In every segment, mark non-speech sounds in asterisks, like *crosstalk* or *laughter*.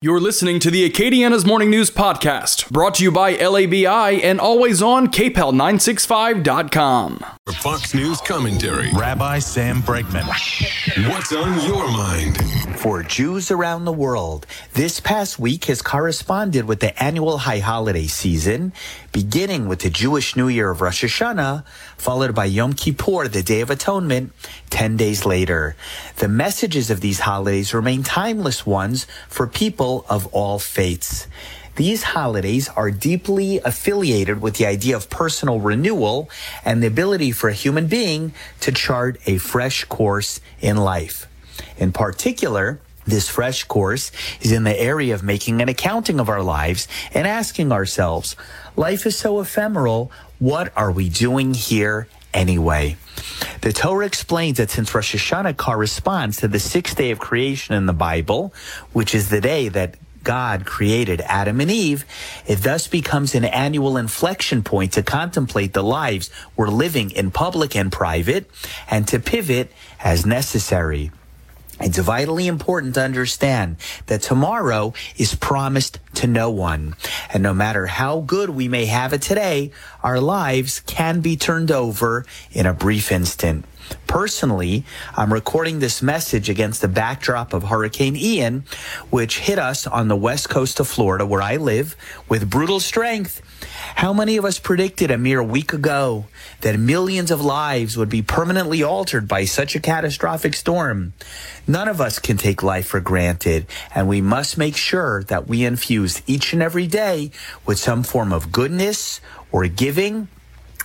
You're listening to the Acadiana's Morning News Podcast, brought to you by LABI and always on KPEL965.com. For Fox News commentary, Rabbi Sam Bregman. what's on your mind? For Jews around the world, this past week has corresponded with the annual high holiday season, beginning with the Jewish New Year of Rosh Hashanah, followed by Yom Kippur, the Day of Atonement, 10 days later. The messages of these holidays remain timeless ones for people of all faiths. These holidays are deeply affiliated with the idea of personal renewal and the ability for a human being to chart a fresh course in life. In particular, this fresh course is in the area of making an accounting of our lives and asking ourselves, life is so ephemeral, what are we doing here anyway? The Torah explains that since Rosh Hashanah corresponds to the sixth day of creation in the Bible, which is the day that God created Adam and Eve, it thus becomes an annual inflection point to contemplate the lives we're living in public and private and to pivot as necessary. It's vitally important to understand that tomorrow is promised to no one. And no matter how good we may have it today, our lives can be turned over in a brief instant. Personally, I'm recording this message against the backdrop of Hurricane Ian, which hit us on the west coast of Florida, where I live, with brutal strength. How many of us predicted a mere week ago that millions of lives would be permanently altered by such a catastrophic storm? None of us can take life for granted, and we must make sure that we infuse each and every day with some form of goodness or giving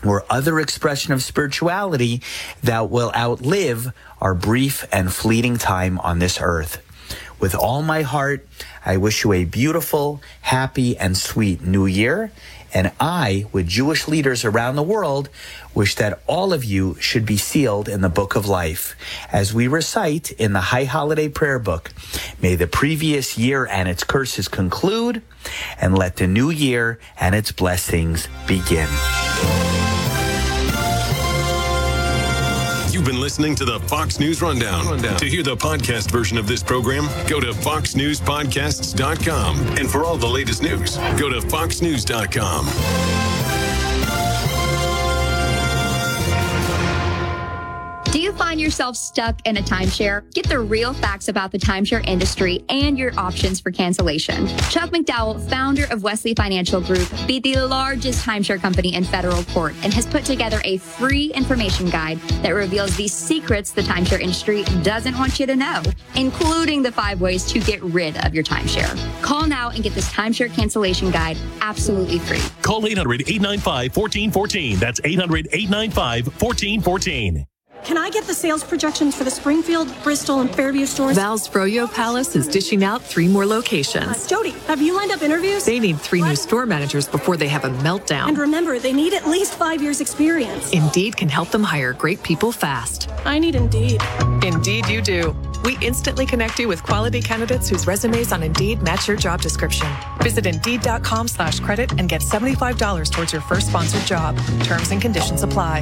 or other expression of spirituality that will outlive our brief and fleeting time on this earth. With all my heart, I wish you a beautiful, happy, and sweet new year. And I, with Jewish leaders around the world, wish that all of you should be sealed in the book of life. As we recite in the High Holiday Prayer Book, may the previous year and its curses conclude, and let the new year and its blessings begin. You've been listening to the Fox News Rundown. To hear the podcast version of this program, go to foxnewspodcasts.com. And for all the latest news, go to foxnews.com. Do you find yourself stuck in a timeshare? Get the real facts about the timeshare industry and your options for cancellation. Chuck McDowell, founder of Wesley Financial Group, beat the largest timeshare company in federal court and has put together a free information guide that reveals the secrets the timeshare industry doesn't want you to know, including the five ways to get rid of your timeshare. Call now and get this timeshare cancellation guide absolutely free. Call 800 895 1414. That's 800 895 1414. Can I get the sales projections for the Springfield, Bristol, and Fairview stores? Val's Froyo Palace is dishing out three more locations. Uh, Jody, have you lined up interviews? They need three new store managers before they have a meltdown. and remember, they need at least five years experience. Indeed can help them hire great people fast. I need Indeed. Indeed, you do. We instantly connect you with quality candidates whose resumes on Indeed match your job description. Visit Indeed.com slash credit and get $75 towards your first sponsored job. Terms and conditions apply.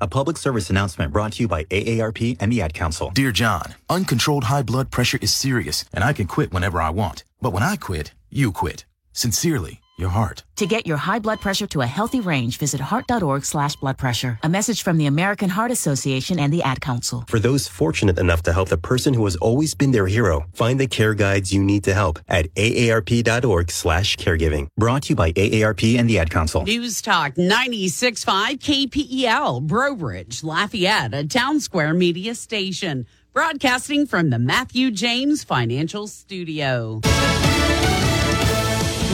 A public service announcement brought to you by AARP and the Ad Council. Dear John, uncontrolled high blood pressure is serious, and I can quit whenever I want. But when I quit, you quit. Sincerely, your heart. To get your high blood pressure to a healthy range, visit heart.org slash blood pressure. A message from the American Heart Association and the Ad Council. For those fortunate enough to help the person who has always been their hero, find the care guides you need to help at aarp.org slash caregiving. Brought to you by AARP and the Ad Council. News Talk 96.5 KPEL, Brobridge, Lafayette, a Townsquare media station. Broadcasting from the Matthew James Financial Studio.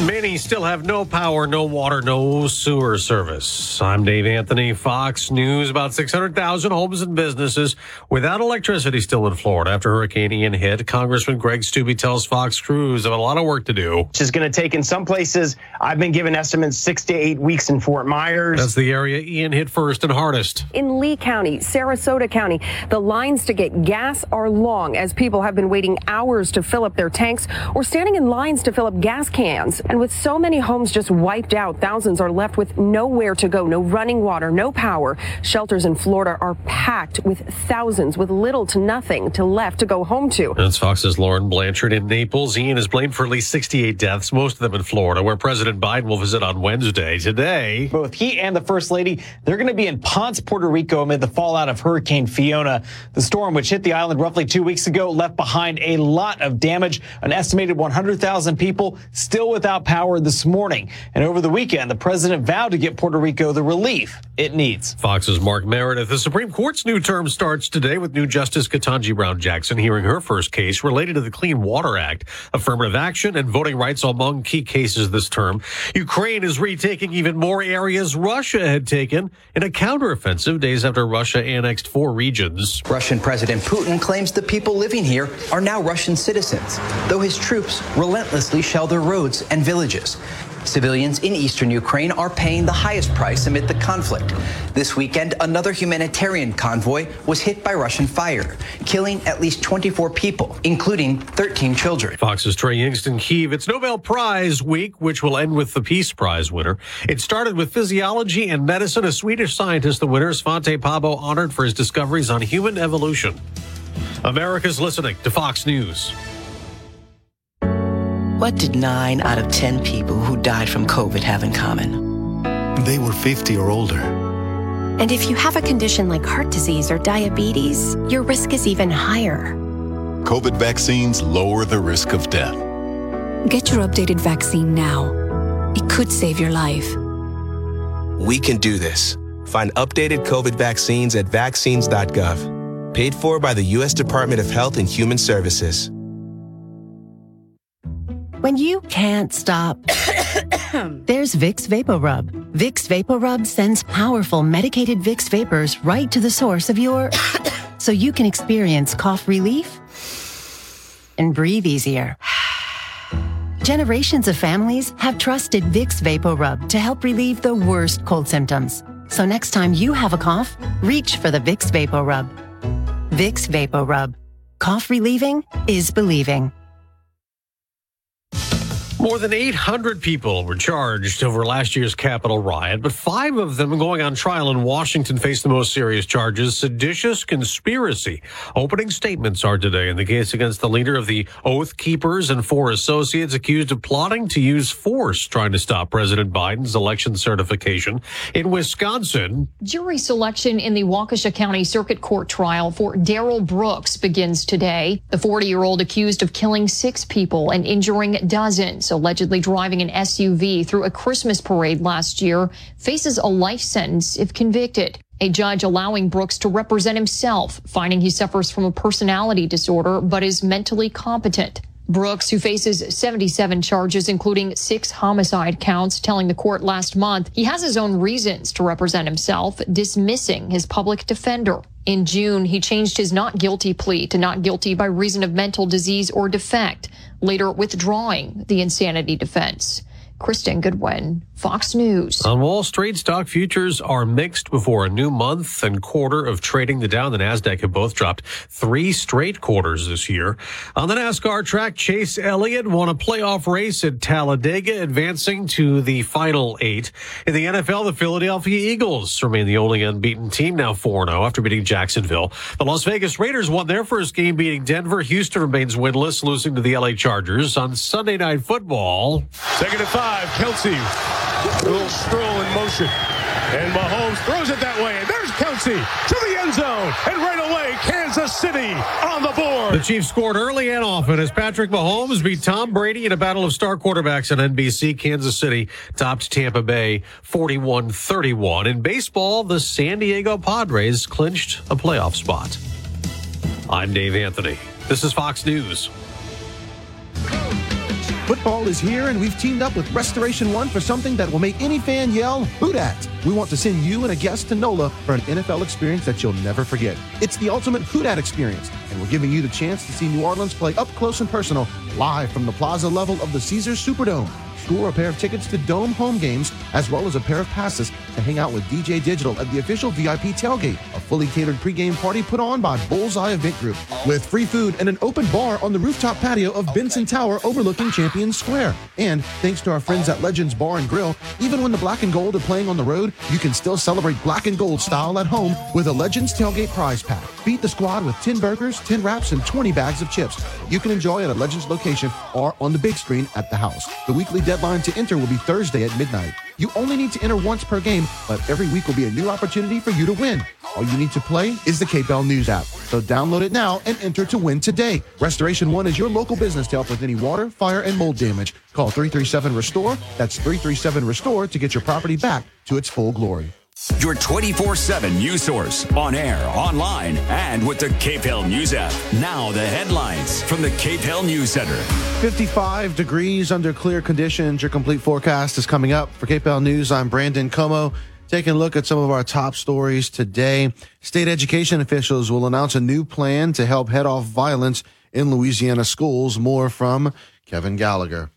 Many still have no power, no water, no sewer service. I'm Dave Anthony, Fox News. About 600,000 homes and businesses without electricity still in Florida after Hurricane Ian hit. Congressman Greg Steube tells Fox Crews have a lot of work to do. Which is going to take in some places, I've been given estimates six to eight weeks in Fort Myers. That's the area Ian hit first and hardest. In Lee County, Sarasota County, the lines to get gas are long as people have been waiting hours to fill up their tanks or standing in lines to fill up gas cans. And with so many homes just wiped out, thousands are left with nowhere to go, no running water, no power. Shelters in Florida are packed with thousands with little to nothing to left to go home to. That's Fox's Lauren Blanchard in Naples. Ian is blamed for at least 68 deaths, most of them in Florida, where President Biden will visit on Wednesday. Today, both he and the First Lady, they're going to be in Ponce, Puerto Rico amid the fallout of Hurricane Fiona. The storm, which hit the island roughly two weeks ago, left behind a lot of damage. An estimated 100,000 people still without power this morning. And over the weekend, the president vowed to get Puerto Rico the relief it needs. Fox's Mark Meredith. The Supreme Court's new term starts today with new Justice Ketanji Brown Jackson hearing her first case related to the Clean Water Act. Affirmative action and voting rights among key cases this term. Ukraine is retaking even more areas Russia had taken in a counteroffensive days after Russia annexed four regions. Russian President Putin claims the people living here are now Russian citizens, though his troops relentlessly shell their roads and villages. Civilians in eastern Ukraine are paying the highest price amid the conflict. This weekend, another humanitarian convoy was hit by Russian fire, killing at least 24 people, including 13 children. Fox's Trey Yingst Kiev. It's Nobel Prize week, which will end with the Peace Prize winner. It started with physiology and medicine. A Swedish scientist, the winner, Svante Pääbo, honored for his discoveries on human evolution. America's listening to Fox News. What did 9 out of 10 people who died from COVID have in common? They were 50 or older. And if you have a condition like heart disease or diabetes, your risk is even higher. COVID vaccines lower the risk of death. Get your updated vaccine now. It could save your life. We can do this. Find updated COVID vaccines at vaccines.gov. Paid for by the U.S. Department of Health and Human Services. When you can't stop, *coughs* there's Vicks Vapor Rub. Vicks Vapor Rub sends powerful medicated Vicks vapors right to the source of your *coughs* so you can experience cough relief and breathe easier. Generations of families have trusted Vicks Vapor Rub to help relieve the worst cold symptoms. So next time you have a cough, reach for the Vicks Vapor Rub. Vicks Vapor Rub. Cough relieving is believing. More than 800 people were charged over last year's Capitol riot, but five of them going on trial in Washington face the most serious charges seditious conspiracy. Opening statements are today in the case against the leader of the Oath Keepers and four associates accused of plotting to use force trying to stop President Biden's election certification. In Wisconsin, jury selection in the Waukesha County Circuit Court trial for Darrell Brooks begins today. The 40 year old accused of killing six people and injuring dozens allegedly driving an SUV through a Christmas parade last year, faces a life sentence if convicted. A judge allowing Brooks to represent himself, finding he suffers from a personality disorder but is mentally competent. Brooks, who faces 77 charges, including six homicide counts, telling the court last month he has his own reasons to represent himself, dismissing his public defender. In June, he changed his not guilty plea to not guilty by reason of mental disease or defect, later withdrawing the insanity defense. Kristen Goodwin, Fox News. On Wall Street, stock futures are mixed before a new month and quarter of trading. The Dow and the Nasdaq have both dropped three straight quarters this year. On the NASCAR track, Chase Elliott won a playoff race at Talladega, advancing to the final eight. In the NFL, the Philadelphia Eagles remain the only unbeaten team, now 4-0 after beating Jacksonville. The Las Vegas Raiders won their first game, beating Denver. Houston remains winless, losing to the LA Chargers on Sunday Night Football. Second and five. Five. Kelsey, a little stroll in motion. And Mahomes throws it that way. And there's Kelsey to the end zone. And right away, Kansas City on the board. The Chiefs scored early and often as Patrick Mahomes beat Tom Brady in a battle of star quarterbacks on NBC. Kansas City topped Tampa Bay 41 31. In baseball, the San Diego Padres clinched a playoff spot. I'm Dave Anthony. This is Fox News. Football is here, and we've teamed up with Restoration One for something that will make any fan yell, Who dat? We want to send you and a guest to NOLA for an NFL experience that you'll never forget. It's the ultimate Who dat experience, and we're giving you the chance to see New Orleans play up close and personal, live from the plaza level of the Caesars Superdome. Score a pair of tickets to Dome home games, as well as a pair of passes to hang out with DJ Digital at the official VIP tailgate, a fully catered pregame party put on by Bullseye Event Group, with free food and an open bar on the rooftop patio of Benson Tower overlooking Champion Square. And thanks to our friends at Legends Bar and Grill, even when the Black and Gold are playing on the road, you can still celebrate Black and Gold style at home with a Legends tailgate prize pack. Beat the squad with 10 burgers, 10 wraps, and 20 bags of chips. You can enjoy at a Legends location or on the big screen at the house. The weekly deadline to enter will be Thursday at midnight. You only need to enter once per game, but every week will be a new opportunity for you to win. All you need to play is the KPEL News app. So download it now and enter to win today. Restoration One is your local business to help with any water, fire, and mold damage. Call 337 Restore. That's 337 Restore to get your property back to its full glory. Your 24 7 news source on air, online, and with the KPEL News app. Now, the headlines from the KPEL News Center. 55 degrees under clear conditions. Your complete forecast is coming up. For KPEL News, I'm Brandon Comeaux. Taking a look at some of our top stories today. State education officials will announce a new plan to help head off violence in Louisiana schools. More from Kevin Gallagher.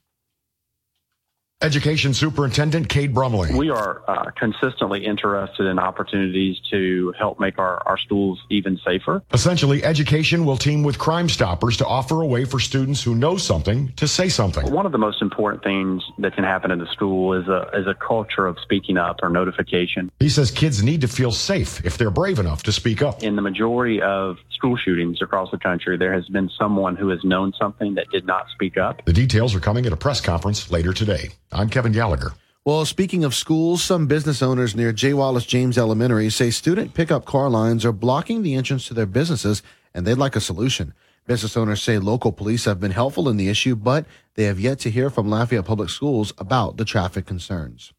Education Superintendent Cade Brumley. We are uh, consistently interested in opportunities to help make our, our schools even safer. Essentially, education will team with Crime Stoppers to offer a way for students who know something to say something. One of the most important things that can happen in the school is a, is a culture of speaking up or notification. He says kids need to feel safe if they're brave enough to speak up. In the majority of school shootings across the country, there has been someone who has known something that did not speak up. The details are coming at a press conference later today. I'm Kevin Gallagher. Well, speaking of schools, some business owners near J. Wallace James Elementary say student pickup car lines are blocking the entrance to their businesses and they'd like a solution. Business owners say local police have been helpful in the issue, but they have yet to hear from Lafayette Public Schools about the traffic concerns.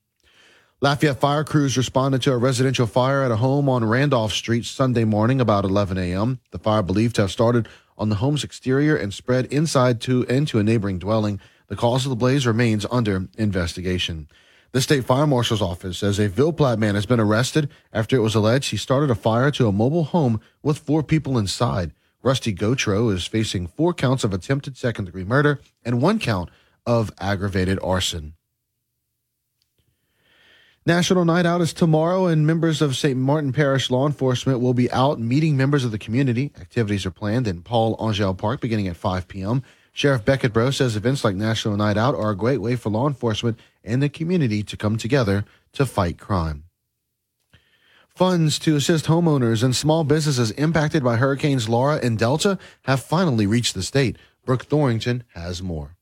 Lafayette fire crews responded to a residential fire at a home on Randolph Street Sunday morning about 11 a.m. The fire believed to have started on the home's exterior and spread inside to into a neighboring dwelling. The cause of the blaze remains under investigation. The state fire marshal's office says a Ville man has been arrested after it was alleged he started a fire to a mobile home with four people inside. Rusty Gotro is facing four counts of attempted second degree murder and one count of aggravated arson. National Night Out is tomorrow, and members of St. Martin Parish law enforcement will be out meeting members of the community. Activities are planned in Paul Angel Park beginning at 5 p.m. Sheriff Becket Breaux says events like National Night Out are a great way for law enforcement and the community to come together to fight crime. Funds to assist homeowners and small businesses impacted by Hurricanes Laura and Delta have finally reached the state. Brooke Thorington has more.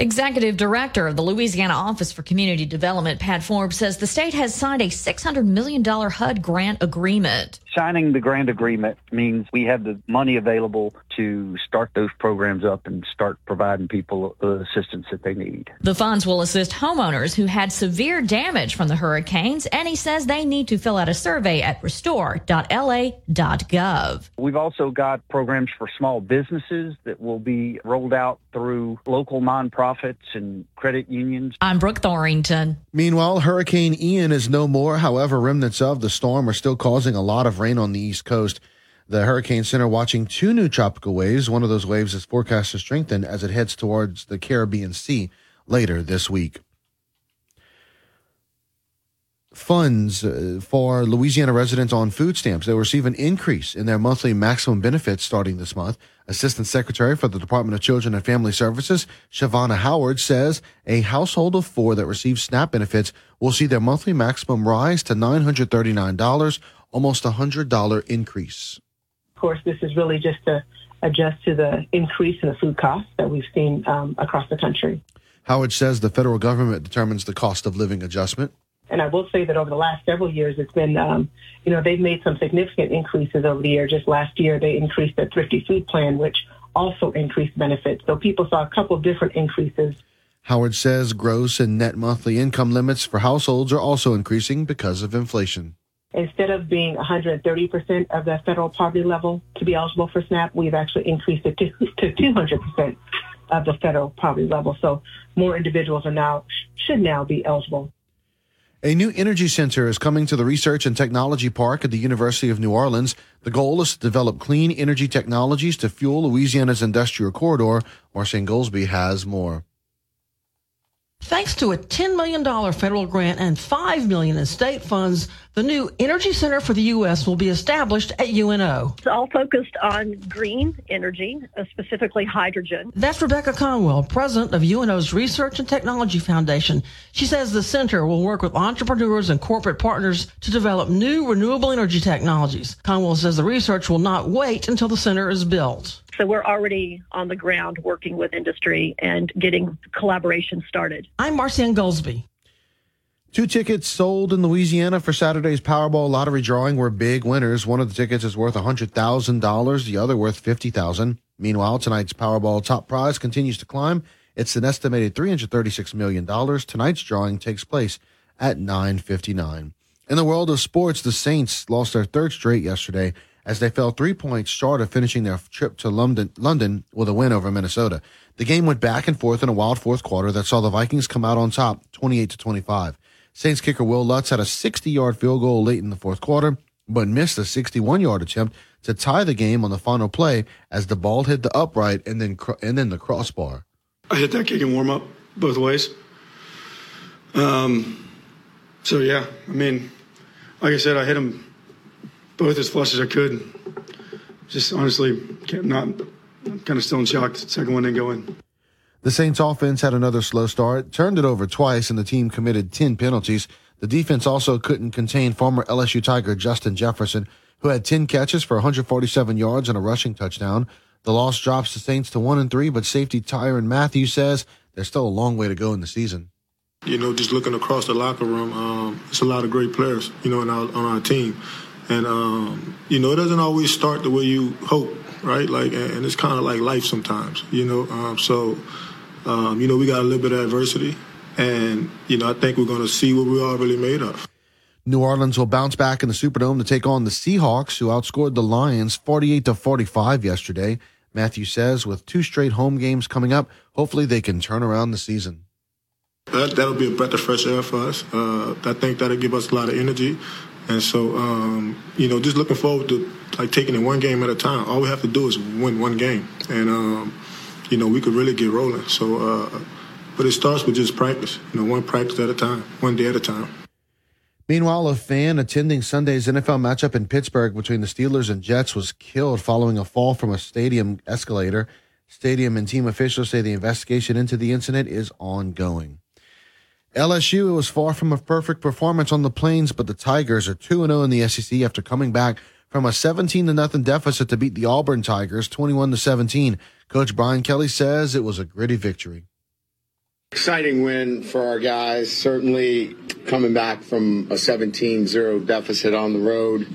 Executive Director of the Louisiana Office for Community Development, Pat Forbes, says the state has signed a $600 million HUD grant agreement. Signing the grant agreement means we have the money available to start those programs up and start providing people the assistance that they need. The funds will assist homeowners who had severe damage from the hurricanes, and he says they need to fill out a survey at restore.la.gov. We've also got programs for small businesses that will be rolled out through local nonprofits and credit unions. I'm Brooke Thorington. Meanwhile, Hurricane Ian is no more. However, remnants of the storm are still causing a lot of rain on the East Coast. The Hurricane Center watching two new tropical waves. One of those waves is forecast to strengthen as it heads towards the Caribbean Sea later this week. Funds uh, for Louisiana residents on food stamps. They will receive an increase in their monthly maximum benefits starting this month. Assistant Secretary for the Department of Children and Family Services, Shavana Howard, says a household of four that receives SNAP benefits will see their monthly maximum rise to $939, almost a $100 increase. Of course, this is really just to adjust to the increase in the food costs that we've seen um, across the country. Howard says the federal government determines the cost of living adjustment. And I will say that over the last several years, it's been, um, you know, they've made some significant increases over the year. Just last year, they increased their thrifty food plan, which also increased benefits. So people saw a couple of different increases. Howard says gross and net monthly income limits for households are also increasing because of inflation. Instead of being 130% of the federal poverty level to be eligible for SNAP, we've actually increased it to, to 200% of the federal poverty level. So more individuals are now should now be eligible. A new energy center is coming to the Research and Technology Park at the University of New Orleans. The goal is to develop clean energy technologies to fuel Louisiana's industrial corridor. Marcianne Goldsby has more. Thanks to a $10 million federal grant and 5 million in state funds, the new Energy Center for the U.S. will be established at UNO. It's all focused on green energy, uh, specifically hydrogen. That's Rebecca Conwell, president of UNO's Research and Technology Foundation. She says the center will work with entrepreneurs and corporate partners to develop new renewable energy technologies. Conwell says the research will not wait until the center is built. So we're already on the ground working with industry and getting collaboration started. I'm Marcianne Goldsby. Two tickets sold in Louisiana for Saturday's Powerball lottery drawing were big winners. One of the tickets is worth $100,000, the other worth $50,000. Meanwhile, tonight's Powerball top prize continues to climb. It's an estimated $336 million. Tonight's drawing takes place at 9:59. In the world of sports, the Saints lost their third straight yesterday as they fell three points short of finishing their trip to London, London with a win over Minnesota. The game went back and forth in a wild fourth quarter that saw the Vikings come out on top 28 to 25. Saints kicker Will Lutz had a 60 yard field goal late in the fourth quarter, but missed a 61 yard attempt to tie the game on the final play as the ball hit the upright and then and then the crossbar. I hit that kick and warm up both ways. Um, so yeah, I mean, like I said, I hit him both as flush as I could. Just honestly, can't not. I'm kind of still in shock. The second one didn't go in. The Saints offense had another slow start, turned it over twice, and the team committed 10 penalties. The defense also couldn't contain former LSU Tiger Justin Jefferson, who had 10 catches for 147 yards and a rushing touchdown. The loss drops the Saints to 1 and 3, but safety Tyrann Mathieu says there's still a long way to go in the season. You know, just looking across the locker room, um, it's a lot of great players, you know, our, on our team. And, um, you know, it doesn't always start the way you hope, right? Like, and it's kind of like life sometimes, you know. Um, so, um, you know, we got a little bit of adversity. And, you know, I think we're going to see what we're really made of. New Orleans will bounce back in the Superdome to take on the Seahawks, who outscored the Lions 48 to 45 yesterday. Mathieu says with two straight home games coming up, hopefully they can turn around the season. That, that'll be a breath of fresh air for us. Uh, I think that'll give us a lot of energy. And so, um, you know, just looking forward to like taking it one game at a time. All we have to do is win one game, and um, you know, we could really get rolling. So, uh, but it starts with just practice. You know, one practice at a time, one day at a time. Meanwhile, a fan attending Sunday's NFL matchup in Pittsburgh between the Steelers and Jets was killed following a fall from a stadium escalator. Stadium and team officials say the investigation into the incident is ongoing. LSU it was far from a perfect performance on the Plains, but the Tigers are 2 0 in the SEC after coming back from a 17 0 deficit to beat the Auburn Tigers 21 17. Coach Brian Kelly says it was a gritty victory. Exciting win for our guys. Certainly coming back from a 17 0 deficit on the road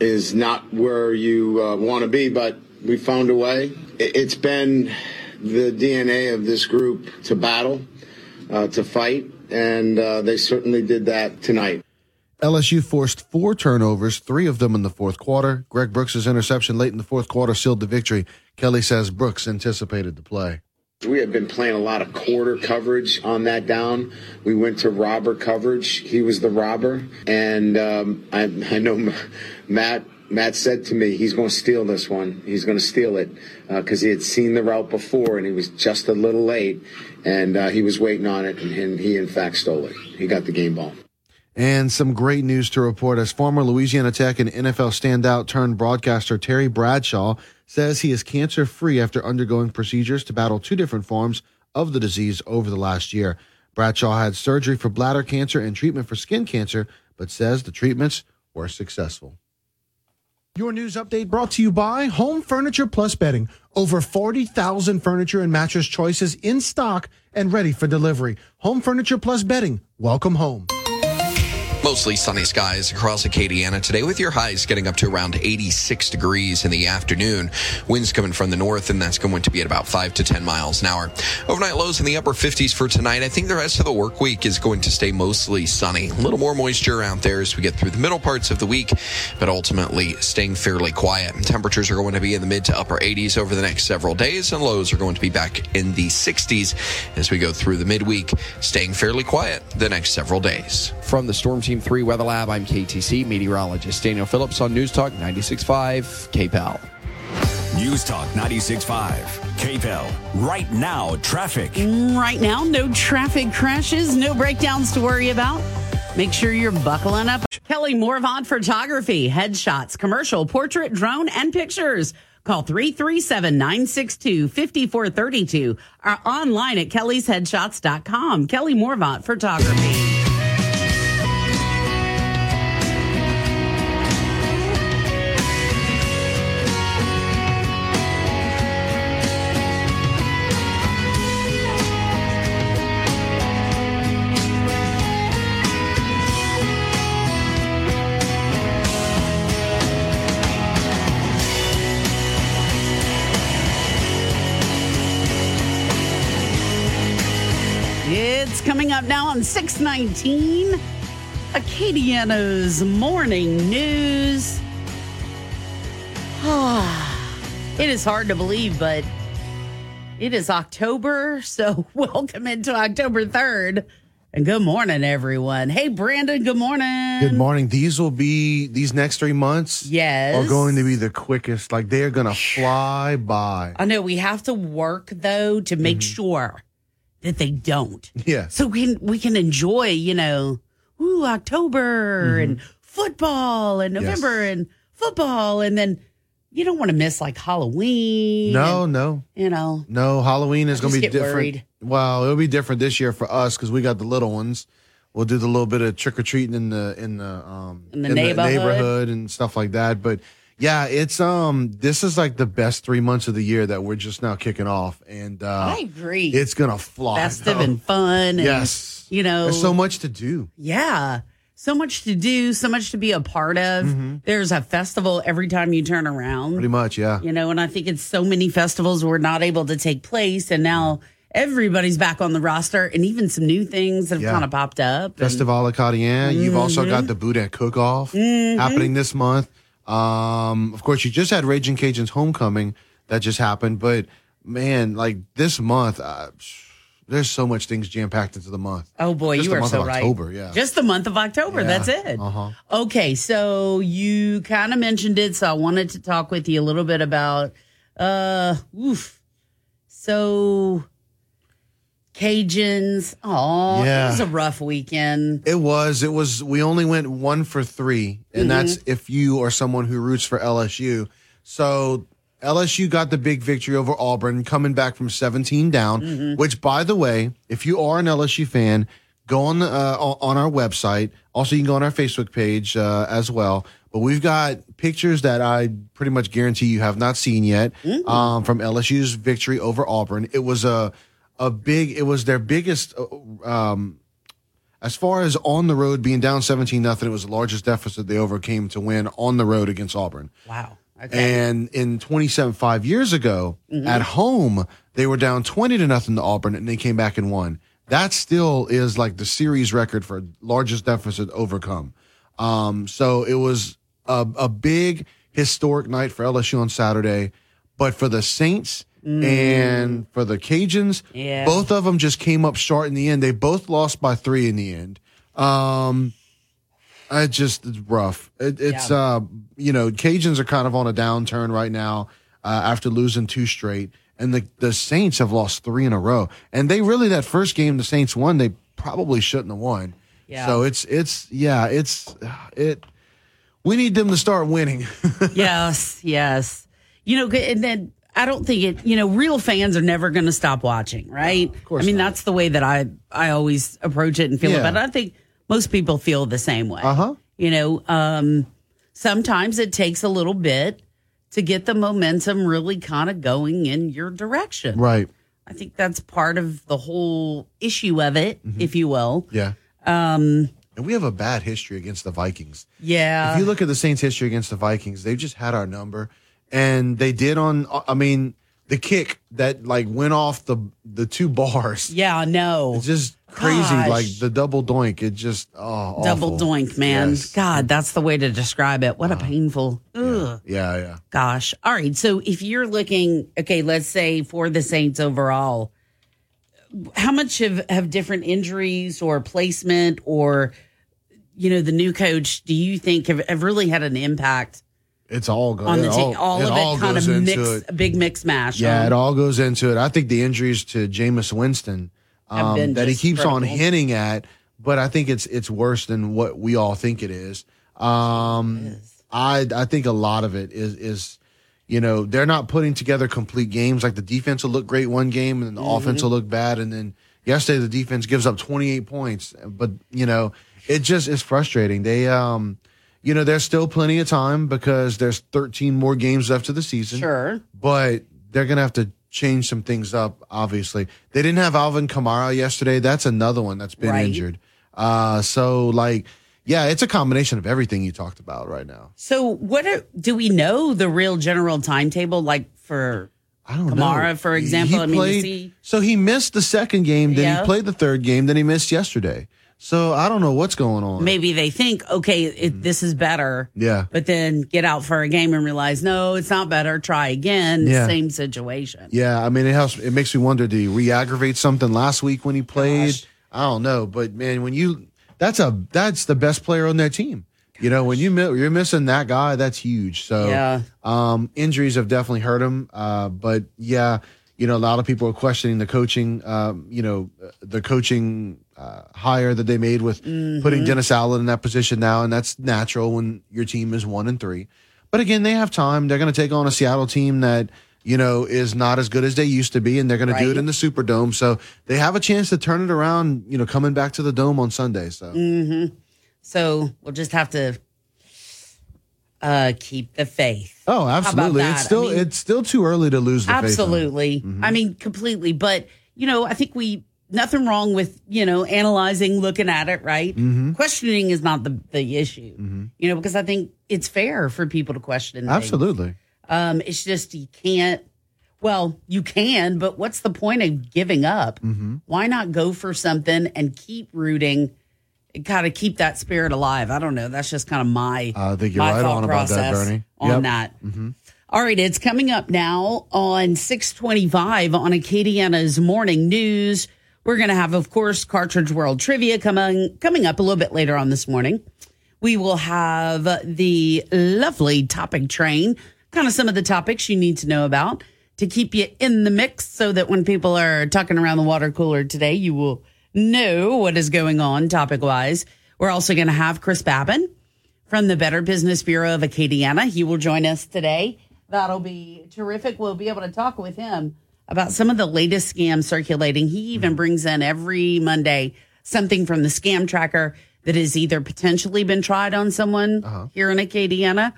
is not where you uh, want to be, but we found a way. It's been the DNA of this group to battle, uh, to fight, and uh, they certainly did that tonight. LSU forced four turnovers, three of them in the fourth quarter. Greg Brooks' interception late in the fourth quarter sealed the victory. Kelly says Brooks anticipated the play. We had been playing a lot of quarter coverage on that down. We went to robber coverage. He was the robber, and um, I, I know *laughs* Matt Matt said to me, he's going to steal this one. He's going to steal it because uh, he had seen the route before and he was just a little late and uh, he was waiting on it and, and he, in fact, stole it. He got the game ball. And some great news to report as former Louisiana Tech and NFL standout turned broadcaster Terry Bradshaw says he is cancer free after undergoing procedures to battle two different forms of the disease over the last year. Bradshaw had surgery for bladder cancer and treatment for skin cancer, but says the treatments were successful. Your news update brought to you by Home Furniture Plus Bedding, Over 40,000 furniture and mattress choices in stock and ready for delivery. Home Furniture Plus Bedding. Welcome home. Mostly sunny skies across Acadiana today with your highs getting up to around 86 degrees in the afternoon. Winds coming from the north and that's going to be at about 5 to 10 miles an hour. Overnight lows in the upper 50s for tonight. I think the rest of the work week is going to stay mostly sunny. A little more moisture out there as we get through the middle parts of the week, but ultimately staying fairly quiet. Temperatures are going to be in the mid to upper 80s over the next several days and lows are going to be back in the 60s as we go through the midweek, staying fairly quiet the next several days. From the Storm Team 3 Weather Lab, I'm KATC meteorologist Daniel Phillips on News Talk 96.5 KPEL. News Talk 96.5 KPEL. Right now, traffic. Right now, no traffic crashes, no breakdowns to worry about. Make sure you're buckling up. Kelly Morvant Photography, headshots, commercial, portrait, drone, and pictures. Call 337 962 5432 or online at kellysheadshots.com. Kelly Morvant Photography. Now on 619. Acadiana's morning news. *sighs* it is hard to believe, but it is October. So *laughs* welcome into October 3rd. And good morning, everyone. Hey, Brandon, good morning. Good morning. These will be these next three months. Yes. are going to be the quickest. Like they are going to fly by. I know we have to work though to make mm-hmm. sure that they don't. Yeah. So we can we can enjoy, you know, ooh, October and football and Yes. November and football and then you don't want to miss like Halloween. No, and, no, You know. no. Halloween is going to be different. worried. Well, it'll be different this year for us because we got the little ones. We'll do the little bit of trick or treating in the in the um In the neighborhood. neighborhood and stuff like that. But yeah, it's um this is like the best three months of the year that we're just now kicking off, and uh, I agree. it's gonna fly. festive though. and fun. And, Yes. You know, There's so much to do. Yeah. So much to do, so much to be a part of. There's a festival every time you turn around. Mm-hmm. Pretty much, yeah. You know, and I think it's so many festivals were not able to take place, and now everybody's back on the roster, and even some new things that have Yeah. kind of popped up. Festival and- Festival Acadien. You've also got the Boudin Cook Off Mhm. happening this month. Um, of course, you just had Raging Cajuns Homecoming that just happened, but man, like this month, uh, there's so much things jam packed into the month. Oh boy, Just you the are month so of right. October, yeah. Just the month of October. Yeah. That's it. Uh-huh. Okay, so you kind of mentioned it, so I wanted to talk with you a little bit about uh oof. So Cajuns. Oh, Yeah. it was a rough weekend. It was. It was. We only went one for three, and Mhm. that's if you are someone who roots for LSU. So LSU got the big victory over Auburn, coming back from 17 down. Mhm. Which, by the way, if you are an LSU fan, go on the, uh, on our website. Also, you can go on our Facebook page uh, as well. But we've got pictures that I pretty much guarantee you have not seen yet um, from LSU's victory over Auburn. It was a a big. It was their biggest. uh, Um, as far as on the road being down 17 nothing, it was the largest deficit they overcame to win on the road against Auburn. Wow. Okay. And in 27, five years ago, Mhm. at home, they were down 20 to nothing to Auburn and they came back and won. That still is like the series record for largest deficit overcome. Um, so it was a, a big historic night for LSU on Saturday, but for the Saints Mm. and for the Cajuns, Yeah. both of them just came up short in the end. They both lost by three in the end. Um, I just it's rough. It, it's uh, you know, Cajuns are kind of on a downturn right now uh, after losing two straight, and the the Saints have lost three in a row. And they really that first game the Saints won, they probably shouldn't have won. Yeah. So it's it's yeah, it's it. We need them to start winning. *laughs* yes, yes. You know, and then I don't think it. You know, real fans are never going to stop watching, right? of course I mean, that's the way that I I always approach it and feel Yeah. about it. I think most people feel the same way. Uh huh. You know, um, sometimes it takes a little bit to get the momentum really kind of going in your direction. Right. I think that's part of the whole issue of it, if you will. Yeah. Um, And we have a bad history against the Vikings. yeah. if you look at the Saints' history against the Vikings, they've just had our number, and they did on. I mean, the kick that like went off the the two bars. *laughs* Yeah, no, it's just crazy. Gosh. Like the double doink, it just oh Double awful. doink, man. Yes. God, that's the way to describe it. What a uh-huh. painful. Ugh. Yeah, yeah. Gosh. All right. So if you're looking, okay, let's say for the Saints overall, how much have, have different injuries or placement or, you know, the new coach, do you think have, have really had an impact It's all go- on the it team? All, it of all it kind of mix, it. a big mix mash. Yeah, huh? it all goes into it. I think the injuries to Jameis Winston um, that he keeps on hinting at, but I think it's it's worse than what we all think it is. Um, I I think a lot of it is is you know they're not putting together complete games. Like the defense will look great one game, and then the Mm-hmm. offense will look bad, and then yesterday the defense gives up 28 points. But you know it just is frustrating. They um. You know, there's still plenty of time because there's 13 more games left of the season Sure. but they're gonna have to change some things up. Obviously, they didn't have Alvin Kamara yesterday. That's another one that's been Right. injured. Uh, so like, yeah, it's a combination of everything you talked about right now. So what are, do we know the real general timetable like for I don't Kamara, know. for example? He I mean, played- he, so he missed the second game, then Yeah. he played the third game, then he missed yesterday. So I don't know what's going on. maybe they think, okay, it, this is better. Yeah. but then get out for a game and realize no it's not better try again Yeah. same situation Yeah, I mean it helps. It makes me wonder: Did he re-aggravate something last week when he played? I don't know, but man, when you that's a that's the best player on their team. You know, when you you're missing that guy, that's huge. So Yeah. um, injuries have definitely hurt him. Uh, but yeah, you know, a lot of people are questioning the coaching. Um, you know, the coaching uh, hire that they made with putting Dennis Allen in that position now, and that's natural when your team is one and three. But again, they have time. They're going to take on a Seattle team that you know is not as good as they used to be, and they're going to do it in the Superdome. So they have a chance to turn it around. You know, coming back to the dome on Sunday. So hmm so we'll just have to uh keep the faith oh, absolutely. It's still I mean- it's still too early to lose the faith. on it. absolutely i mean completely but you know i think we nothing wrong with you know analyzing looking at it right Mhm. questioning is not the the issue you know because i think it's fair for people to question things. Absolutely. Um, it's just you can't. Well, you can, but what's the point of giving up? Mm-hmm. Why not go for something and keep rooting? and Kind of keep that spirit alive. I don't know. That's just kind of my. I think you're my right thought on about that, process Bernie. On Yep. that. Mm-hmm. All right, it's coming up now on 625 on Acadiana's Morning News. We're going to have, of course, Cartridge World Trivia coming coming up a little bit later on this morning. We will have the lovely topic train, kind of some of the topics you need to know about to keep you in the mix so that when people are talking around the water cooler today, you will know what is going on topic wise. We're also going to have Chris Babin from the Better Business Bureau of Acadiana. He will join us today. That'll be terrific. We'll be able to talk with him about some of the latest scams circulating. He even mm-hmm. brings in every Monday something from the scam tracker that has either potentially been tried on someone uh-huh. here in Acadiana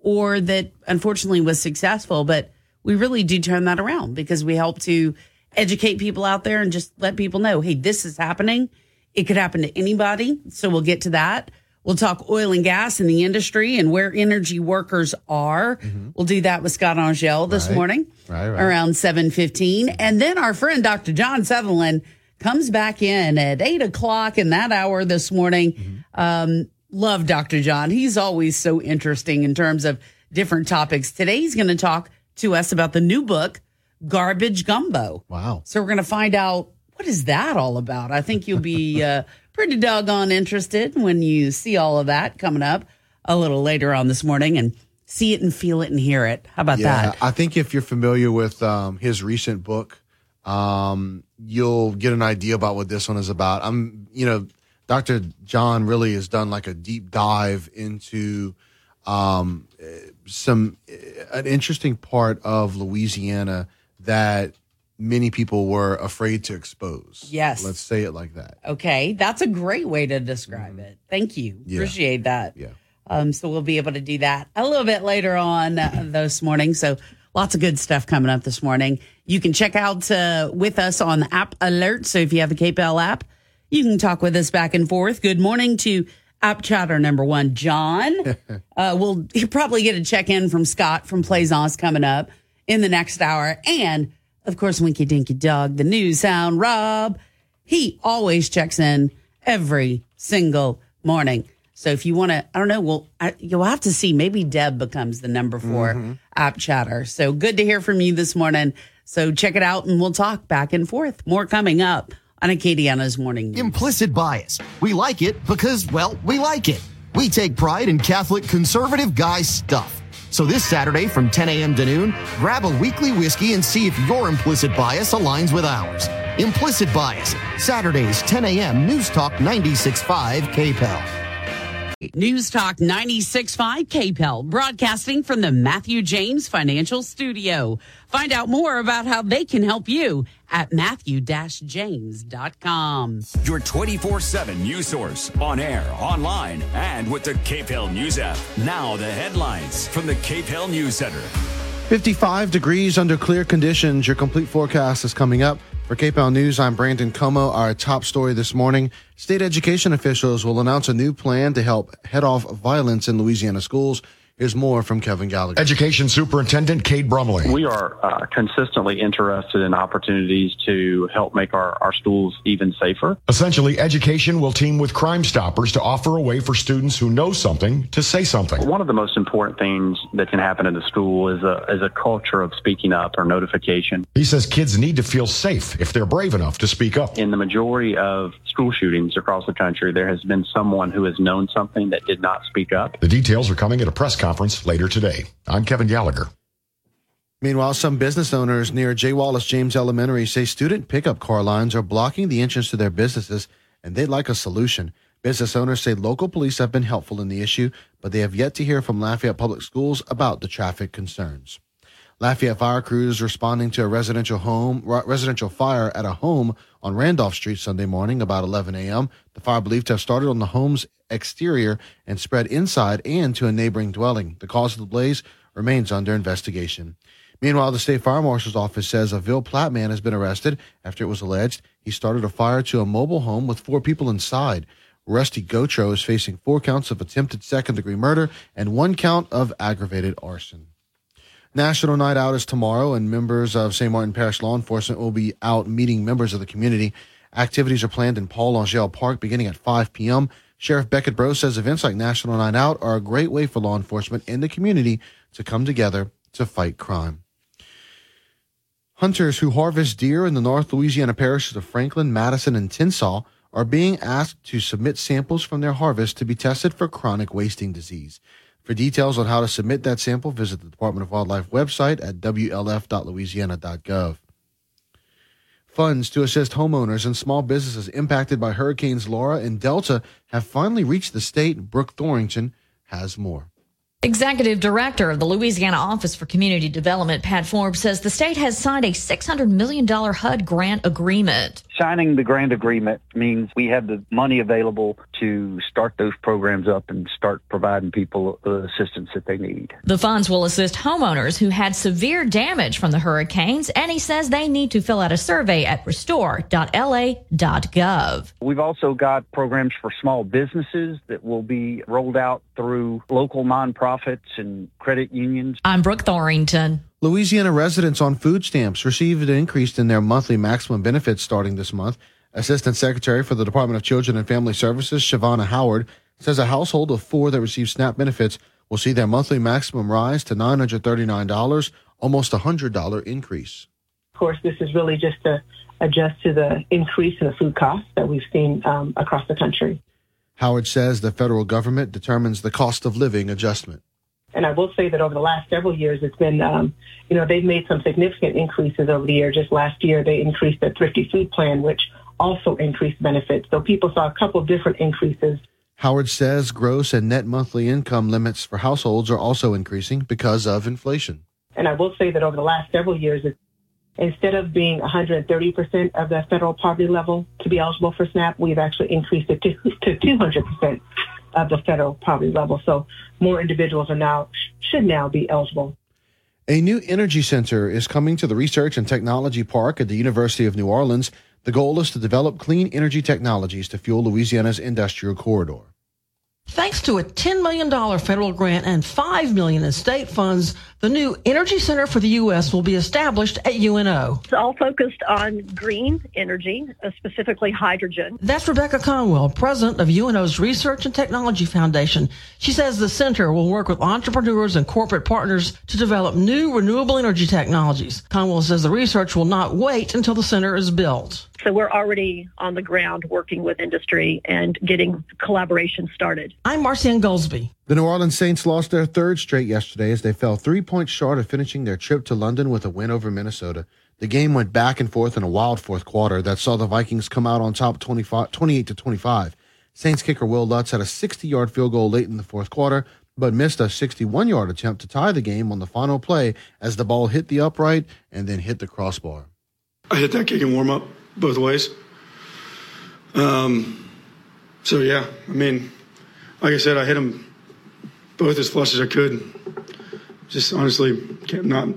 or that unfortunately was successful. But we really do turn that around because we help to educate people out there and just let people know, hey, this is happening. It could happen to anybody. So we'll get to that. We'll talk oil and gas in the industry and where energy workers are. We'll do that with Scott Angelle this Right. morning Right, right. around 7.15. And then our friend Dr. John Sutherland comes back in at 8 o'clock in that hour this morning. Um, love Dr. John. He's always so interesting in terms of different topics. Today he's going to talk to us about the new book, Garbage Gumbo. Wow. So we're going to find out what is that all about. I think you'll be *laughs* uh, pretty doggone interested when you see all of that coming up a little later on this morning and see it and feel it and hear it. How about yeah, that? I think if you're familiar with um, his recent book, um, you'll get an idea about what this one is about. I'm, you know, Dr. John really has done like a deep dive into um, eh, some eh, an interesting part of Louisiana that many people were afraid to expose. Yes. let's say it like that. Okay, that's a great way to describe it. Thank you. Mm-hmm. Yeah. Appreciate that. Yeah. Um, so we'll be able to do that a little bit later on uh, this morning. So lots of good stuff coming up this morning. You can check out uh, with us on the App Alert. So if you have the KPEL app, you can talk with us back and forth. Good morning to app chatter number one, John. *laughs* uh, we'll *laughs* probably get a check in from Scott from Plaisance coming up in the next hour. And of course, Winky Dinky Dog, the news sound, Rob. He always checks in every single morning. So if you want to, I don't know, well, I, you'll have to see. Maybe Deb becomes the number 4 Mhm. app chatter. So good to hear from you this morning. So check it out and we'll talk back and forth. More coming up on Acadiana's Morning News. Implicit bias. We like it because, well, we like it. We take pride in Catholic conservative guy stuff. So this Saturday from 10 a.m. to noon, grab a weekly whiskey and see if your implicit bias aligns with ours. Implicit bias. Saturdays, 10 a.m. News Talk 96.5 KPEL. News Talk 96.5 KPEL, broadcasting from the Matthew James Financial Studio. Find out more about how they can help you at matthew-james.com. Your 24 7 news source on air, online, and with the KPEL News app. Now, the headlines from the KPEL News Center. 55 degrees under clear conditions. Your complete forecast is coming up. For KPEL News, I'm Brandon Comeaux. Our top story this morning state education officials will announce a new plan to help head off violence in Louisiana schools. Here's more from Kevin Gallagher. Education Superintendent Cade Brumley. We are uh, consistently interested in opportunities to help make our, our schools even safer. Essentially, education will team with Crime Stoppers to offer a way for students who know something to say something. One of the most important things that can happen in the school is a, is a culture of speaking up or notification. He says kids need to feel safe if they're brave enough to speak up. In the majority of school shootings across the country, there has been someone who has known something that did not speak up. The details are coming at a press conference later today. I'm Kevin Gallagher. Meanwhile, some business owners near J. Wallace James Elementary say student pickup car lines are blocking the entrance to their businesses, and they'd like a solution. Business owners say local police have been helpful in the issue, but they have yet to hear from Lafayette Public Schools about the traffic concerns. Lafayette fire crews responding to a residential home residential fire at a home on Randolph Street Sunday morning about 11 a.m. The fire believed to have started on the home's exterior and spread inside and to a neighboring dwelling. The cause of the blaze remains under investigation. Meanwhile, the state fire marshal's office says a Ville Platte man has been arrested after it was alleged he started a fire to a mobile home with four people inside. Rusty Gotro is facing four counts of attempted second degree murder and one count of aggravated arson. National Night Out is tomorrow, and members of St. Martin Parish law enforcement will be out meeting members of the community. Activities are planned in Paul Angel Park beginning at 5 p.m. Sheriff Becket Breaux says events like National Night Out are a great way for law enforcement and the community to come together to fight crime. Hunters who harvest deer in the North Louisiana parishes of Franklin, Madison, and Tensas are being asked to submit samples from their harvest to be tested for chronic wasting disease. For details on how to submit that sample, visit the Department of Wildlife website at wlf.louisiana.gov. Funds to assist homeowners and small businesses impacted by Hurricanes Laura and Delta have finally reached the state. Brooke Thorington has more. Executive Director of the Louisiana Office for Community Development, Pat Forbes, says the state has signed a $600 million HUD grant agreement. Signing the grant agreement means we have the money available to start those programs up and start providing people the assistance that they need. The funds will assist homeowners who had severe damage from the hurricanes, and he says they need to fill out a survey at restore.la.gov. We've also got programs for small businesses that will be rolled out through local nonprofits and credit unions. I'm Brooke Thorington. Louisiana residents on food stamps received an increase in their monthly maximum benefits starting this month. Assistant Secretary for the Department of Children and Family Services, Shavana Howard, says a household of four that receive SNAP benefits will see their monthly maximum rise to $939, almost a $100 increase. Of course, this is really just to adjust to the increase in the food costs that we've seen um, across the country. Howard says the federal government determines the cost of living adjustment. And I will say that over the last several years, it's been, um, you know, they've made some significant increases over the year. Just last year, they increased the thrifty food plan, which also increased benefits. So people saw a couple of different increases. Howard says gross and net monthly income limits for households are also increasing because of inflation. And I will say that over the last several years, it's, instead of being 130% of the federal poverty level to be eligible for SNAP, we've actually increased it to, to 200% of the federal poverty level. So more individuals are now should now be eligible. A new energy center is coming to the Research and Technology Park at the University of New Orleans. The goal is to develop clean energy technologies to fuel Louisiana's industrial corridor. Thanks to a $10 million federal grant and 5 million in state funds, the new Energy Center for the U.S. will be established at UNO. It's all focused on green energy, uh, specifically hydrogen. That's Rebecca Conwell, president of UNO's Research and Technology Foundation. She says the center will work with entrepreneurs and corporate partners to develop new renewable energy technologies. Conwell says the research will not wait until the center is built. So we're already on the ground working with industry and getting collaboration started. I'm Marcianne Goldsby. The New Orleans Saints lost their third straight yesterday as they fell three points short of finishing their trip to London with a win over Minnesota. The game went back and forth in a wild fourth quarter that saw the Vikings come out on top 28 to 25. Saints kicker Wil Lutz had a 60 yard field goal late in the fourth quarter, but missed a 61 yard attempt to tie the game on the final play as the ball hit the upright and then hit the crossbar. I hit that kick in warm up both ways. Um, so yeah, I mean, like I said, I hit them both as flush as I could. Just honestly, can't, not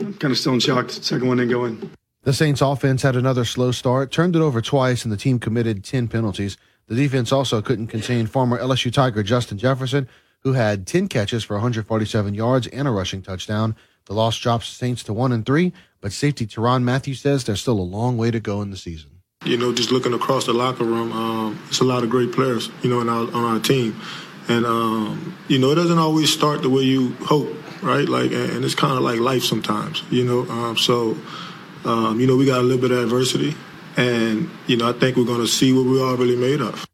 I'm kind of still in shock. Second one didn't go in. The Saints offense had another slow start, turned it over twice, and the team committed 10 penalties. The defense also couldn't contain former LSU Tiger Justin Jefferson, who had 10 catches for 147 yards and a rushing touchdown. The loss drops the Saints to 1 and 3, but safety Tyrann Mathieu says there's still a long way to go in the season. You know, just looking across the locker room, um, it's a lot of great players, you know, our, on our team. And, um, you know, it doesn't always start the way you hope, right? Like, and it's kind of like life sometimes, you know. Um, so, um, you know, we got a little bit of adversity. And, you know, I think we're going to see what we are really made of.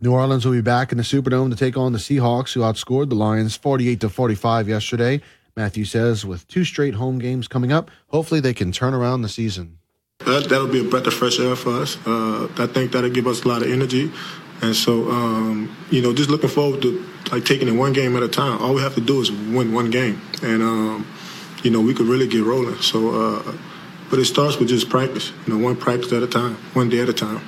New Orleans will be back in the Superdome to take on the Seahawks, who outscored the Lions 48 to 45 yesterday. Mathieu says with two straight home games coming up, hopefully they can turn around the season. That, that'll be a breath of fresh air for us. Uh, I think that'll give us a lot of energy. And so, um, you know, just looking forward to like taking it one game at a time. All we have to do is win one game, and um, you know, we could really get rolling. So, uh, but it starts with just practice. You know, one practice at a time, one day at a time.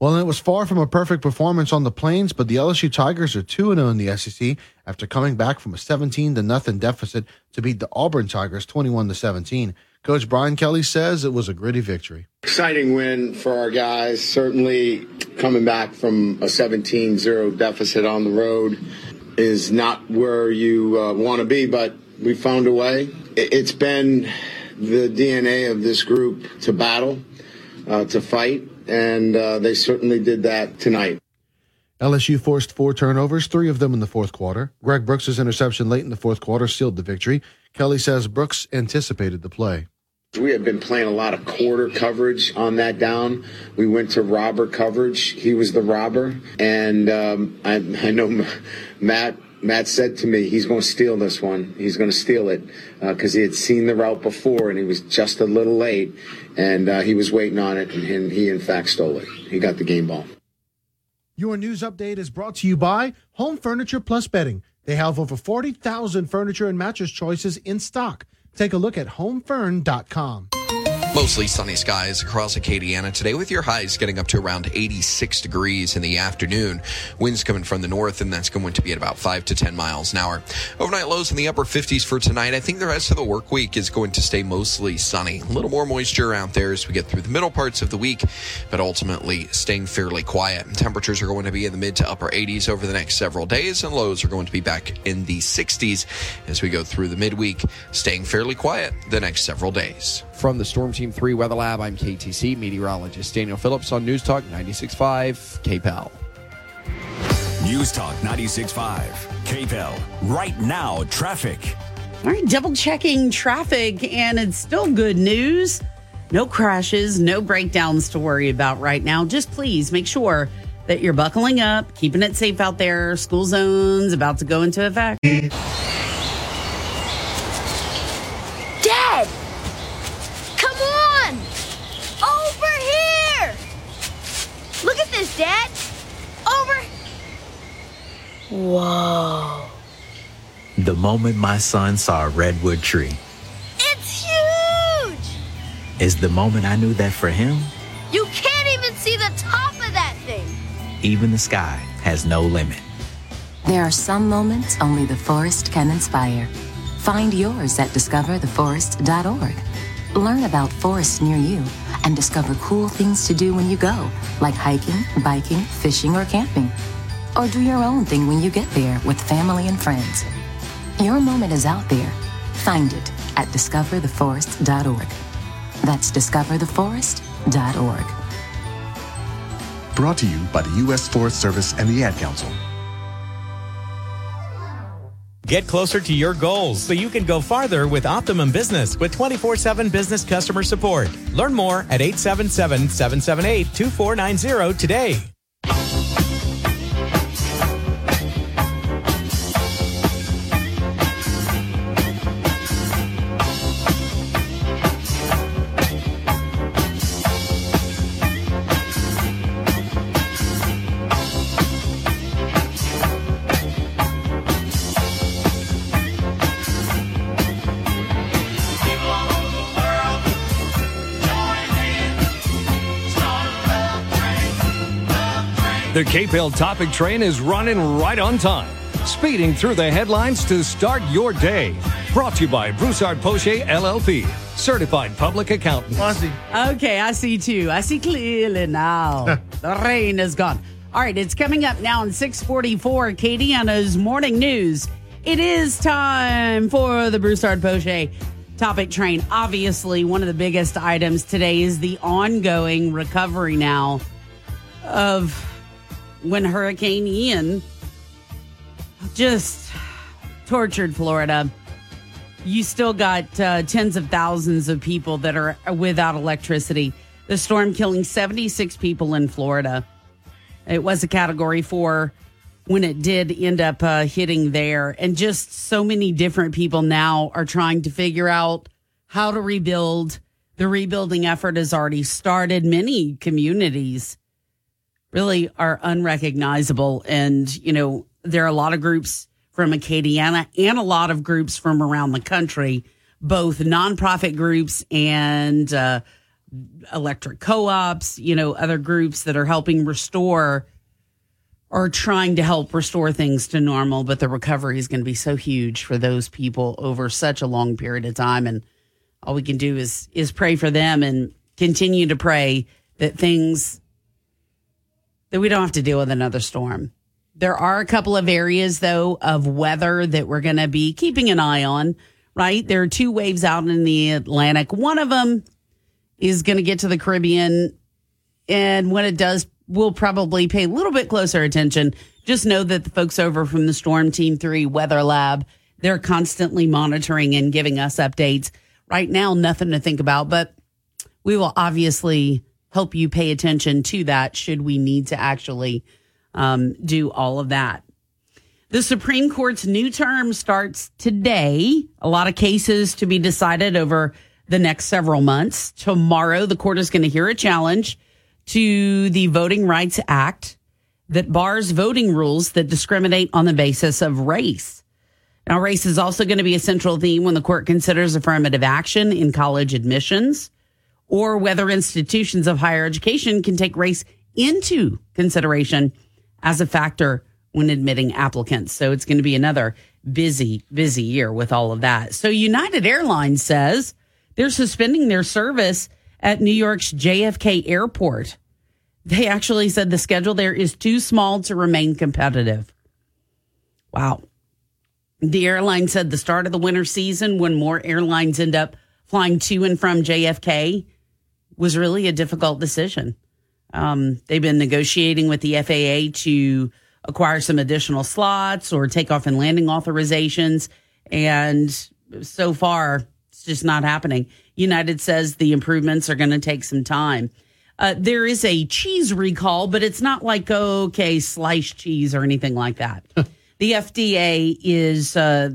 Well, it was far from a perfect performance on the Plains, but the LSU Tigers are 2 0 in the SEC after coming back from a 17 to nothing deficit to beat the Auburn Tigers 21 to 17. Coach Brian Kelly says it was a gritty victory. Exciting win for our guys. Certainly coming back from a 17 0 deficit on the road is not where you uh, want to be, but we found a way. It's been the DNA of this group to battle, uh, to fight, and uh, they certainly did that tonight. LSU forced four turnovers, three of them in the fourth quarter. Greg Brooks' interception late in the fourth quarter sealed the victory. Kelly says Brooks anticipated the play. We had been playing a lot of quarter coverage on that down. We went to robber coverage. He was the robber, and um, I, I, know Matt. Matt said to me, he's going to steal this one. He's going to steal it because uh, he had seen the route before and he was just a little late, and uh, he was waiting on it, and, and he in fact stole it. He got the game ball. Your news update is brought to you by Home Furniture Plus Bedding. They have over 40,000 furniture and mattress choices in stock. Take a look at homefurn.com. Mostly sunny skies across Acadiana today with your highs getting up to around 86 degrees in the afternoon. Winds coming from the north and that's going to be at about 5 to 10 miles an hour. Overnight lows in the upper 50s for tonight. I think the rest of the work week is going to stay mostly sunny. A little more moisture out there as we get through the middle parts of the week, but ultimately staying fairly quiet. Temperatures are going to be in the mid to upper 80s over the next several days and lows are going to be back in the 60s as we go through the midweek, staying fairly quiet the next several days. From the Storm Team 3 Weather Lab, I'm KATC meteorologist Daniel Phillips on News Talk 96.5 KPEL. News Talk 96.5 KPEL. Right now, traffic. All right, double checking traffic, and it's still good news. No crashes, no breakdowns to worry about right now. Just please make sure that you're buckling up, keeping it safe out there. School zones about to go into effect. Dad! Come on! Over here! Look at this, Dad! Over! Whoa. The moment my son saw a redwood tree It's huge! is the moment I knew that for him, You can't even see the top of that thing! even the sky has no limit. There are some moments only the forest can inspire. Find yours at discovertheforest.org. Learn about forests near you and discover cool things to do when you go, like hiking, biking, fishing, or camping. Or do your own thing when you get there with family and friends. Your moment is out there. Find it at discovertheforest.org. That's discovertheforest.org. Brought to you by the U.S. Forest Service and the Ad Council. Get closer to your goals so you can go farther with Optimum Business with 24 7 business customer support. Learn more at 877 778 2490 today. The KPEL Topic Train is running right on time, speeding through the headlines to start your day. Brought to you by Broussard Poche LLP, certified public accountant. Okay, I see too. I see clearly now. *laughs* the rain is gone. All right, it's coming up now in 644 Acadiana's Morning News. It is time for the Broussard Poche topic train. Obviously, one of the biggest items today is the ongoing recovery now of when Hurricane Ian just tortured Florida. You still got uh, tens of thousands of people that are without electricity. The storm killing 76 people in Florida. It was a category four when it did end up uh, hitting there. And just so many different people now are trying to figure out how to rebuild. The rebuilding effort has already started. Many communities really are unrecognizable. And, you know, there are a lot of groups from Acadiana and a lot of groups from around the country, both nonprofit groups and uh, electric co ops, you know, other groups that are helping restore or trying to help restore things to normal. But the recovery is going to be so huge for those people over such a long period of time. And all we can do is, is pray for them and continue to pray that things that we don't have to deal with another storm. There are a couple of areas, though, of weather that we're going to be keeping an eye on, right? There are two waves out in the Atlantic. One of them is going to get to the Caribbean. And when it does, we'll probably pay a little bit closer attention. Just know that the folks over from the Storm Team 3 Weather Lab, they're constantly monitoring and giving us updates. Right now, nothing to think about, but we will obviously help you pay attention to that should we need to actually um, do all of that. The Supreme Court's new term starts today. A lot of cases to be decided over the next several months. Tomorrow, the court is going to hear a challenge to the Voting Rights Act that bars voting rules that discriminate on the basis of race. Now, race is also going to be a central theme when the court considers affirmative action in college admissions or whether institutions of higher education can take race into consideration as a factor when admitting applicants. So it's going to be another busy, busy year with all of that. So United Airlines says they're suspending their service at New York's JFK airport. They actually said the schedule there is too small to remain competitive. Wow. The airline said the start of the winter season, when more airlines end up flying to and from JFK, was really a difficult decision. Um, they've been negotiating with the FAA to acquire some additional slots or take off and landing authorizations. And so far, it's just not happening. United says the improvements are going to take some time. Uh, there is a cheese recall, but it's not like, okay, sliced cheese or anything like that. the FDA is, uh,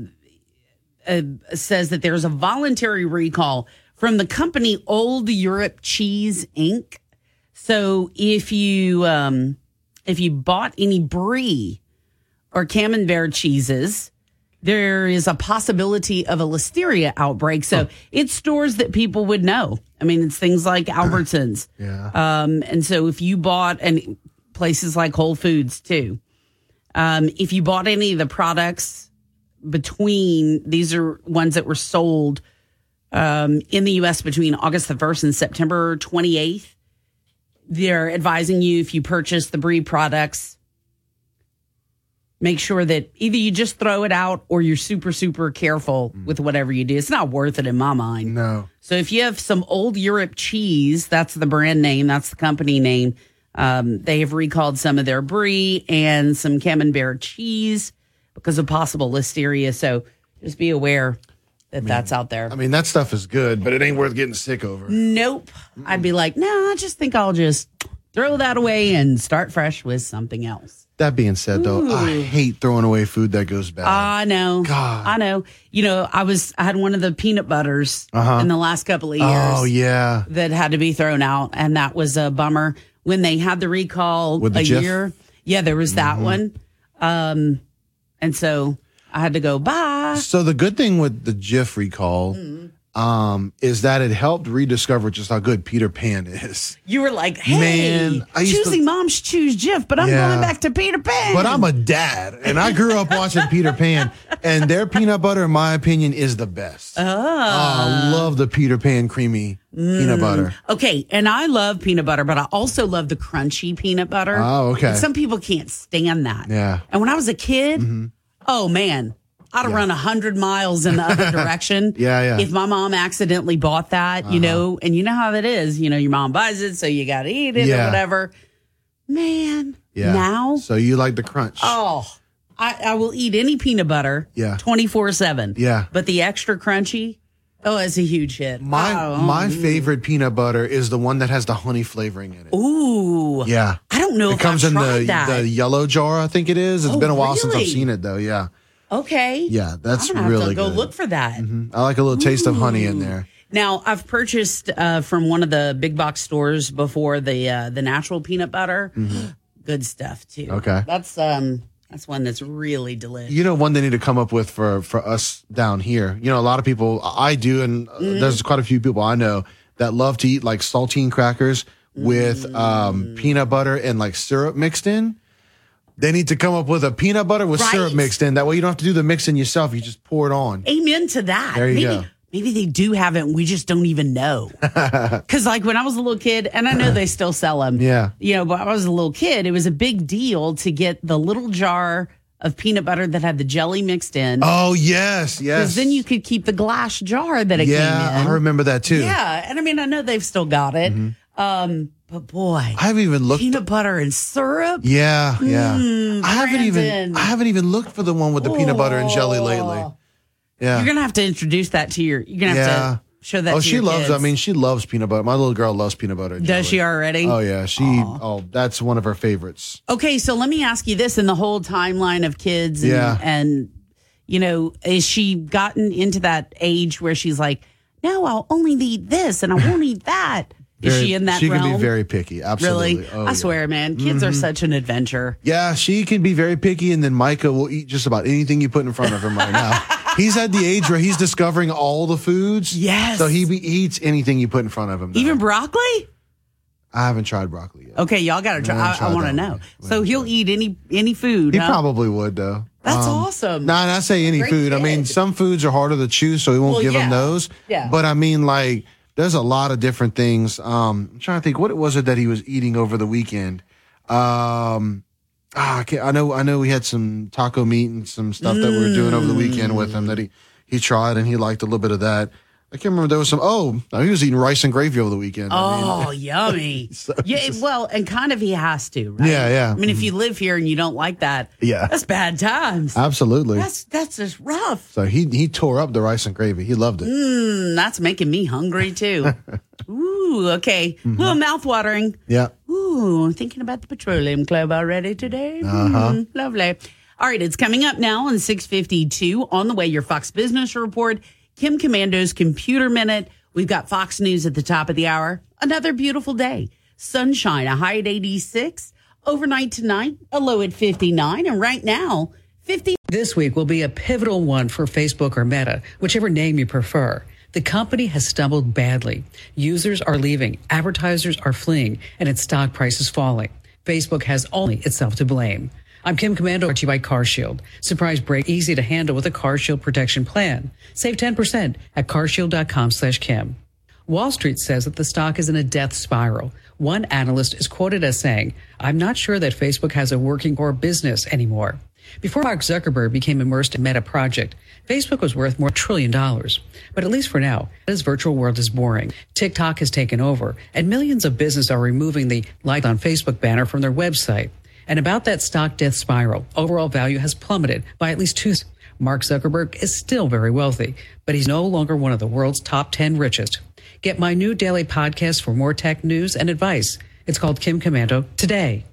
uh, says that there's a voluntary recall from the company Old Europe Cheese Inc. So if you um, if you bought any brie or camembert cheeses, there is a possibility of a listeria outbreak. So it's stores that people would know. I mean, it's things like *clears throat* Albertsons. Yeah. Um, and so if you bought and places like Whole Foods too. Um, if you bought any of the products between, these are ones that were sold um, in the U.S. between August the 1st and September 28th. They're advising you if you purchase the Brie products, make sure that either you just throw it out or you're super, super careful with whatever you do. It's not worth it in my mind. No. So if you have some old Europe cheese, that's the brand name, that's the company name. Um, they have recalled some of their brie and some camembert cheese because of possible listeria. So just be aware that that's out there. I mean, that stuff is good, but it ain't worth getting sick over. Nope. I'd be like, no, I just think I'll just throw that away and start fresh with something else. That being said, though, I hate throwing away food that goes bad. I know. God. I know. You know, I was I had one of the peanut butters Uh-huh. in the last couple of years. oh yeah, that had to be thrown out, and that was a bummer. When they had the recall the a Jif? year, yeah, there was that Mhm. one, um, and so I had to go bye. So the good thing with the Jif recall Mm-hmm. um, is that it helped rediscover just how good Peter Pan is. You were like, "Hey, Man, used to- choosing moms choose Jif, but I'm Yeah. going back to Peter Pan." But I'm a dad, and I grew up watching Peter Pan, and their peanut butter, in my opinion, is the best. oh, I love the Peter Pan creamy peanut butter. Okay, and I love peanut butter, but I also love the crunchy peanut butter. Oh, okay. And some people can't stand that. Yeah. And when I was a kid, oh man, I'd have run a hundred miles in the other *laughs* direction. Yeah, yeah. If my mom accidentally bought that, you uh-huh. know, and you know how that is, you know, your mom buys it, so you got to eat it or whatever. Man, Yeah. now, So you like the crunch? oh, I, I will eat any peanut butter, Yeah. twenty four seven. Yeah. But the extra crunchy, oh, it's a huge hit. My Oh, my favorite peanut butter is the one that has the honey flavoring in it. Ooh, Yeah. I don't know It if comes I've in tried the that. the yellow jar, I think it is. It's Oh, been a while since I've seen it though. Yeah. Okay. Yeah, that's I'm have really to go good. look for that. I like a little taste of honey in there. Now, I've purchased uh, from one of the big box stores before the uh, the natural peanut butter. Good stuff too. Mm-hmm. Okay. that's um that's one that's really delicious. You know, one they need to come up with for for us down here. You know, a lot of people I do, and uh, Mm-hmm. there's quite a few people I know that love to eat like saltine crackers with Mm. um, peanut butter and like syrup mixed in. They need to come up with a peanut butter with syrup mixed in. That way, you don't have to do the mixing yourself. You just pour it on. Amen to that. There you maybe, go. Maybe they do have it, and we just don't even know. *laughs* Because like when I was a little kid, and I know they still sell them. Yeah. You know, but I was a little kid. It was a big deal to get the little jar of peanut butter that had the jelly mixed in. Oh yes, yes. Because then you could keep the glass jar that it yeah, came in. I remember that too. Mm-hmm. Yeah, and I mean, I know they've still got it. Um, but boy, I haven't even looked. peanut butter and syrup. Yeah, yeah. Mm, I haven't even I haven't even looked for the one with the peanut butter and jelly lately. Yeah. You're gonna have to introduce that to your. You're gonna have yeah. to show that. oh, to she your loves. Kids. I mean, she loves peanut butter. My little girl loves peanut butter. and does jelly. she already? Oh yeah, she. Oh, that's one of her favorites. Okay, so let me ask you this: in the whole timeline of kids, and, Yeah. and you know, is she gotten into that age where she's like, "No, I'll only eat this, and I won't eat *laughs* that"? Is Very- she in that She realm? can be very picky. Absolutely. Really? Oh, I yeah. swear, man, kids are Mhm. such an adventure. Yeah, she can be very picky, and then Micah will eat just about anything you put in front of him right now. *laughs* he's at the age where he's discovering all the foods. Yes. So he be, eats anything you put in front of him. Even broccoli? I haven't tried broccoli yet. Okay, y'all got to try. haven't I, I want to know. So he'll eat any any food. He huh? probably would though. That's awesome. No, nah, I say any Great food. I mean, some foods are harder to choose, so we won't Well, give him those. Yeah. But I mean, like, there's a lot of different things. Um, I'm trying to think, what it was it that he was eating over the weekend? Um, ah, I, I know, I know, we had some taco meat and some stuff that we were doing over the weekend with him that he he tried and he liked a little bit of that. I can't remember. There was some. Oh, he was eating rice and gravy over the weekend. I mean, Oh, *laughs* yummy. So yeah, just- well, and kind of he has to, right? Yeah, yeah. I mean, if you live here and you don't like that, Yeah. that's bad times. absolutely. That's that's just rough. so he he tore up the rice and gravy. He loved it. Mm, that's making me hungry too. *laughs* Ooh, okay. Mm-hmm. Well, mouth watering. Yeah. Ooh, thinking about the petroleum club already today. Uh-huh. Mm, lovely. All right, it's coming up now on 652. On the way, your Fox Business Report, Kim Komando's Computer Minute. We've got Fox News at the top of the hour. Another beautiful day. Sunshine, a high at 86. Overnight tonight, a low at 59. And right now, 50. This week will be a pivotal one for Facebook or Meta, whichever name you prefer. The company has stumbled badly. Users are leaving, advertisers are fleeing, and its stock price is falling. Facebook has only itself to blame. I'm Kim Komando, brought to you by CarShield. Surprise break, easy to handle with a CarShield protection plan. Save 10% at carshield.com slash Kim. Wall Street says that the stock is in a death spiral. One analyst is quoted as saying, I'm not sure that Facebook has a working core business anymore. Before Mark Zuckerberg became immersed in Meta Project, Facebook was worth more trillion dollars. But at least for now, this virtual world is boring. TikTok has taken over, and millions of businesses are removing the like on Facebook banner from their website. And about that stock death spiral, overall value has plummeted by at least two. Mark Zuckerberg is still very wealthy, but he's no longer one of the world's top 10 richest. Get my new daily podcast for more tech news and advice. It's called Kim Komando Today.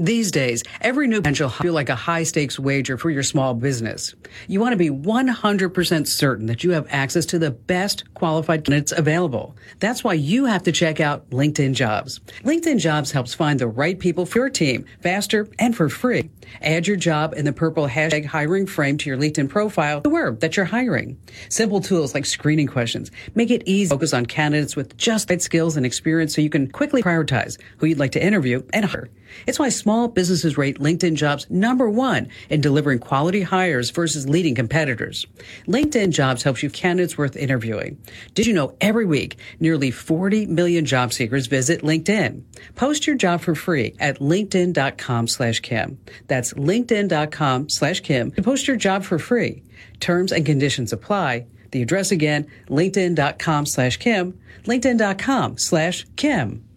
These days, every new potential feel like a high stakes wager for your small business. You want to be 100% certain that you have access to the best qualified candidates available. That's why you have to check out LinkedIn Jobs. LinkedIn Jobs helps find the right people for your team faster and for free. Add your job in the purple hashtag hiring frame to your LinkedIn profile the word that you're hiring. Simple tools like screening questions make it easy to focus on candidates with just the right skills and experience so you can quickly prioritize who you'd like to interview and hire. It's why small businesses rate LinkedIn jobs number one in delivering quality hires versus leading competitors. LinkedIn jobs helps you candidates worth interviewing. Did you know every week nearly 40 million job seekers visit LinkedIn? Post your job for free at linkedin.com slash Kim. That's linkedin.com slash Kim to post your job for free. Terms and conditions apply. The address again, linkedin.com slash Kim, linkedin.com slash Kim.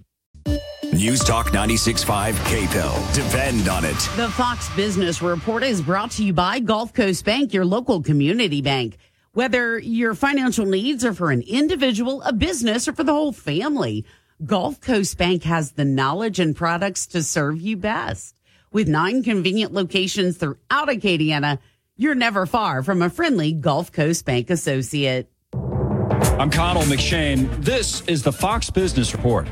News Talk 96.5 KPEL. Depend on it. The Fox Business Report is brought to you by Gulf Coast Bank, your local community bank. Whether your financial needs are for an individual, a business, or for the whole family, Gulf Coast Bank has the knowledge and products to serve you best. With nine convenient locations throughout Acadiana, you're never far from a friendly Gulf Coast Bank associate. I'm Connell McShane. This is the Fox Business Report.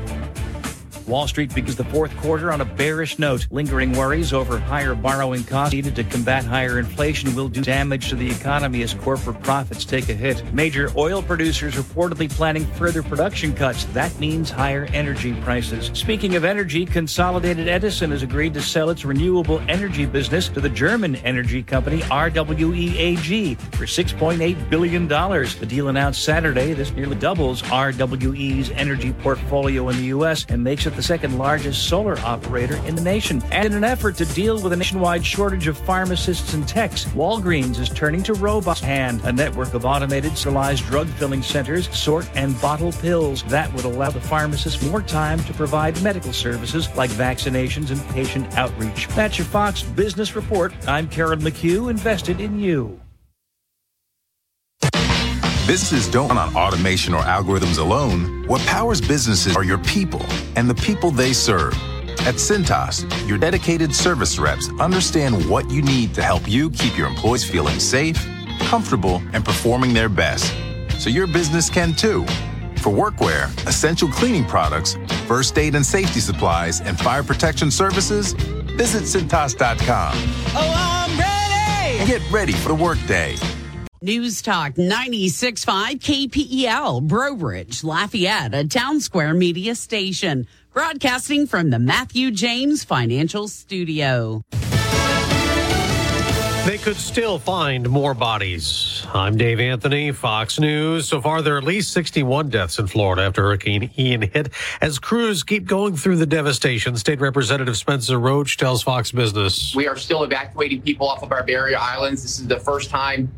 Wall Street begins the fourth quarter on a bearish note. Lingering worries over higher borrowing costs needed to combat higher inflation will do damage to the economy as corporate profits take a hit. Major oil producers reportedly planning further production cuts. That means higher energy prices. Speaking of energy, Consolidated Edison has agreed to sell its renewable energy business to the German energy company RWE AG for $6.8 billion. The deal announced Saturday. This nearly doubles RWE's energy portfolio in the U.S. and makes it the second largest solar operator in the nation. And in an effort to deal with a nationwide shortage of pharmacists and techs, Walgreens is turning to Robots Hand, a network of automated sterilized drug filling centers, sort and bottle pills that would allow the pharmacist more time to provide medical services like vaccinations and patient outreach. That's your Fox Business Report. I'm Karen McHugh, invested in you. Businesses don't run on automation or algorithms alone. What powers businesses are your people and the people they serve. At Cintas, your dedicated service reps understand what you need to help you keep your employees feeling safe, comfortable, and performing their best. So your business can too. For workwear, essential cleaning products, first aid and safety supplies, and fire protection services, visit Cintas.com. Oh, I'm ready! Get ready for the workday. News Talk 96.5 KPEL, Breaux Bridge, Lafayette, a Townsquare media station, broadcasting from the Matthew James Financial Studio. They could still find more bodies. I'm Dave Anthony, Fox News. So far, there are at least 61 deaths in Florida after Hurricane Ian hit. As crews keep going through the devastation, State Representative Spencer Roach tells Fox Business. We are still evacuating people off of our barrier islands. This is the first time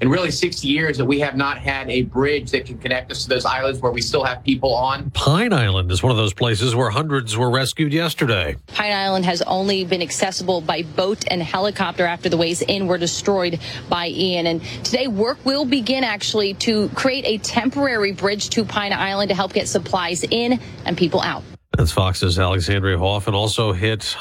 in really 60 years that we have not had a bridge that can connect us to those islands where we still have people on. Pine Island is one of those places where hundreds were rescued yesterday. Pine Island has only been accessible by boat and helicopter after the ways in were destroyed by Ian. And today, work will begin actually to create a temporary bridge to Pine Island to help get supplies in and people out. That's Fox's Alexandria Hoff and also hit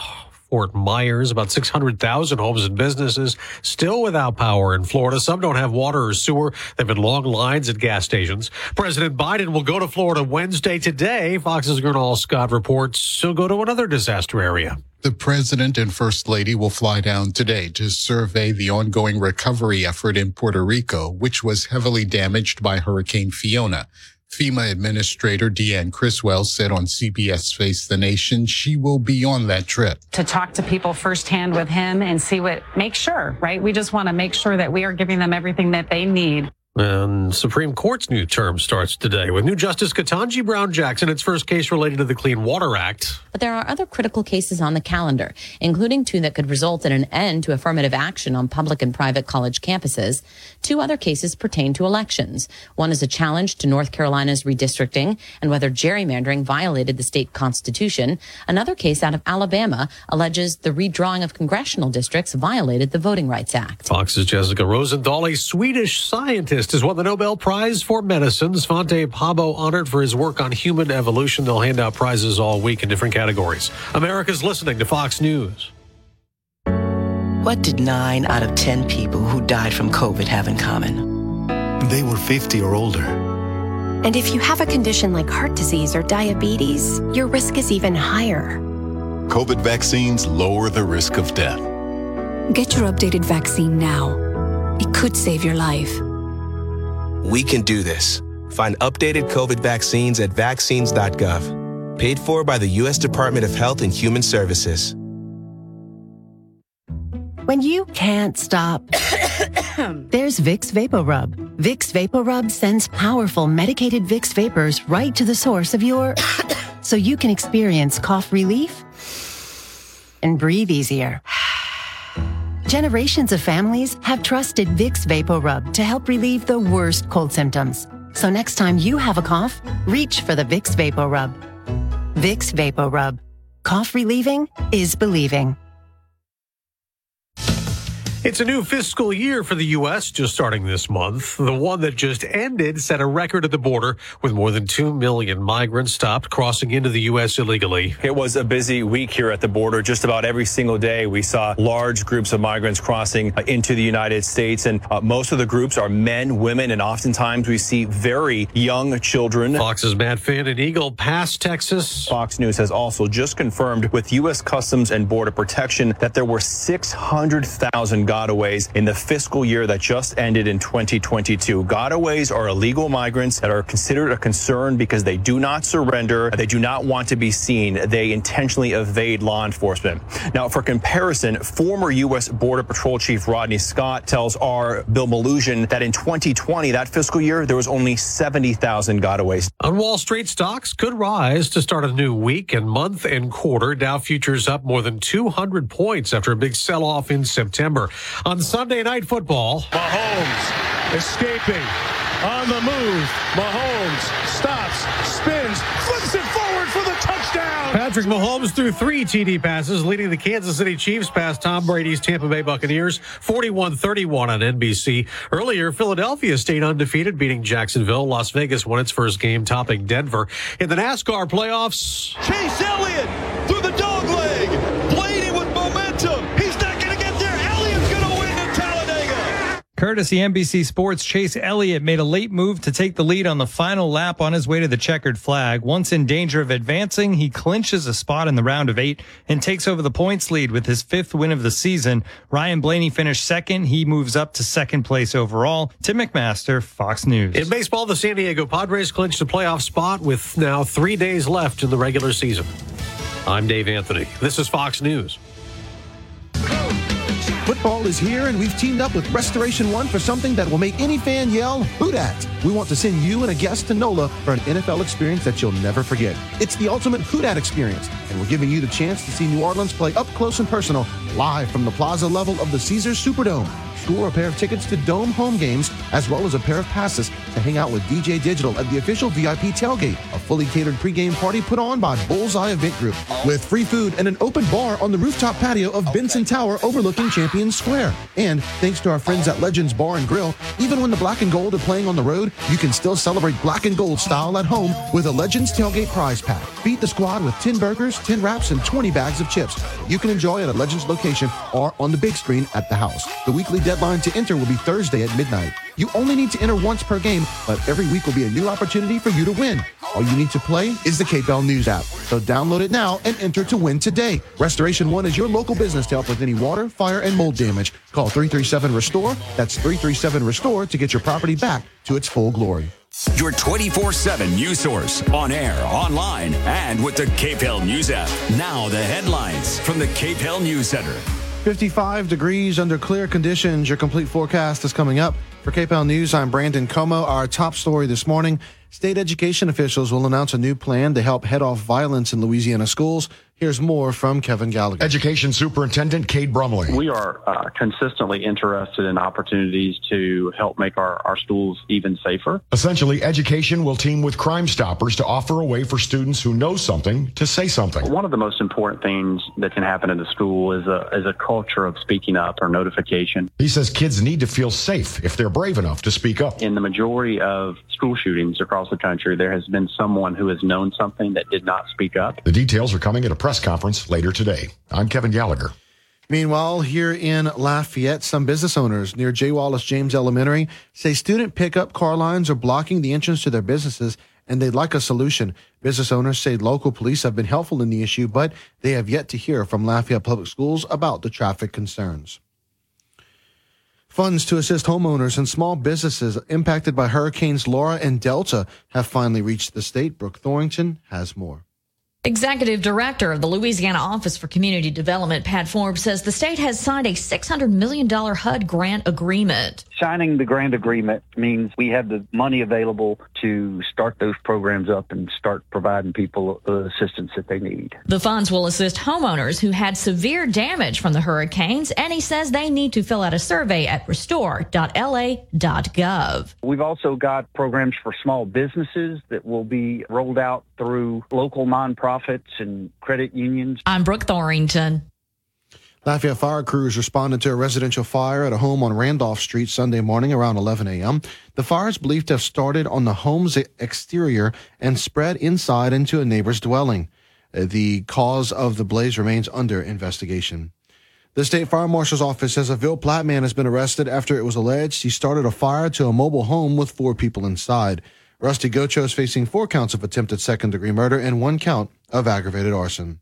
Fort Myers. About 600,000 homes and businesses still without power in Florida. Some don't have water or sewer. There have been long lines at gas stations. President Biden will go to Florida Wednesday today. Fox's Gernal Scott reports he'll go to another disaster area. The president and first lady will fly down today to survey the ongoing recovery effort in Puerto Rico, which was heavily damaged by Hurricane Fiona. FEMA Administrator Deanne Criswell said on CBS Face the Nation she will be on that trip. To talk to people firsthand with him and see what, make sure, right? We just want to make sure that we are giving them everything that they need. And Supreme Court's new term starts today with new Justice Ketanji Brown Jackson, its first case related to the Clean Water Act. But there are other critical cases on the calendar, including two that could result in an end to affirmative action on public and private college campuses. Two other cases pertain to elections. One is a challenge to North Carolina's redistricting and whether gerrymandering violated the state constitution. Another case out of Alabama alleges the redrawing of congressional districts violated the Voting Rights Act. Fox's Jessica Rosenthal, a Swedish scientist, has won the Nobel Prize for Medicine. Svante Pääbo honored for his work on human evolution. They'll hand out prizes all week in different categories. America's listening to Fox News. What did nine out of 10 people who died from COVID have in common? They were 50 or older. And if you have a condition like heart disease or diabetes, your risk is even higher. COVID vaccines lower the risk of death. Get your updated vaccine now. It could save your life. We can do this. Find updated COVID vaccines at vaccines.gov. Paid for by the U.S. Department of Health and Human Services. When you can't stop, *coughs* there's Vicks VapoRub. Vicks Vapor Rub sends powerful medicated Vicks vapors right to the source of your *coughs* so you can experience cough relief and breathe easier. *sighs* Generations of families have trusted Vicks Vapor Rub to help relieve the worst cold symptoms. So next time you have a cough, reach for the Vicks Vapor Rub. Vicks Vapor Rub. Cough relieving is believing. It's a new fiscal year for the U.S. just starting this month. The one that just ended set a record at the border with more than 2 million migrants stopped crossing into the U.S. illegally. It was a busy week here at the border. Just about every single day, we saw large groups of migrants crossing uh, into the United States. And uh, most of the groups are men, women, and oftentimes we see very young children. Fox's Matt Finn and Eagle Pass Texas. Fox News has also just confirmed with U.S. Customs and Border Protection that there were 600,000 gotaways in the fiscal year that just ended in 2022. Gotaways are illegal migrants that are considered a concern because they do not surrender. They do not want to be seen. They intentionally evade law enforcement. Now, for comparison, former U.S. Border Patrol Chief Rodney Scott tells our Bill Melugin that in 2020, that fiscal year, there was only 70,000 gotaways. On Wall Street, stocks could rise to start a new week and month and quarter. Dow futures up more than 200 points after a big sell off in September. On Sunday Night Football, Mahomes escaping on the move. Mahomes stops, spins, flips it forward for the touchdown. Patrick Mahomes threw three TD passes, leading the Kansas City Chiefs past Tom Brady's Tampa Bay Buccaneers 41 31 on NBC. Earlier, Philadelphia stayed undefeated, beating Jacksonville. Las Vegas won its first game, topping Denver. In the NASCAR playoffs, Chase Elliott through the dog leg. Courtesy NBC Sports, Chase Elliott made a late move to take the lead on the final lap on his way to the checkered flag. Once in danger of advancing, he clinches a spot in the round of eight and takes over the points lead with his fifth win of the season. Ryan Blaney finished second. He moves up to second place overall. Tim McMaster, Fox News. in baseball, the San Diego Padres clinched a playoff spot with now three days left in the regular season. I'm Dave Anthony. This is Fox News. Football is here, and we've teamed up with Restoration One for something that will make any fan yell, Who dat? We want to send you and a guest to NOLA for an NFL experience that you'll never forget. It's the ultimate Who dat experience, and we're giving you the chance to see New Orleans play up close and personal, live from the plaza level of the Caesars Superdome. Score a pair of tickets to Dome home games, as well as a pair of passes to hang out with DJ Digital at the official VIP tailgate, a fully catered pregame party put on by Bullseye Event Group, with free food and an open bar on the rooftop patio of Benson Tower overlooking Champion Square. And thanks to our friends at Legends Bar and Grill, even when the black and gold are playing on the road, you can still celebrate black and gold style at home with a Legends tailgate prize pack. Feed the squad with 10 burgers, 10 wraps, and 20 bags of chips. You can enjoy at a Legends location or on the big screen at the house. The weekly to enter will be Thursday at midnight. You only need to enter once per game, but every week will be a new opportunity for you to win. All you need to play is the KPEL News app. So download it now and enter to win today. Restoration One is your local business to help with any water, fire, and mold damage. Call 337 Restore. That's 337 Restore to get your property back to its full glory. Your 24 7 news source on air, online, and with the KPEL News app. Now, the headlines from the KPEL News Center. 55 degrees under clear conditions. Your complete forecast is coming up. For KPEL News, I'm Brandon Comeaux. Our top story this morning state education officials will announce a new plan to help head off violence in Louisiana schools. Here's more from Kevin Gallagher. Education Superintendent Cade Brumley. We are uh, consistently interested in opportunities to help make our, our schools even safer. Essentially, education will team with Crime Stoppers to offer a way for students who know something to say something. One of the most important things that can happen in the school is a, is a culture of speaking up or notification. He says kids need to feel safe if they're brave enough to speak up. In the majority of school shootings across the country, there has been someone who has known something that did not speak up. The details are coming at a press conference later today. I'm Kevin Gallagher. Meanwhile, here in Lafayette, some business owners near J. Wallace James Elementary say student pickup car lines are blocking the entrance to their businesses and they'd like a solution. Business owners say local police have been helpful in the issue, but they have yet to hear from Lafayette Public Schools about the traffic concerns. Funds to assist homeowners and small businesses impacted by Hurricanes Laura and Delta have finally reached the state. Brooke Thorington has more. Executive Director of the Louisiana Office for Community Development, Pat Forbes, says the state has signed a $600 million HUD grant agreement. Signing the grant agreement means we have the money available to start those programs up and start providing people the assistance that they need. The funds will assist homeowners who had severe damage from the hurricanes, and he says they need to fill out a survey at restore.la.gov. We've also got programs for small businesses that will be rolled out through local nonprofits and credit unions. I'm Brooke Thorington. Lafayette fire crews responded to a residential fire at a home on Randolph Street Sunday morning around 11 a.m. The fire is believed to have started on the home's exterior and spread inside into a neighbor's dwelling. Uh, the cause of the blaze remains under investigation. The state fire marshal's office says a Ville Platte man has been arrested after it was alleged he started a fire to a mobile home with four people inside. Rusty Gocho is facing four counts of attempted second degree murder and one count of aggravated arson.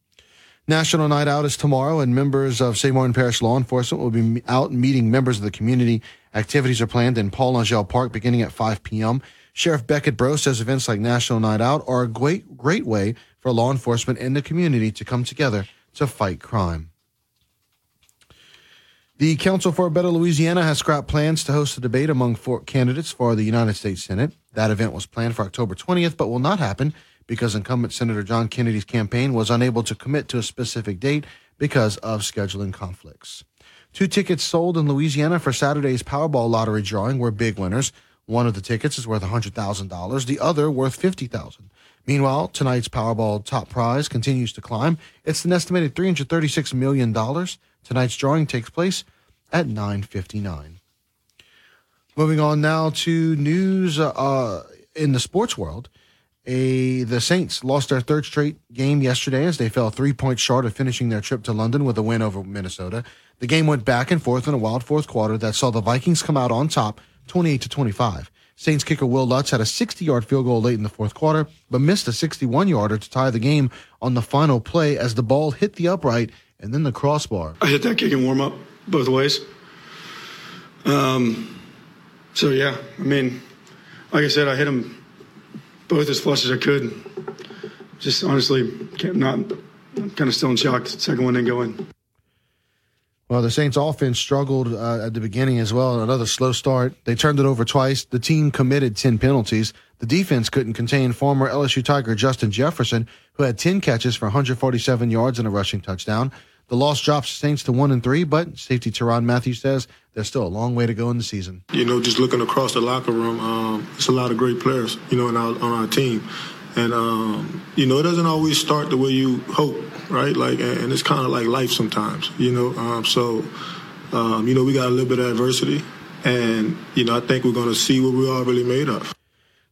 National Night Out is tomorrow, and members of St. Martin Parish law enforcement will be out meeting members of the community. Activities are planned in Paul Angel Park beginning at 5 p.m. Sheriff Becket Breaux says events like National Night Out are a great, great way for law enforcement and the community to come together to fight crime. The Council for a Better Louisiana has scrapped plans to host a debate among four candidates for the United States Senate. That event was planned for October 20th, but will not happen because incumbent Senator John Kennedy's campaign was unable to commit to a specific date because of scheduling conflicts. Two tickets sold in Louisiana for Saturday's Powerball lottery drawing were big winners. One of the tickets is worth $100,000, the other worth $50,000. Meanwhile, tonight's Powerball top prize continues to climb. It's an estimated $336 million. Tonight's drawing takes place at 9:59. Moving on now to news uh, in the sports world. A the Saints lost their third straight game yesterday as they fell three points short of finishing their trip to London with a win over Minnesota. The game went back and forth in a wild fourth quarter that saw the Vikings come out on top, 28 to 25. Saints kicker Wil Lutz had a 60-yard field goal late in the fourth quarter, but missed a 61-yarder to tie the game on the final play as the ball hit the upright and then the crossbar. I hit that kick in warm up both ways. Um, so yeah, I mean, like I said, I hit them both as flush as I could. Just honestly, not I'm kind of still in shock. Second one didn't go in. Well, the Saints offense struggled uh, at the beginning as well. Another slow start. They turned it over twice. The team committed 10 penalties. The defense couldn't contain former LSU Tiger Justin Jefferson, who had 10 catches for 147 yards and a rushing touchdown. The loss drops Saints to one and three, but safety Tyrann Mathieu says there's still a long way to go in the season. You know, just looking across the locker room, um, it's a lot of great players, you know, our, on our team. And, um, you know, it doesn't always start the way you hope, right? Like, and it's kind of like life sometimes, you know. Um, so, um, you know, we got a little bit of adversity. And, you know, I think we're going to see what we are really made of.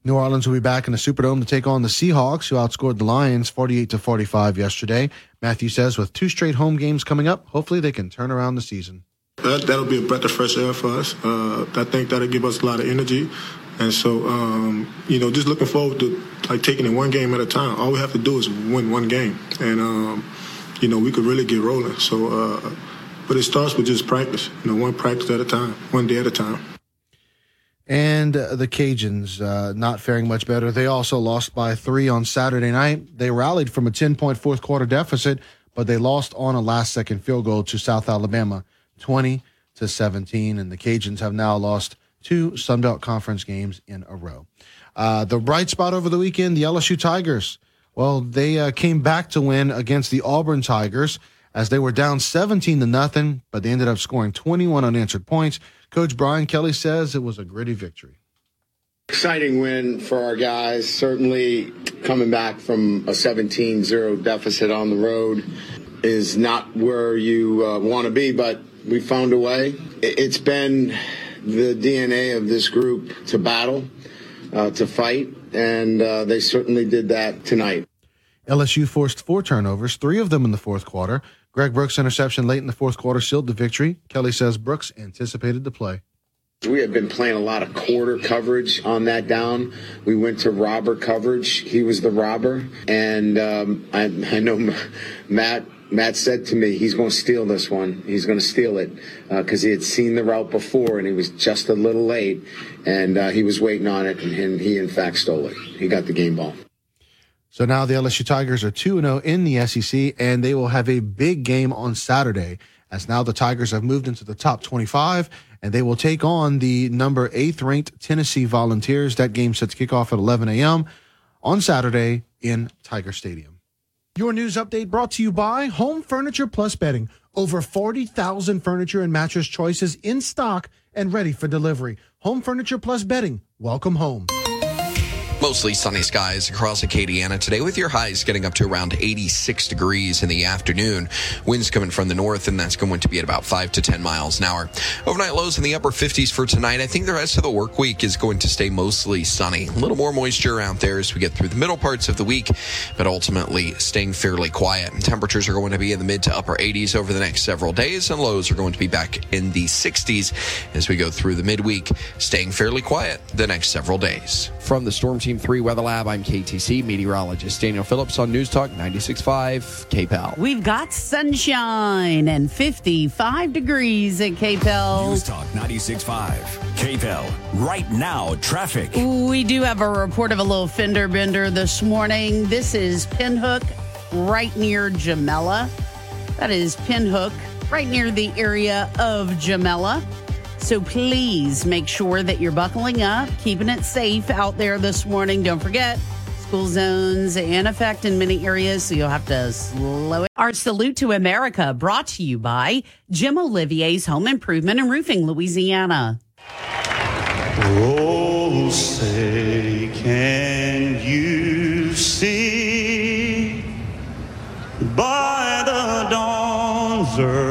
New Orleans will be back in the Superdome to take on the Seahawks, who outscored the Lions 48 to 45 yesterday. Mathieu says with two straight home games coming up, hopefully they can turn around the season. That, that'll be a breath of fresh air for us. Uh, I think that'll give us a lot of energy. And so, um, you know, just looking forward to like taking it one game at a time. All we have to do is win one game, and um, you know, we could really get rolling. So, uh, but it starts with just practice. You know, one practice at a time, one day at a time. And the Cajuns uh, not faring much better. They also lost by three on Saturday night. They rallied from a 10 point fourth quarter deficit, but they lost on a last second field goal to South Alabama, 20 to 17. And the Cajuns have now lost two Sunbelt Conference games in a row. Uh, the bright spot over the weekend, the LSU Tigers. Well, they uh, came back to win against the Auburn Tigers as they were down 17 to nothing, but they ended up scoring 21 unanswered points. Coach Brian Kelly says it was a gritty victory. Exciting win for our guys. Certainly coming back from a 17 0 deficit on the road is not where you uh, want to be, but we found a way. It's been the DNA of this group to battle, uh, to fight, and uh, they certainly did that tonight. LSU forced four turnovers, three of them in the fourth quarter. Greg Brooks' interception late in the fourth quarter sealed the victory. Kelly says Brooks anticipated the play. We had been playing a lot of quarter coverage on that down. We went to robber coverage. He was the robber, and um, I, I know Matt Matt said to me, he's going to steal this one. He's going to steal it because uh, he had seen the route before and he was just a little late and uh, he was waiting on it and, and, he, in fact, stole it. He got the game ball. So now the LSU Tigers are 2 0 in the SEC and they will have a big game on Saturday as now the Tigers have moved into the top 25 and they will take on the number eighth ranked Tennessee Volunteers. That game sets kickoff at 11 a.m. on Saturday in Tiger Stadium. Your news update brought to you by Home Furniture Plus Bedding. Over 40,000 furniture and mattress choices in stock and ready for delivery. Home Furniture Plus Bedding. Welcome home. Mostly sunny skies across Acadiana today with your highs getting up to around 86 degrees in the afternoon. Winds coming from the north and that's going to be at about 5 to 10 miles an hour. Overnight lows in the upper 50s for tonight. I think the rest of the work week is going to stay mostly sunny. A little more moisture out there as we get through the middle parts of the week, but ultimately staying fairly quiet. Temperatures are going to be in the mid to upper 80s over the next several days and lows are going to be back in the 60s as we go through the midweek, staying fairly quiet the next several days. From the Storm Team 3 Weather Lab, I'm KATC meteorologist Daniel Phillips on News Talk 96.5 KPEL. We've got sunshine and 55 degrees at KPEL. News Talk 96.5 KPEL. Right now, traffic. We do have a report of a little fender bender this morning. This is Pinhook right near Jamela. That is Pinhook right near the area of Jamela. So please make sure that you're buckling up, keeping it safe out there this morning. Don't forget, school zones in effect in many areas, so you'll have to slow it. Our salute to America brought to you by Jim Olivier's Home Improvement and Roofing, Louisiana. Oh, say, can you see by the dawn's early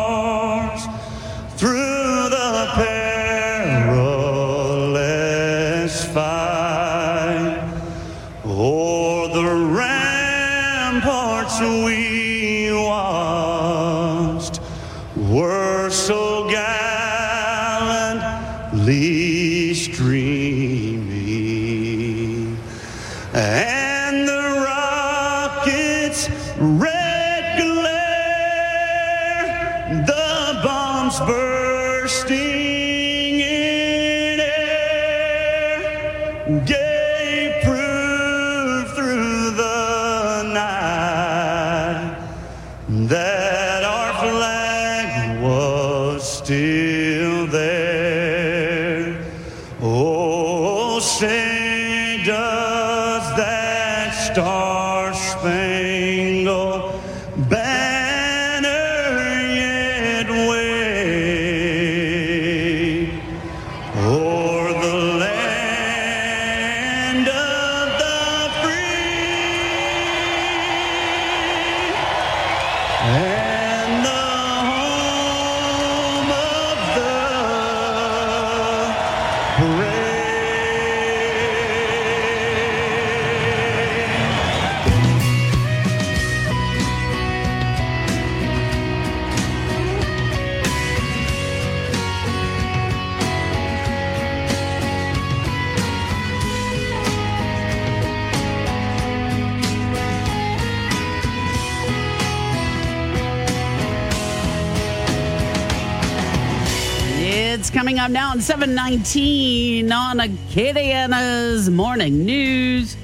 19 on Acadiana's Morning News.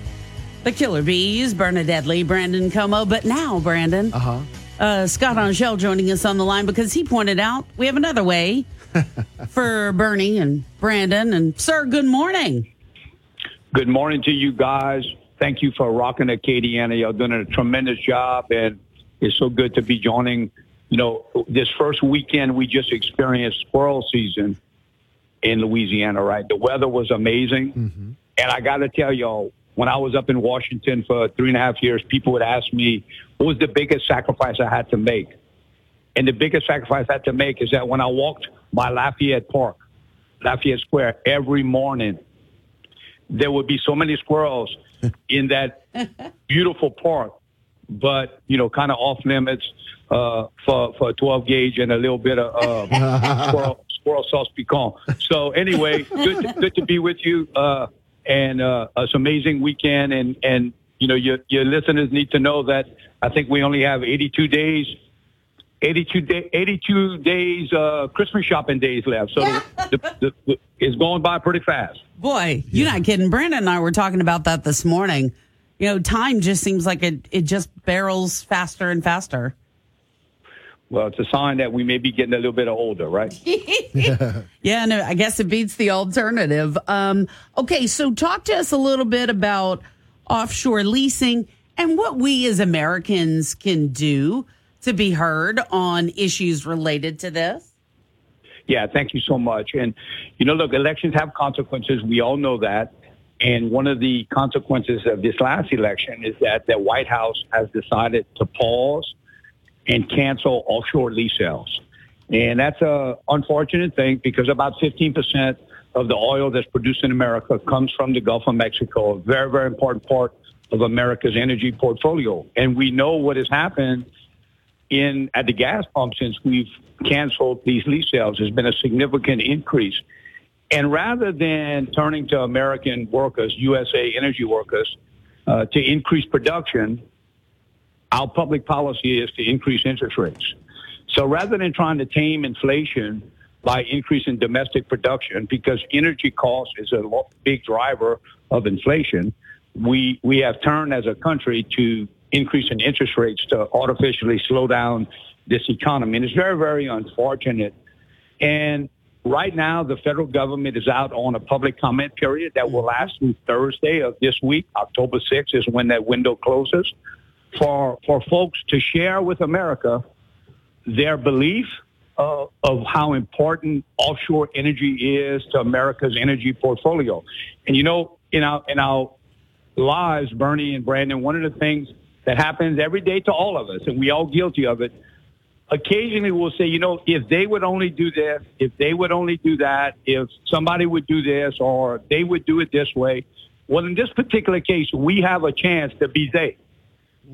The Killer Bees, Bernadette Lee, Brandon Comeaux. But now, Brandon, uh-huh. uh, Scott Angelle joining us on the line because he pointed out we have another way *laughs* for Bernie and Brandon. And, sir, good morning. Good morning to you guys. Thank you for rocking Acadiana. Y'all doing a tremendous job, and it's so good to be joining you know, this first weekend we just experienced squirrel season, in Louisiana, right? The weather was amazing. And I got to tell y'all, when I was up in Washington for three and a half years, people would ask me, what was the biggest sacrifice I had to make? And the biggest sacrifice I had to make is that when I walked by Lafayette Park, Lafayette Square, every morning, there would be so many squirrels *laughs* in that beautiful park, but you know, kind of off limits uh, for for a 12 gauge and a little bit of uh, *laughs* squirrel, squirrel sauce pecan. So anyway, good to, good to be with you, uh, and uh, it's an amazing weekend. And and you know, your your listeners need to know that I think we only have 82 days. 82, day, 82 days uh, Christmas shopping days left, so the, the, the, it's going by pretty fast. Boy, you're not kidding. Brandon and I were talking about that this morning. You know, time just seems like it, it just barrels faster and faster. Well, it's a sign that we may be getting a little bit older, right? *laughs* Yeah, no, I guess it beats the alternative. Um, okay, so talk to us a little bit about offshore leasing and what we as Americans can do to be heard on issues related to this. Yeah, thank you so much. And, you know, look, elections have consequences. We all know that. And one of the consequences of this last election is that the White House has decided to pause and cancel offshore lease sales. And that's a unfortunate thing because about 15% of the oil that's produced in America comes from the Gulf of Mexico, a very, very important part of America's energy portfolio. And we know what has happened in at the gas pump since we've canceled these lease sales. There's been a significant increase. And rather than turning to American workers, USA energy workers, uh, to increase production, our public policy is to increase interest rates. So rather than trying to tame inflation by increasing domestic production, because energy cost is a big driver of inflation, we, we have turned as a country to increasing interest rates to artificially slow down this economy. And it's very, very unfortunate. And right now, the federal government is out on a public comment period that will last through Thursday of this week. October 6th is when that window closes for, for folks to share with America their belief uh, of how important offshore energy is to America's energy portfolio. And you know, in our in our lives, Bernie and Brandon, one of the things that happens every day to all of us, and we all guilty of it. Occasionally, we'll say, you know, if they would only do this, if they would only do that, if somebody would do this, or they would do it this way. Well, in this particular case, we have a chance to be they.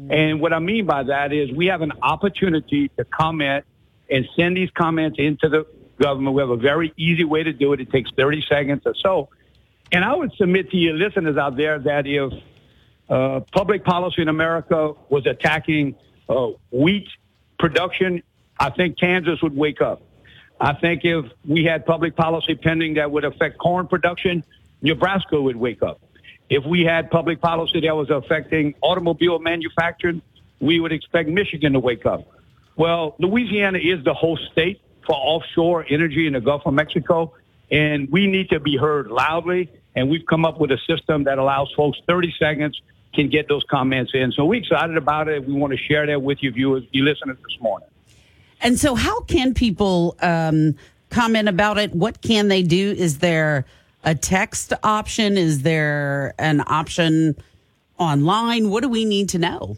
And what I mean by that is we have an opportunity to comment and send these comments into the government. We have a very easy way to do it. It takes 30 seconds or so. And I would submit to your listeners out there that if uh, public policy in America was attacking uh, wheat production, I think Kansas would wake up. I think if we had public policy pending that would affect corn production, Nebraska would wake up. If we had public policy that was affecting automobile manufacturing, we would expect Michigan to wake up. Well, Louisiana is the host state for offshore energy in the Gulf of Mexico, and we need to be heard loudly. And we've come up with a system that allows folks 30 seconds can get those comments in. So we're excited about it. We want to share that with you viewers, you listeners this morning. And so, how can people um, comment about it? What can they do? Is there a text option? Is there an option online? What do we need to know?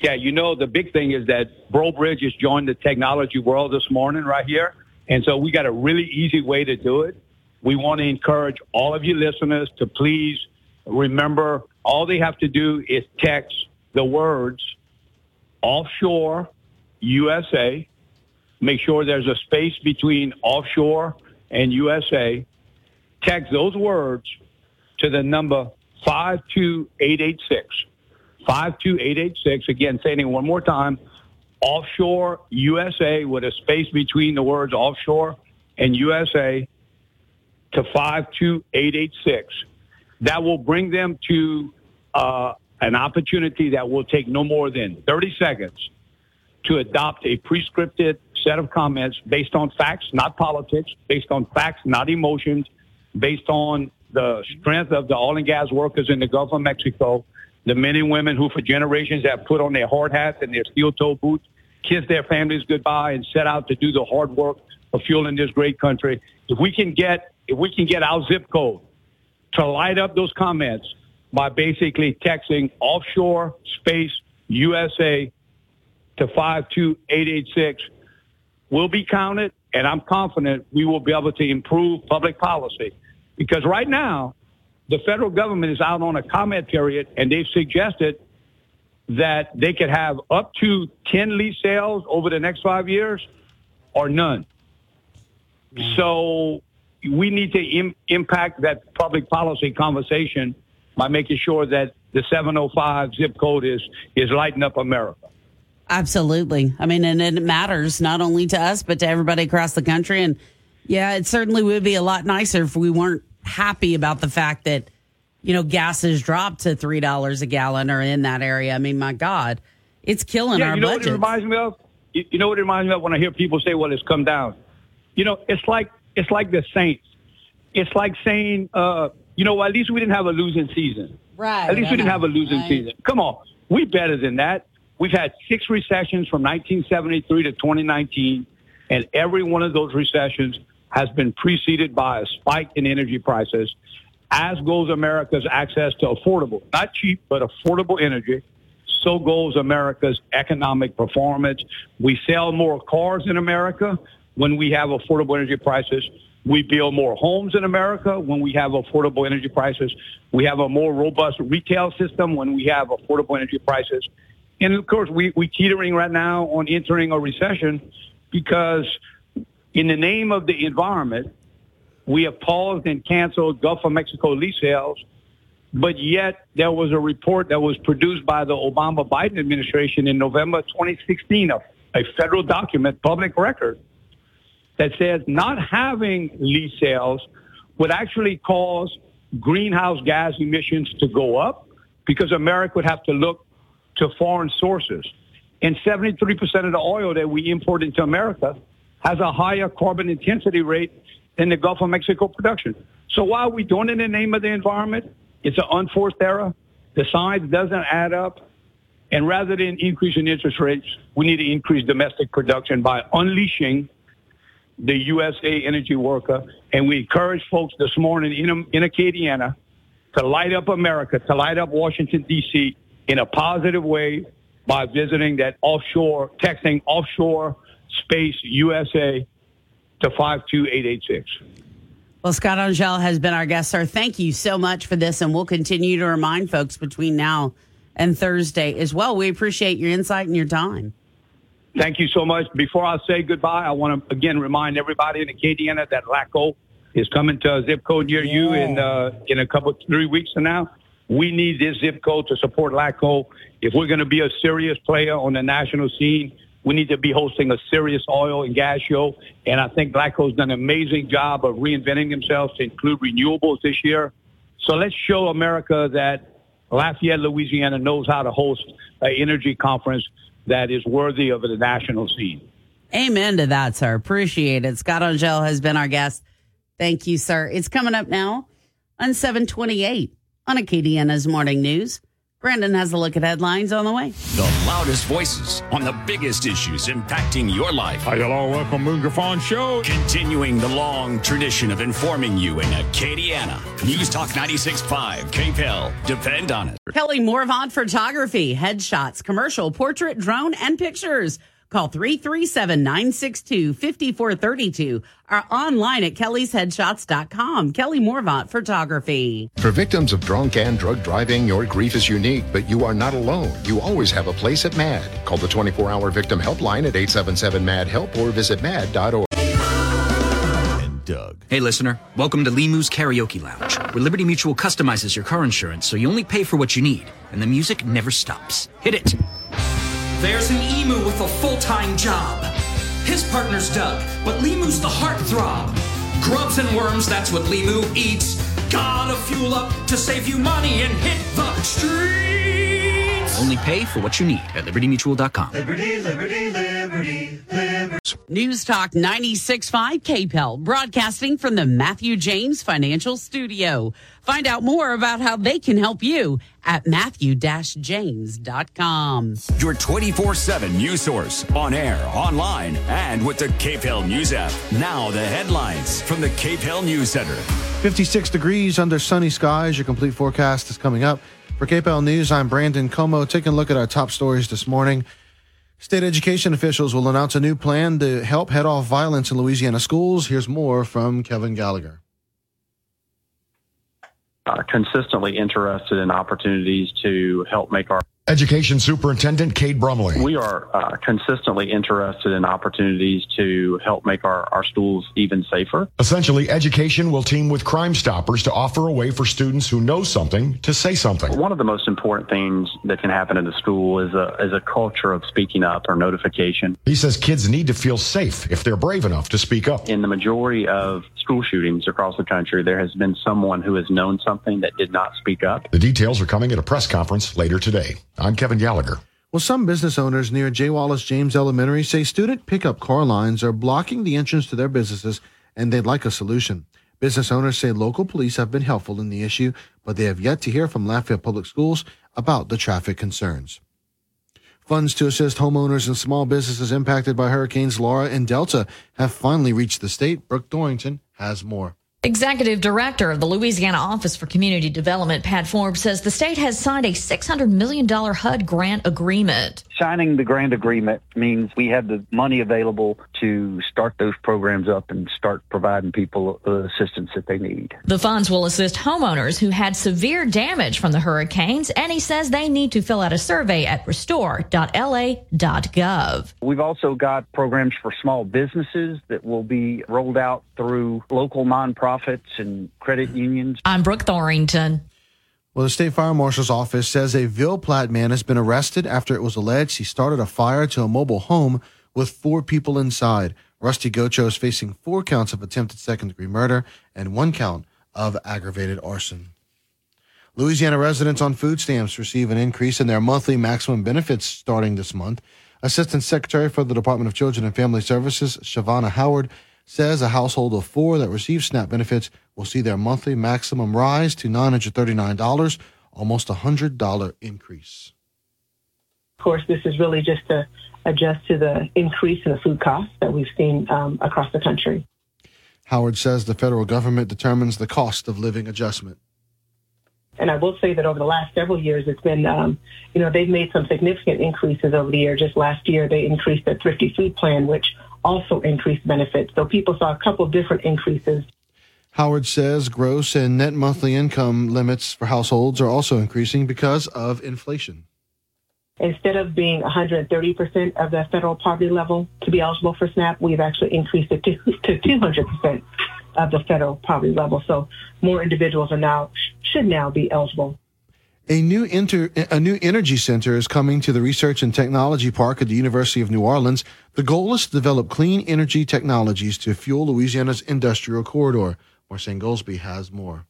Yeah, you know, the big thing is that Breaux Bridge has joined the technology world this morning right here. And so we got a really easy way to do it. We want to encourage all of you listeners to please remember all they have to do is text the words offshore USA. Make sure there's a space between offshore and USA. Text those words to the number 52886. 52886. Again, saying it one more time. Offshore USA with a space between the words offshore and USA to 52886. That will bring them to uh, an opportunity that will take no more than 30 seconds to adopt a prescripted set of comments based on facts, not politics, based on facts, not emotions, based on the strength of the oil and gas workers in the Gulf of Mexico, the men and women who for generations have put on their hard hats and their steel toe boots, kissed their families goodbye and set out to do the hard work of fueling this great country. If we can get if we can get our zip code to light up those comments by basically texting offshore space USA to 52886, we'll be counted, and I'm confident we will be able to improve public policy. Because right now, the federal government is out on a comment period, and they've suggested that they could have up to 10 lease sales over the next five years or none. So we need to Im- impact that public policy conversation by making sure that the 705 zip code is, is lighting up America. Absolutely. I mean, and it matters not only to us, but to everybody across the country. And yeah, it certainly would be a lot nicer if we weren't happy about the fact that, you know, gas has dropped to $3 a gallon or in that area. I mean, my God, it's killing yeah, our you know budget. what it reminds me of? You, you know what it reminds me of when I hear people say, well, it's come down. You know, it's like, it's like the Saints. It's like saying, uh, you know, at least we didn't have a losing season. Right. At least I we didn't have a losing right? season. Come on. We better than that. We've had six recessions from 1973 to 2019, and every one of those recessions has been preceded by a spike in energy prices, as goes America's access to affordable, not cheap, but affordable energy. So goes America's economic performance. We sell more cars in America when we have affordable energy prices. We build more homes in America when we have affordable energy prices. We have a more robust retail system when we have affordable energy prices. And of course, we, we teetering right now on entering a recession because in the name of the environment, we have paused and canceled Gulf of Mexico lease sales. But yet there was a report that was produced by the Obama Biden administration in November 2016, a, a federal document, public record, that says not having lease sales would actually cause greenhouse gas emissions to go up because America would have to look to foreign sources. And 73% of the oil that we import into America has a higher carbon intensity rate than the Gulf of Mexico production. So why are we doing it in the name of the environment? It's an unforced error. The science doesn't add up. And rather than increasing interest rates, we need to increase domestic production by unleashing the USA energy worker. And we encourage folks this morning in, in Acadiana to light up America, to light up Washington, D.C. in a positive way by visiting that offshore, texting offshore space USA to 52886. Well, Scott Angelle has been our guest, sir. Thank you so much for this, and we'll continue to remind folks between now and Thursday as well. We appreciate your insight and your time. Thank you so much. Before I say goodbye, I want to again remind everybody in Acadiana that LAGCOE is coming to a zip code near you in uh, in a couple three weeks from now. We need this zip code to support LAGCOE. If we're going to be a serious player on the national scene, we need to be hosting a serious oil and gas show. And I think LAGCOE's done an amazing job of reinventing themselves to include renewables this year. So let's show America that Lafayette, Louisiana knows how to host an energy conference that is worthy of the national scene. Amen to that, sir. Appreciate it. Scott Angelle has been our guest. Thank you, sir. It's coming up now on 728 on Acadiana's Morning News. Brandon has a look at headlines on the way. The loudest voices on the biggest issues impacting your life. Hi, hello, welcome Moon Griffon Show. Continuing the long tradition of informing you in Acadiana. News Talk 96.5, KPEL. Depend on it. Kelly Morvant Photography, headshots, commercial, portrait, drone, and pictures. Call 337-962-5432 or online at kellysheadshots.com. Kelly Morvant Photography. For victims of drunk and drug driving, your grief is unique, but you are not alone. You always have a place at MADD. Call the 24 hour victim helpline at 877 MADD HELP or visit madd.org. And Doug. Hey, listener. Welcome to Limu's Karaoke Lounge, where Liberty Mutual customizes your car insurance so you only pay for what you need, and the music never stops. Hit it. There's an emu with a full time job. his partner's Doug, but Limu's the heartthrob. Grubs and worms, that's what Limu eats. Gotta fuel up to save you money and hit the streets. Only pay for what you need at libertymutual.com. Liberty, liberty, liberty, liberty. News Talk 96.5 KPEL, broadcasting from the Matthew James Financial Studio. Find out more about how they can help you at matthew-james.com. Your 24 7 news source on air, online, and with the KPEL News app. Now, the headlines from the KPEL News Center. 56 degrees under sunny skies. Your complete forecast is coming up. For KPEL News, I'm Brandon Comeaux. Taking a look at our top stories this morning. State education officials will announce a new plan to help head off violence in Louisiana schools. Here's more from Kevin Gallagher. Uh, consistently interested in opportunities to help make our Education Superintendent Cade Brumley. We are uh, consistently interested in opportunities to help make our, our schools even safer. Essentially, education will team with Crime Stoppers to offer a way for students who know something to say something. One of the most important things that can happen in the school is a, is a culture of speaking up or notification. He says kids need to feel safe if they're brave enough to speak up. In the majority of school shootings across the country, there has been someone who has known something that did not speak up. The details are coming at a press conference later today. I'm Kevin Gallagher. Well, some business owners near J. Wallace James Elementary say student pickup car lines are blocking the entrance to their businesses and they'd like a solution. Business owners say local police have been helpful in the issue, but they have yet to hear from Lafayette Public Schools about the traffic concerns. Funds to assist homeowners and small businesses impacted by Hurricanes Laura and Delta have finally reached the state. Brooke Thorington has more. Executive Director of the Louisiana Office for Community Development, Pat Forbes, says the state has signed a $600 million HUD grant agreement. Signing the grant agreement means we have the money available to start those programs up and start providing people the assistance that they need. The funds will assist homeowners who had severe damage from the hurricanes, and he says they need to fill out a survey at restore.la.gov. We've also got programs for small businesses that will be rolled out through local nonprofits and credit unions. I'm Brooke Thorington. Well, the state fire marshal's office says a Ville Platte man has been arrested after it was alleged he started a fire to a mobile home with four people inside. Rusty Gocho is facing four counts of attempted second degree murder and one count of aggravated arson. Louisiana residents on food stamps receive an increase in their monthly maximum benefits starting this month. Assistant Secretary for the Department of Children and Family Services, Shavana Howard, says a household of four that receives SNAP benefits will see their monthly maximum rise to $939, almost a $100 increase. Of course, this is really just to adjust to the increase in the food costs that we've seen um, across the country. Howard says the federal government determines the cost of living adjustment. And I will say that over the last several years, it's been, um, you know, they've made some significant increases over the year. Just last year, they increased the thrifty food plan, which also increased benefits. So people saw a couple of different increases. Howard says gross and net monthly income limits for households are also increasing because of inflation. Instead of being 130% of the federal poverty level to be eligible for SNAP, we've actually increased it to, to 200% of the federal poverty level. So more individuals are now should now be eligible. A new inter, a new energy center is coming to the Research and Technology Park at the University of New Orleans. The goal is to develop clean energy technologies to fuel Louisiana's industrial corridor. Marcianne Goldsby has more.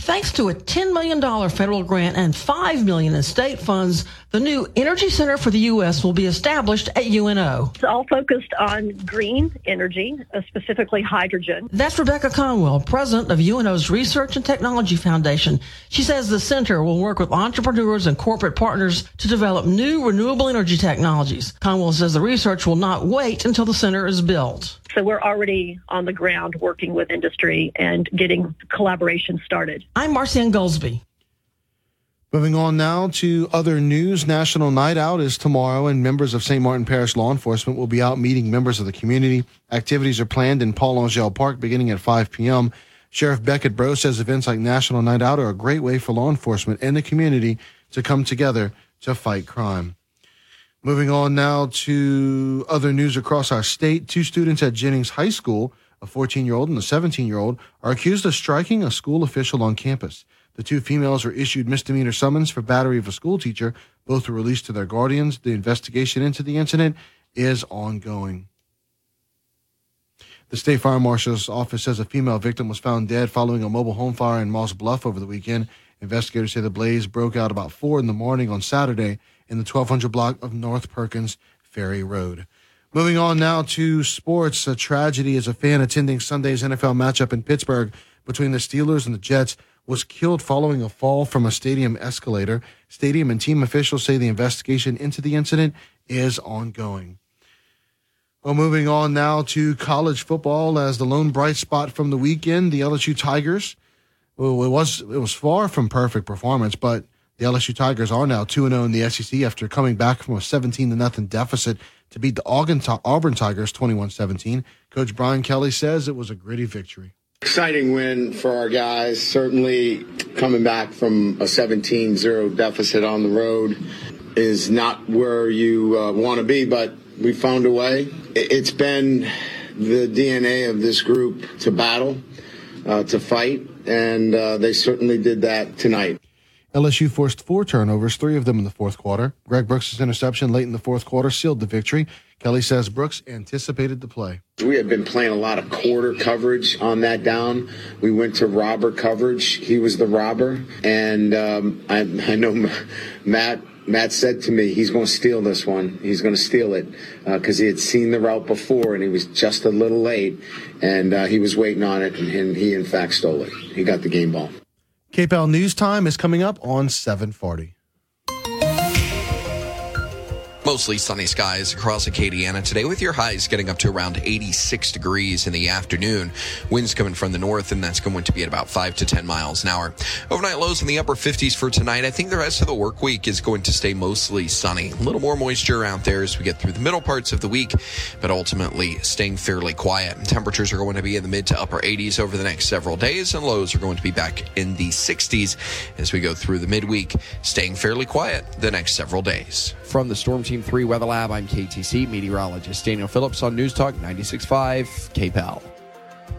Thanks to a $10 million federal grant and 5 million in state funds, the new Energy Center for the U.S. will be established at UNO. It's all focused on green energy, uh, specifically hydrogen. That's Rebecca Conwell, president of UNO's Research and Technology Foundation. She says the center will work with entrepreneurs and corporate partners to develop new renewable energy technologies. Conwell says the research will not wait until the center is built. So we're already on the ground working with industry and getting collaboration started. I'm Marcianne Goldsby. Moving on now to other news. National Night Out is tomorrow, and members of St. Martin Parish law enforcement will be out meeting members of the community. Activities are planned in Paul Angel Park beginning at 5 p.m. Sheriff Becket Breaux says events like National Night Out are a great way for law enforcement and the community to come together to fight crime. Moving on now to other news across our state. Two students at Jennings High School, a 14 year old and a 17 year old, are accused of striking a school official on campus. The two females were issued misdemeanor summons for battery of a school teacher. Both were released to their guardians. The investigation into the incident is ongoing. The state fire marshal's office says a female victim was found dead following a mobile home fire in Moss Bluff over the weekend. Investigators say the blaze broke out about 4 in the morning on Saturday in the 1200 block of North Perkins Ferry Road. Moving on now to sports. A tragedy as a fan attending Sunday's NFL matchup in Pittsburgh between the Steelers and the Jets was killed following a fall from a stadium escalator. Stadium and team officials say the investigation into the incident is ongoing. Well, moving on now to college football as the lone bright spot from the weekend, the LSU Tigers. Well, it was it was far from perfect performance, but the LSU Tigers are now 2 0 in the SEC after coming back from a 17 0 deficit to beat the Auburn Tigers 21 17. Coach Brian Kelly says it was a gritty victory. Exciting win for our guys. Certainly coming back from a 17 0 deficit on the road is not where you uh, want to be, but we found a way. It's been the DNA of this group to battle, uh, to fight, and uh, they certainly did that tonight. LSU forced four turnovers, three of them in the fourth quarter. Greg Brooks' interception late in the fourth quarter sealed the victory. Kelly says Brooks anticipated the play. We had been playing a lot of quarter coverage on that down. We went to robber coverage. He was the robber. And um, I, I know Matt Matt said to me, he's going to steal this one. He's going to steal it because uh, he had seen the route before and he was just a little late. And uh, he was waiting on it, and, and he, in fact, stole it. He got the game ball. KPEL News Time is coming up on 740. Mostly sunny skies across Acadiana today with your highs getting up to around 86 degrees in the afternoon. Winds coming from the north and that's going to be at about 5 to 10 miles an hour. Overnight lows in the upper 50s for tonight. I think the rest of the work week is going to stay mostly sunny. A little more moisture out there as we get through the middle parts of the week, but ultimately staying fairly quiet. Temperatures are going to be in the mid to upper 80s over the next several days and lows are going to be back in the 60s as we go through the midweek, staying fairly quiet the next several days. From the Storm Team 3 Weather Lab, I'm KATC meteorologist Daniel Phillips on News Talk 96.5 KPEL.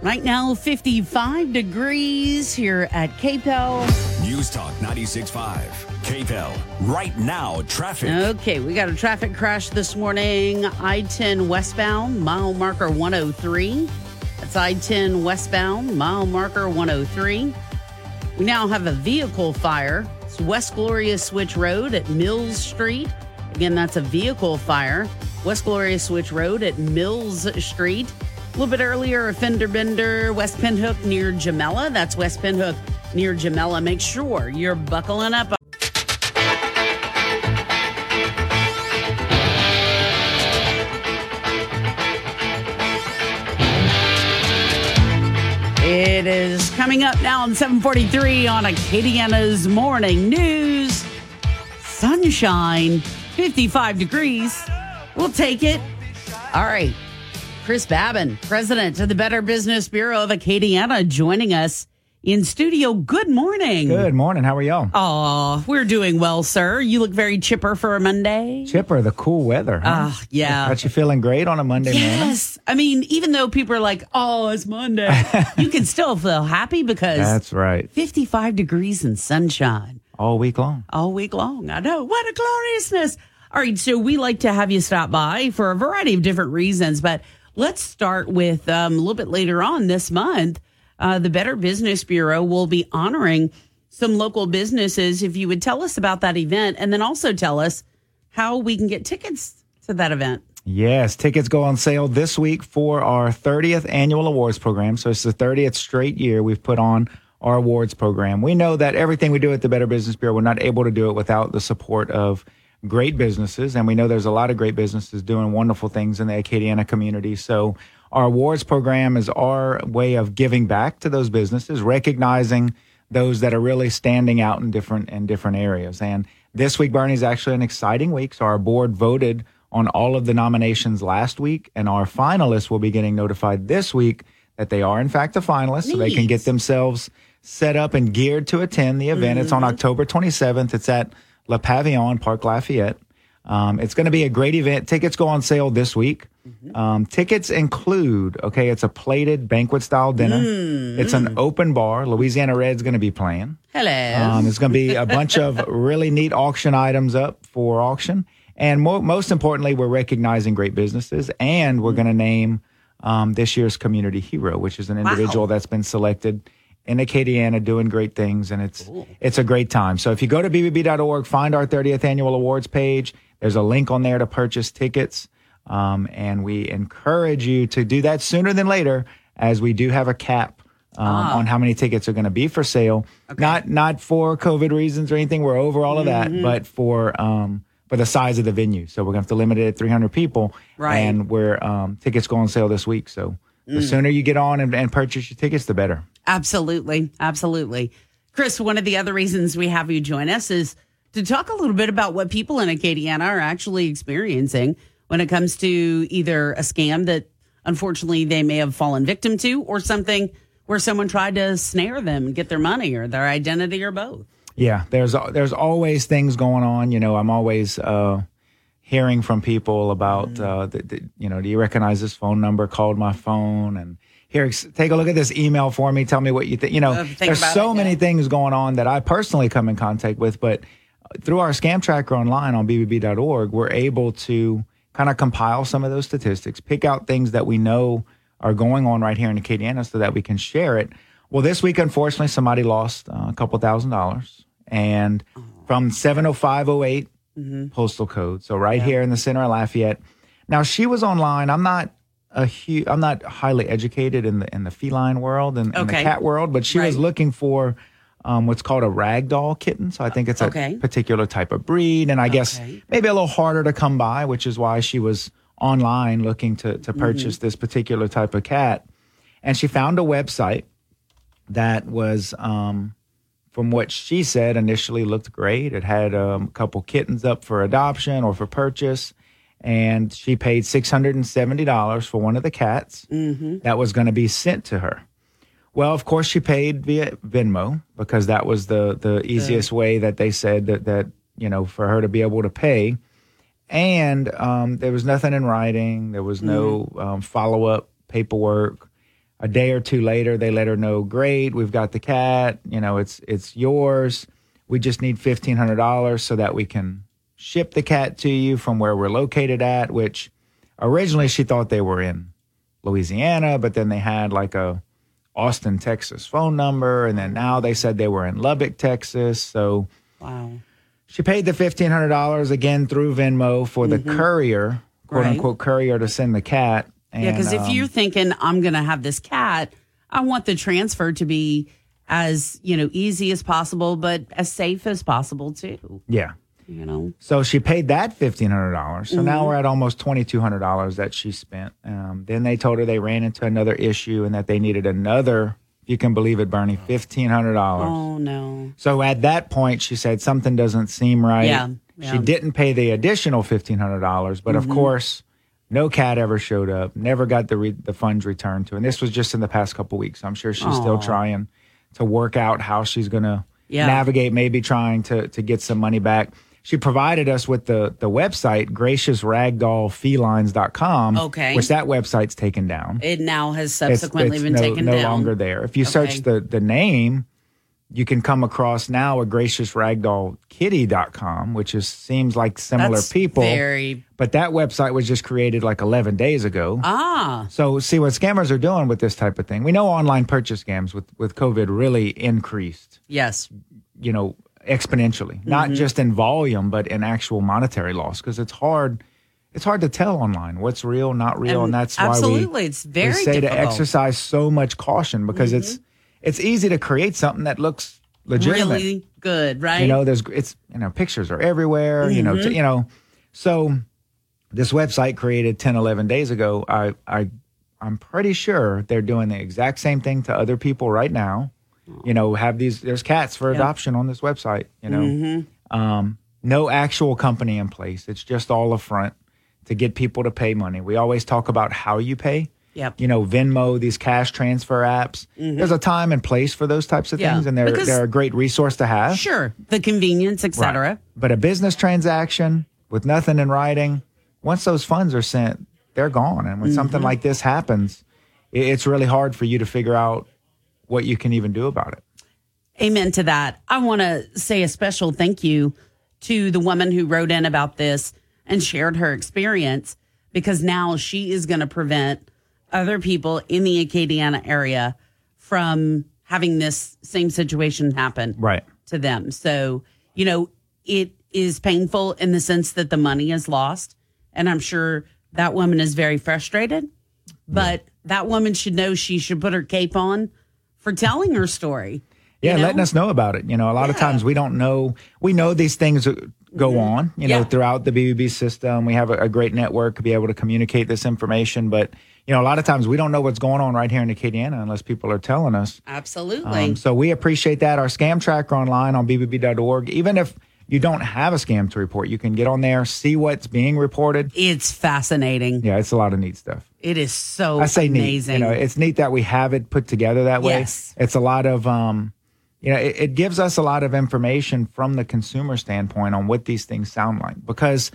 Right now, 55 degrees here at KPEL. News Talk 96.5 KPEL. Right now, traffic. Okay, we got a traffic crash this morning. I 10 westbound, mile marker 103. That's I 10 westbound, mile marker 103. We now have a vehicle fire. It's West Gloria Switch Road at Mills Street. Again, that's a vehicle fire. West Gloria Switch Road at Mills Street. A little bit earlier, a fender bender, West Pinhook near Jamela. That's West Pinhook near Jamela. Make sure you're buckling up. It is coming up now on 743 on Acadiana's Morning News. Sunshine 55 degrees. We'll take it. All right. Chris Babin, president of the Better Business Bureau of Acadiana, joining us in studio. Good morning. Good morning. How are y'all? Oh, we're doing well, sir. You look very chipper for a Monday. Chipper, the cool weather. Ah, huh? uh, yeah. Got you feeling great on a Monday yes. morning? Yes. I mean, even though people are like, oh, it's Monday, *laughs* you can still feel happy because that's right. 55 degrees and sunshine. All week long. All week long. I know. What a gloriousness. All right. So we like to have you stop by for a variety of different reasons, but let's start with um, a little bit later on this month. Uh, the Better Business Bureau will be honoring some local businesses. If you would tell us about that event and then also tell us how we can get tickets to that event. Yes, tickets go on sale this week for our 30th annual awards program. So it's the 30th straight year we've put on our awards program. We know that everything we do at the Better Business Bureau, we're not able to do it without the support of great businesses. And we know there's a lot of great businesses doing wonderful things in the Acadiana community. So our awards program is our way of giving back to those businesses, recognizing those that are really standing out in different in different areas. And this week, Bernie, is actually an exciting week. So our board voted on all of the nominations last week, and our finalists will be getting notified this week that they are in fact the finalists, Neat. so they can get themselves set up and geared to attend the event. Mm-hmm. It's on mm-hmm. October 27th. It's at Le Pavillon, Park Lafayette. Um, it's going to be a great event. Tickets go on sale this week. Mm-hmm. Um, tickets include, okay, it's a plated banquet style dinner. Mm-hmm. It's an open bar. Louisiana Red's going to be playing. Hello. Um, there's going to be a bunch of *laughs* really neat auction items up for auction. And mo- most importantly, we're recognizing great businesses and we're mm-hmm. going to name um, this year's community hero, which is an individual that's been selected in Acadiana doing great things, and it's it's a great time. So if you go to bbb.org, find our 30th annual awards page. There's a link on there to purchase tickets, um, and we encourage you to do that sooner than later, as we do have a cap um, Ah. on how many tickets are going to be for sale. Not not for COVID reasons or anything. We're over all of that, Mhm. but for um, for the size of the venue. So we're going to have to limit it at 300 people, Right. and we're um, tickets go on sale this week. So the Mm. sooner you get on and, and purchase your tickets, the better. Absolutely. Absolutely. Chris, one of the other reasons we have you join us is to talk a little bit about what people in Acadiana are actually experiencing when it comes to either a scam that unfortunately they may have fallen victim to or something where someone tried to snare them and get their money or their identity or both. Yeah, there's there's always things going on. You know, I'm always uh, hearing from people about, Mm. uh, the, the, you know, do you recognize this phone number? Called my phone and here, take a look at this email for me. Tell me what you think. You know, Uh, think there's so it, many things going on that I personally come in contact with, but through our scam tracker online on bbb.org, we're able to kind of compile some of those statistics, pick out things that we know are going on right here in Acadiana so that we can share it. Well, this week, unfortunately, somebody lost uh, a couple thousand dollars and from 70508 postal code. So right here in the center of Lafayette. Now she was online. I'm not a huge, I'm not highly educated in the in the feline world and, and the cat world, but she was looking for um, what's called a ragdoll kitten. So I think it's a Okay. particular type of breed, and I guess maybe a little harder to come by, which is why she was online looking to to purchase this particular type of cat. And she found a website that was, um, from what she said, initially looked great. It had um, a couple kittens up for adoption or for purchase. And she paid $670 for one of the cats Mm-hmm. that was going to be sent to her. Well, of course, she paid via Venmo because that was the the easiest way that they said that that you know for her to be able to pay. And um, there was nothing in writing. There was no um, follow up paperwork. A day or two later, they let her know, "Great, we've got the cat. You know, it's it's yours. We just need fifteen hundred dollars so that we can ship the cat to you from where we're located at." Which originally she thought they were in Louisiana, but then they had like a Austin, Texas phone number, and then now they said they were in Lubbock, Texas. So Wow. she paid the fifteen hundred dollars again through Venmo for the courier, quote Right. unquote courier, to send the cat. And, yeah, because if um, you're thinking I'm going to have this cat, I want the transfer to be as you know easy as possible, but as safe as possible too. yeah. You know, So she paid that fifteen hundred dollars. So now Mhm. we're at almost twenty two hundred dollars that she spent. Um, then they told her they ran into another issue and that they needed another. If you can believe it, Bernie, fifteen hundred dollars. oh no, So at that point, she said something doesn't seem right. Yeah, She didn't pay the additional fifteen hundred dollars, but of Mhm. course, no cat ever showed up. Never got the re- the funds returned to, her. and this was just in the past couple weeks. I'm sure she's still trying to work out how she's going to Yeah. navigate, maybe trying to to get some money back. She provided us with the the website graciousragdollfelines.com, Okay. which that website's taken down. it now has It's- subsequently it's been no, taken no down. No longer there. If you Okay. search the the name, you can come across now a graciousragdollkitty.com, which is seems like similar That's people. very- but that website was just created like 11 days ago. Ah, So see what scammers are doing with this type of thing. We know online purchase scams with with COVID really increased, yes, you know, exponentially. Not Mhm. just in volume, but in actual monetary loss because it's hard it's hard to tell online what's real, not real, and, And that's why we absolutely, it's very we say to exercise so much caution because it's it's easy to create something that looks legitimate. really good, right? You know, there's it's you know pictures are everywhere. You know, t- you know, so this website created 10, 11 days ago. I I I'm pretty sure they're doing the exact same thing to other people right now. You know, have these there's cats for adoption on this website. You know, Mhm. um, no actual company in place. It's just all a front to get people to pay money. We always talk about how you pay. Yep. You know, Venmo, these cash transfer apps. Mhm. There's a time and place for those types of Yeah, things, and they're because- they're a great resource to have. Sure, the convenience, etc. Right. But a business transaction with nothing in writing, once those funds are sent, they're gone. And when something Mhm. like this happens, it's really hard for you to figure out what you can even do about it. Amen to that. I want to say a special thank you to the woman who wrote in about this and shared her experience because now she is going to prevent other people in the Acadiana area from having this same situation happen Right. to them. So, you know, it is painful in the sense that the money is lost. And I'm sure that woman is very frustrated. But that woman should know she should put her cape on for telling her story. Yeah, you know? letting us know about it. You know, a lot of times we don't know. We know these things go on. You know, Mm-hmm. Yeah. throughout the BBB system, we have a, a great network to be able to communicate this information. But you know, a lot of times we don't know what's going on right here in Acadiana unless people are telling us. Absolutely. Um, so we appreciate that. Our scam tracker online on bbb.org. Even if you don't have a scam to report, you can get on there, see what's being reported. It's fascinating. Yeah, it's a lot of neat stuff. It is so I say amazing. neat. You know, it's neat that we have it put together that way. Yes. It's a lot of, um, you know, it, it gives us a lot of information from the consumer standpoint on what these things sound like because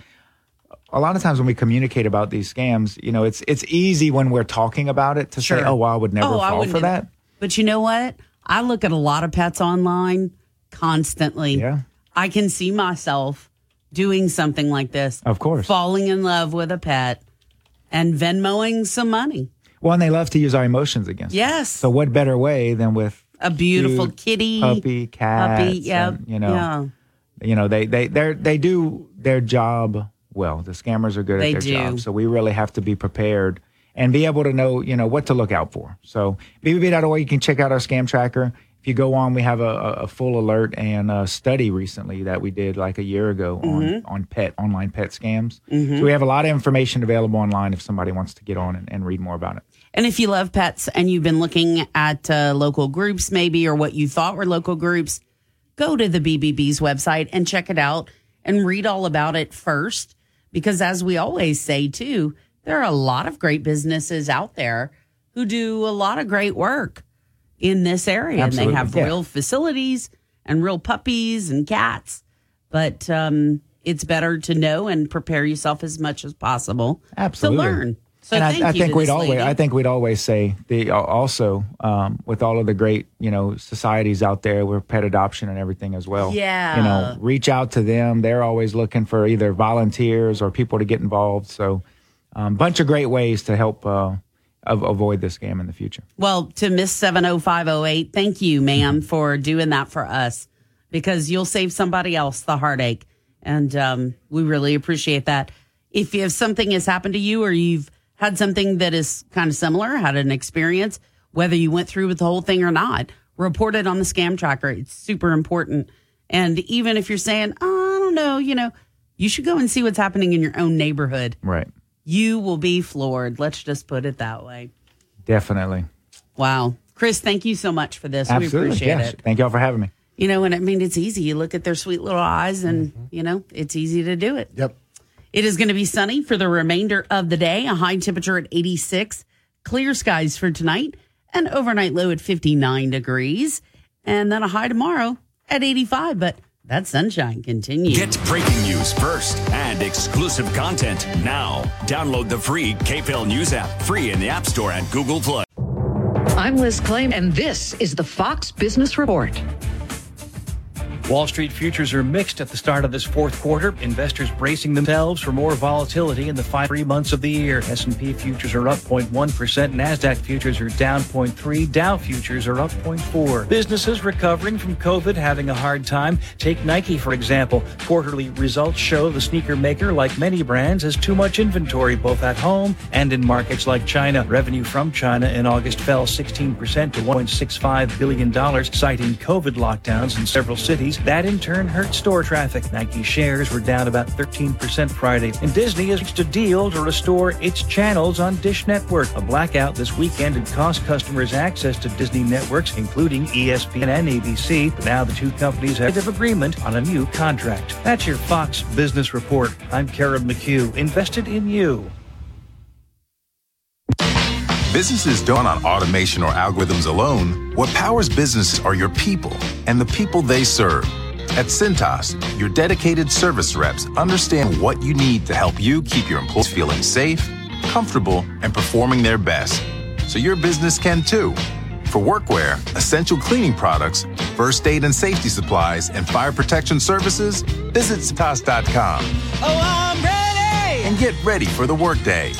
a lot of times when we communicate about these scams, you know, it's it's easy when we're talking about it to say, "Oh, well, I would never Oh, fall for that." But you know what? I look at a lot of pets online constantly. Yeah. I can see myself doing something like this. Of course. Falling in love with a pet and Venmoing some money. Well, and they love to use our emotions against. us. Yes. So what better way than with A beautiful cute kitty. puppy, cat, Puppy, yep, and, you know, yeah. you know they they they they do their job well. The scammers are good They at their do. job, so we really have to be prepared and be able to know you know what to look out for. So bbb.org, you can check out our scam tracker. If you go on, we have a, a full alert and a study recently that we did like a year ago on Mhm. on pet online pet scams. Mhm. So we have a lot of information available online if somebody wants to get on and, and read more about it. And if you love pets and you've been looking at uh, local groups, maybe, or what you thought were local groups, go to the BBB's website and check it out and read all about it first. Because as we always say, too, there are a lot of great businesses out there who do a lot of great work in this area. And they have yeah. real facilities and real puppies and cats. But um, it's better to know and prepare yourself as much as possible Absolutely. to learn. So and I, I think we'd always, lady. I think we'd always say the also um, with all of the great, you know, societies out there with pet adoption and everything as well. Yeah. you know, reach out to them. They're always looking for either volunteers or people to get involved. So, a um, bunch of great ways to help uh, avoid this scam in the future. Well, to Miss 70508, thank you, ma'am, for doing that for us because you'll save somebody else the heartache. And um, we really appreciate that. If, you if something has happened to you or you've had something that is kind of similar, had an experience, whether you went through with the whole thing or not, report it on the scam tracker. It's super important. And even if you're saying, oh, I don't know, you know, you should go and see what's happening in your own neighborhood. Right. You will be floored. Let's just put it that way. Definitely. Wow. Chris, thank you so much for this. Absolutely. We appreciate yes. it. Thank y'all for having me. You know, and I mean, it's easy. You look at their sweet little eyes and, mm-hmm. you know, it's easy to do it. Yep. It is going to be sunny for the remainder of the day, a high temperature at 86, clear skies for tonight, an overnight low at 59 degrees, and then a high tomorrow at 85. But that sunshine continues. Get breaking news first and exclusive content now. Download the free KPEL News app, free in the App Store and Google Play. I'm Liz Claman, and this is the Fox Business Report. Wall Street futures are mixed at the start of this fourth quarter. Investors bracing themselves for more volatility in the five three months of the year. S&P futures are up 0.1%, Nasdaq futures are down 0.3, Dow futures are up 0.4. Businesses recovering from COVID having a hard time. Take Nike for example. Quarterly results show the sneaker maker, like many brands, has too much inventory both at home and in markets like China. Revenue from China in August fell 16% to 1.65 billion dollars, citing COVID lockdowns in several cities. That in turn hurt store traffic. Nike shares were down about 13% Friday. And Disney has reached a deal to restore its channels on Dish Network. A blackout this weekend had cost customers access to Disney networks, including ESPN and ABC. But now the two companies have an agreement on a new contract. That's your Fox Business Report. I'm Karen McHugh, invested in you. Businesses don't on automation or algorithms alone. What powers businesses are your people and the people they serve. At Cintas, your dedicated service reps understand what you need to help you keep your employees feeling safe, comfortable, and performing their best. So your business can too. For workwear, essential cleaning products, first aid and safety supplies, and fire protection services, visit Cintas.com Oh, I'm ready! and get ready for the workday.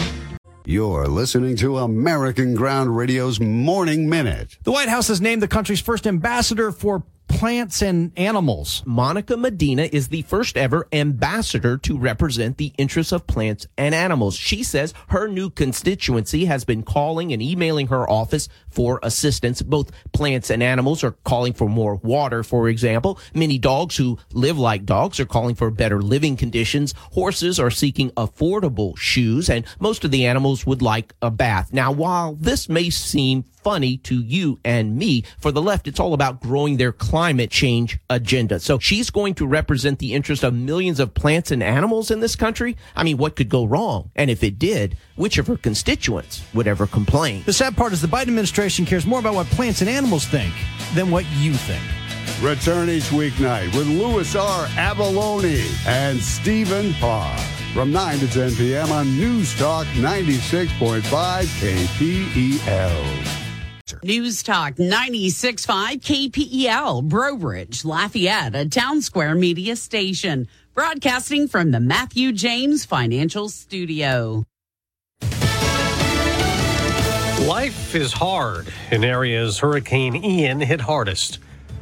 You're listening to American Ground Radio's Morning Minute. The White House has named the country's first ambassador for plants and animals. Monica Medina is the first ever ambassador to represent the interests of plants and animals. She says her new constituency has been calling and emailing her office for assistance. Both plants and animals are calling for more water, for example. Many dogs who live like dogs are calling for better living conditions. Horses are seeking affordable shoes, and most of the animals would like a bath. Now, while this may seem funny to you and me. For the left, it's all about growing their climate change agenda. So she's going to represent the interest of millions of plants and animals in this country. I mean, what could go wrong? And if it did, which of her constituents would ever complain? The sad part is the Biden administration cares more about what plants and animals think than what you think. Return each weeknight with Louis R. Avallone and Stephen Parr from 9 to 10 p.m. on News Talk 96.5 KPEL. News Talk 96.5 KPEL, Breaux Bridge, Lafayette, a Townsquare media station, broadcasting from the Mathieu James Financial Studio. Life is hard in areas Hurricane Ian hit hardest.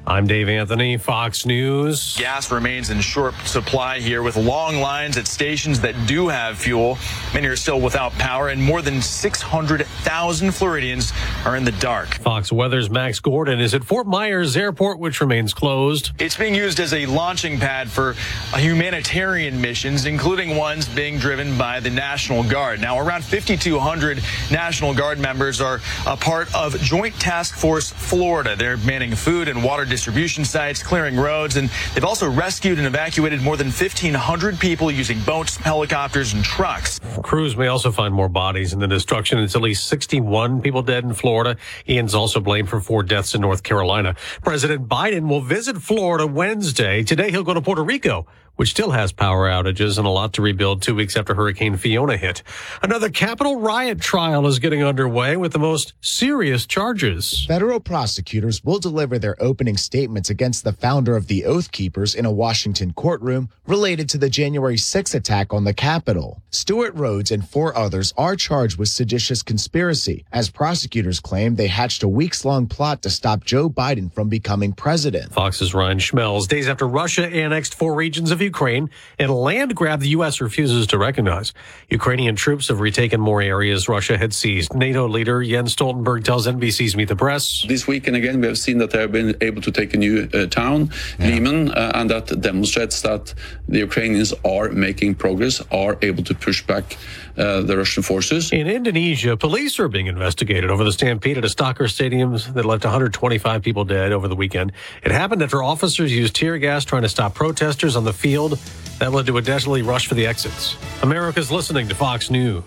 I'm Dave Anthony, Fox News. Gas remains in short supply here with long lines at stations that do have fuel. Many are still without power, and more than 600,000 Floridians are in the dark. Fox Weather's Max Gordon is at Fort Myers Airport, which remains closed. It's being used as a launching pad for humanitarian missions, including ones being driven by the National Guard. Now, around 5,200 National Guard members are a part of Joint Task Force Florida. They're manning food and water distribution sites, clearing roads, and they've also rescued and evacuated more than 1,500 people using boats, helicopters, and trucks. Crews may also find more bodies in the destruction. It's at least 61 people dead in Florida. Ian's also blamed for four deaths in North Carolina. President Biden will visit Florida Wednesday. Today he'll go to Puerto Rico which still has power outages and a lot to rebuild two weeks after Hurricane Fiona hit. Another Capitol riot trial is getting underway with the most serious charges. Federal prosecutors will deliver their opening statements against the founder of the Oath Keepers in a Washington courtroom related to the January 6 attack on the Capitol. Stewart Rhodes and four others are charged with seditious conspiracy, as prosecutors claim they hatched a weeks long plot to stop Joe Biden from becoming president. Fox's Ryan Schmelz. Days after Russia annexed four regions of Ukraine and a land grab the U.S. refuses to recognize. Ukrainian troops have retaken more areas Russia had seized. NATO leader Jens Stoltenberg tells NBC's Meet the Press. This weekend again, we have seen that they have been able to take a new uh, town, yeah. Lyman, uh, and that demonstrates that the Ukrainians are making progress, are able to push back uh, the Russian forces. In Indonesia, police are being investigated over the stampede at a soccer stadium that left 125 people dead over the weekend. It happened after officers used tear gas trying to stop protesters on the field. That led to a deadly rush for the exits. America's listening to Fox News.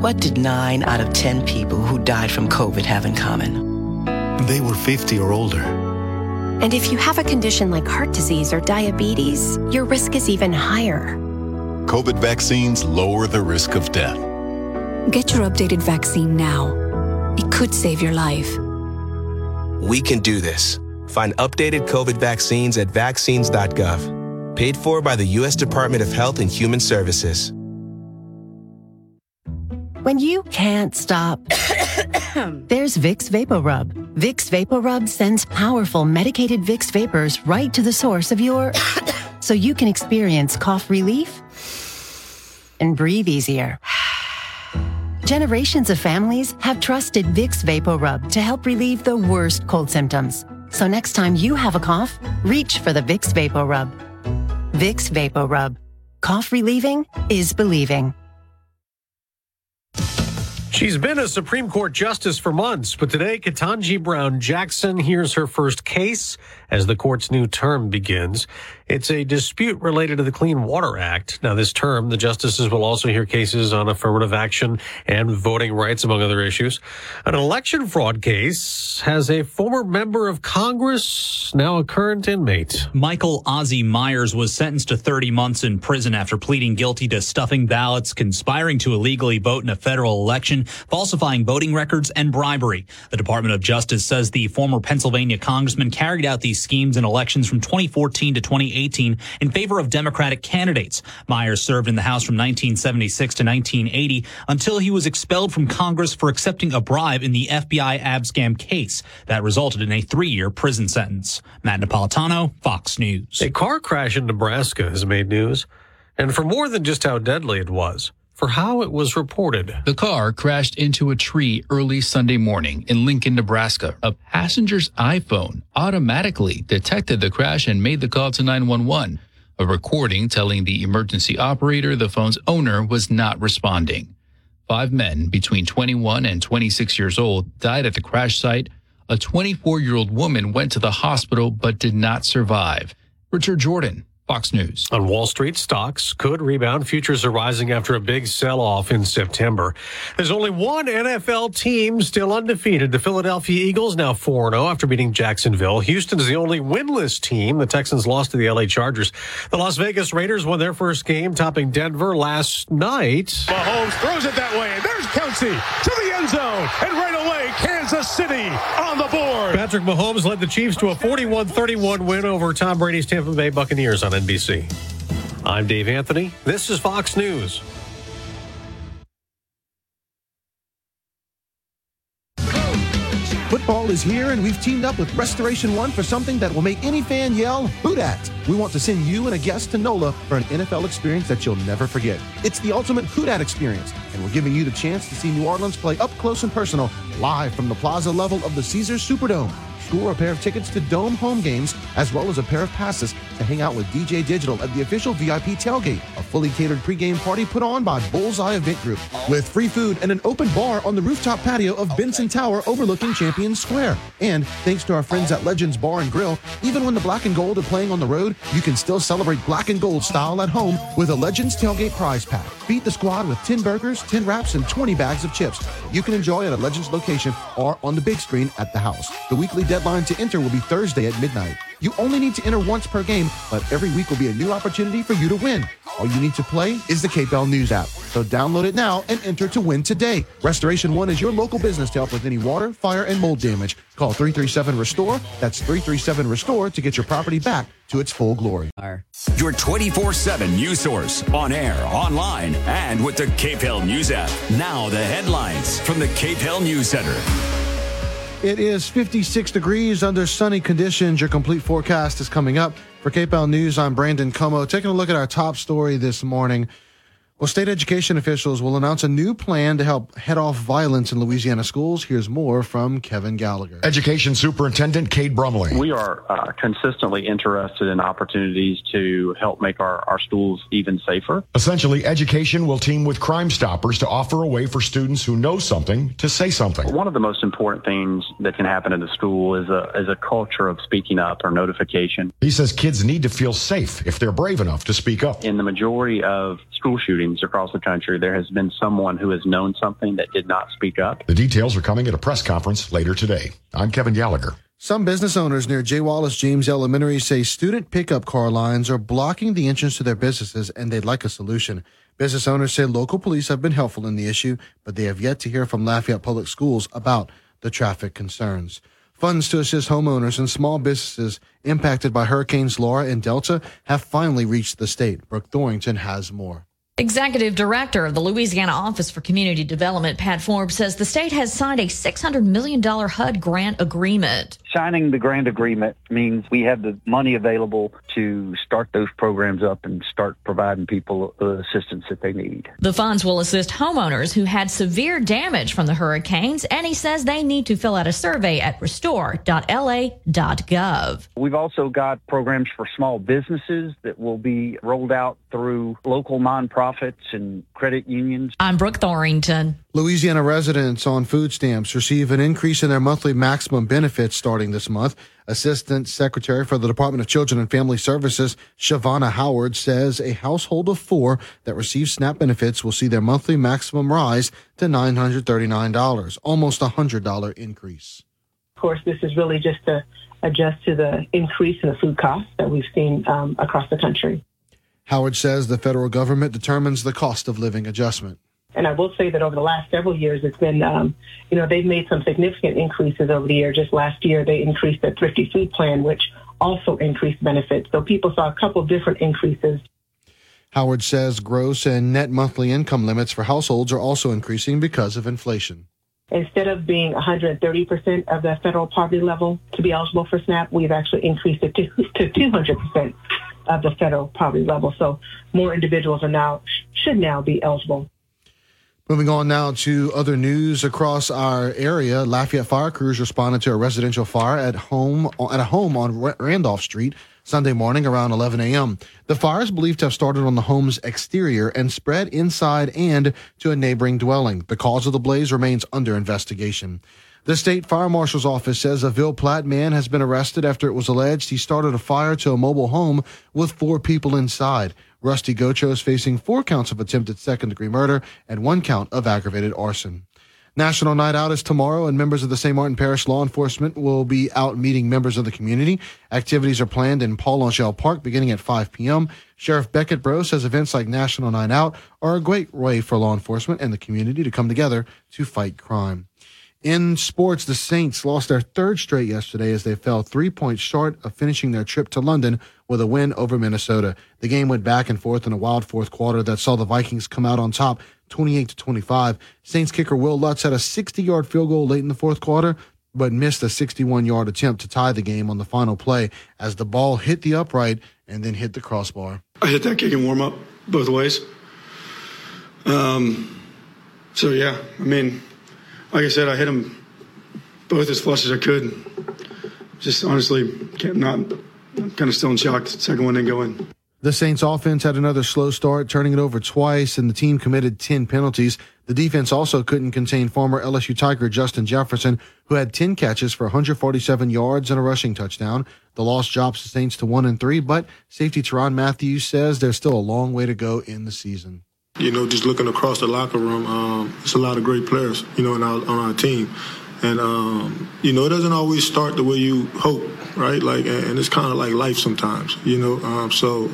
What did nine out of 10 people who died from COVID have in common? They were 50 or older. And if you have a condition like heart disease or diabetes, your risk is even higher. COVID vaccines lower the risk of death. Get your updated vaccine now. It could save your life. We can do this. Find updated COVID vaccines at vaccines.gov. Paid for by the U.S. Department of Health and Human Services. When you can't stop, *coughs* there's Vicks VapoRub. Vicks VapoRub sends powerful medicated Vicks vapors right to the source of your *coughs* so you can experience cough relief and breathe easier. *sighs* Generations of families have trusted Vicks VapoRub to help relieve the worst cold symptoms. So next time you have a cough, reach for the Vicks VapoRub. Vicks VapoRub. Cough relieving is believing. She's been a Supreme Court justice for months, but today Ketanji Brown Jackson hears her first case as the court's new term begins. It's a dispute related to the Clean Water Act. Now, this term, the justices will also hear cases on affirmative action and voting rights, among other issues. An election fraud case has a former member of Congress, now a current inmate. Michael Ozzie Myers was sentenced to 30 months in prison after pleading guilty to stuffing ballots, conspiring to illegally vote in a federal election, falsifying voting records, and bribery. The Department of Justice says the former Pennsylvania congressman carried out these schemes in elections from 2014 to 2018 2018 in favor of Democratic candidates. Myers served in the House from 1976 to 1980 until he was expelled from Congress for accepting a bribe in the FBI abscam case that resulted in a three-year prison sentence. Matt Napolitano, Fox News. A car crash in Nebraska has made news, and for more than just how deadly it was, for how it was reported. The car crashed into a tree early Sunday morning in Lincoln, Nebraska. A passenger's iPhone automatically detected the crash and made the call to 911. A recording telling the emergency operator the phone's owner was not responding. Five men between 21 and 26 years old died at the crash site. A 24 year old woman went to the hospital but did not survive. Richard Jordan, Fox News. On Wall Street, stocks could rebound. Futures are rising after a big sell off in September. There's only one NFL team still undefeated. The Philadelphia Eagles now 4 0 after beating Jacksonville. Houston is the only winless team. The Texans lost to the LA Chargers. The Las Vegas Raiders won their first game, topping Denver last night. Mahomes throws it that way, and there's Kelce to the end zone. And right away, Kansas City on the board. Patrick Mahomes led the Chiefs to a 41 31 win over Tom Brady's Tampa Bay Buccaneers on NBC. I'm Dave Anthony. This is Fox News. Football is here, and we've teamed up with Restoration One for something that will make any fan yell, Who dat? We want to send you and a guest to NOLA for an NFL experience that you'll never forget. It's the ultimate Who dat experience, and we're giving you the chance to see New Orleans play up close and personal, live from the plaza level of the Caesars Superdome. Score a pair of tickets to Dome home games, as well as a pair of passes to hang out with DJ Digital at the official VIP tailgate, a fully catered pregame party put on by Bullseye Event Group, with free food and an open bar on the rooftop patio of Benson Tower overlooking Champion Square. And thanks to our friends at Legends Bar and Grill, even when the Black and Gold are playing on the road, you can still celebrate Black and Gold style at home with a Legends tailgate prize pack. Beat the squad with 10 burgers, 10 wraps, and 20 bags of chips. You can enjoy at a Legends location or on the big screen at the house. The weekly deadline to enter will be Thursday at midnight. You only need to enter once per game, but every week will be a new opportunity for you to win. All you need to play is the KPEL News app. So download it now and enter to win today. Restoration One is your local business to help with any water, fire, and mold damage. Call 337 Restore. That's 337 Restore to get your property back to its full glory. Your 24 7 news source on air, online, and with the KPEL News app. Now, the headlines from the KPEL News Center. It is 56 degrees under sunny conditions. Your complete forecast is coming up. For KPEL News, I'm Brandon Comeaux. Taking a look at our top story this morning. Well, state education officials will announce a new plan to help head off violence in Louisiana schools. Here's more from Kevin Gallagher. Education Superintendent Cade Brumley. We are uh, consistently interested in opportunities to help make our, our schools even safer. Essentially, education will team with Crime Stoppers to offer a way for students who know something to say something. One of the most important things that can happen in the school is a, is a culture of speaking up or notification. He says kids need to feel safe if they're brave enough to speak up. In the majority of school shootings across the country, there has been someone who has known something that did not speak up. The details are coming at a press conference later today. I'm Kevin Gallagher. Some business owners near J. Wallace James Elementary say student pickup car lines are blocking the entrance to their businesses and they'd like a solution. Business owners say local police have been helpful in the issue, but they have yet to hear from Lafayette Public Schools about the traffic concerns. Funds to assist homeowners and small businesses impacted by Hurricanes Laura and Delta have finally reached the state. Brooke Thorington has more. Executive Director of the Louisiana Office for Community Development, Pat Forbes, says the state has signed a $600 million HUD grant agreement. Signing the grant agreement means we have the money available to start those programs up and start providing people the assistance that they need. The funds will assist homeowners who had severe damage from the hurricanes, and he says they need to fill out a survey at restore.la.gov. We've also got programs for small businesses that will be rolled out through local nonprofits and credit unions. I'm Brooke Thorington. Louisiana residents on food stamps receive an increase in their monthly maximum benefits starting this month. Assistant Secretary for the Department of Children and Family Services, Shavana Howard, says a household of four that receives SNAP benefits will see their monthly maximum rise to $939, almost a $100 increase. Of course, this is really just to adjust to the increase in the food costs that we've seen um, across the country. Howard says the federal government determines the cost of living adjustment. And I will say that over the last several years, it's been, um, you know, they've made some significant increases over the year. Just last year, they increased the thrifty food plan, which also increased benefits. So people saw a couple different increases. Howard says gross and net monthly income limits for households are also increasing because of inflation. Instead of being 130% of the federal poverty level to be eligible for SNAP, we've actually increased it to, to 200% of the federal poverty level. So more individuals are now should now be eligible. Moving on now to other news across our area, Lafayette fire crews responded to a residential fire at home at a home on Randolph Street Sunday morning around 11 a.m. The fire is believed to have started on the home's exterior and spread inside and to a neighboring dwelling. The cause of the blaze remains under investigation. The state fire marshal's office says a Ville Platte man has been arrested after it was alleged he started a fire to a mobile home with four people inside. Rusty Gocho is facing four counts of attempted second degree murder and one count of aggravated arson. National Night Out is tomorrow, and members of the St. Martin Parish Law Enforcement will be out meeting members of the community. Activities are planned in Paul Angelle Park beginning at 5 p.m. Sheriff Becket Breaux says events like National Night Out are a great way for law enforcement and the community to come together to fight crime. In sports, the Saints lost their third straight yesterday as they fell three points short of finishing their trip to London with a win over Minnesota. The game went back and forth in a wild fourth quarter that saw the Vikings come out on top 28 to 25. Saints kicker Wil Lutz had a 60 yard field goal late in the fourth quarter, but missed a 61 yard attempt to tie the game on the final play as the ball hit the upright and then hit the crossbar. I hit that kick and warm up both ways. Um, so yeah, I mean, like I said, I hit them both as flush as I could. Just honestly, can't not kind of still in shock. Second one didn't go in. The Saints offense had another slow start, turning it over twice, and the team committed 10 penalties. The defense also couldn't contain former LSU Tiger Justin Jefferson, who had 10 catches for 147 yards and a rushing touchdown. The loss drops the Saints to 1 and 3, but safety Tyrann Mathieu says there's still a long way to go in the season. You know, just looking across the locker room, um, it's a lot of great players, you know, our, on our team. And, um, you know, it doesn't always start the way you hope, right? Like, and it's kind of like life sometimes, you know. Um, so,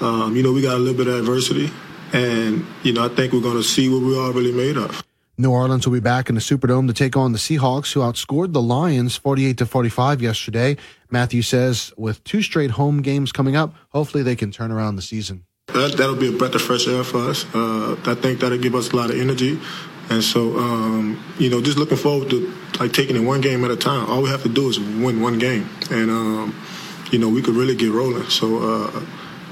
um, you know, we got a little bit of adversity, and you know, I think we're going to see what we're really made of. New Orleans will be back in the Superdome to take on the Seahawks, who outscored the Lions 48 to 45 yesterday. Mathieu says, with two straight home games coming up, hopefully they can turn around the season. That, that'll be a breath of fresh air for us. Uh, I think that'll give us a lot of energy. And so, um, you know, just looking forward to like taking it one game at a time. All we have to do is win one game, and um, you know, we could really get rolling. So, uh,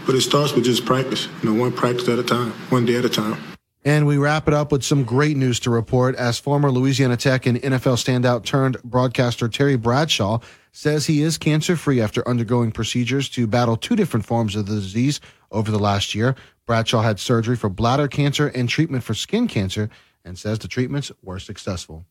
but it starts with just practice. You know, one practice at a time, one day at a time. And we wrap it up with some great news to report as former Louisiana Tech and NFL standout turned broadcaster Terry Bradshaw says he is cancer free after undergoing procedures to battle two different forms of the disease over the last year. Bradshaw had surgery for bladder cancer and treatment for skin cancer and says the treatments were successful.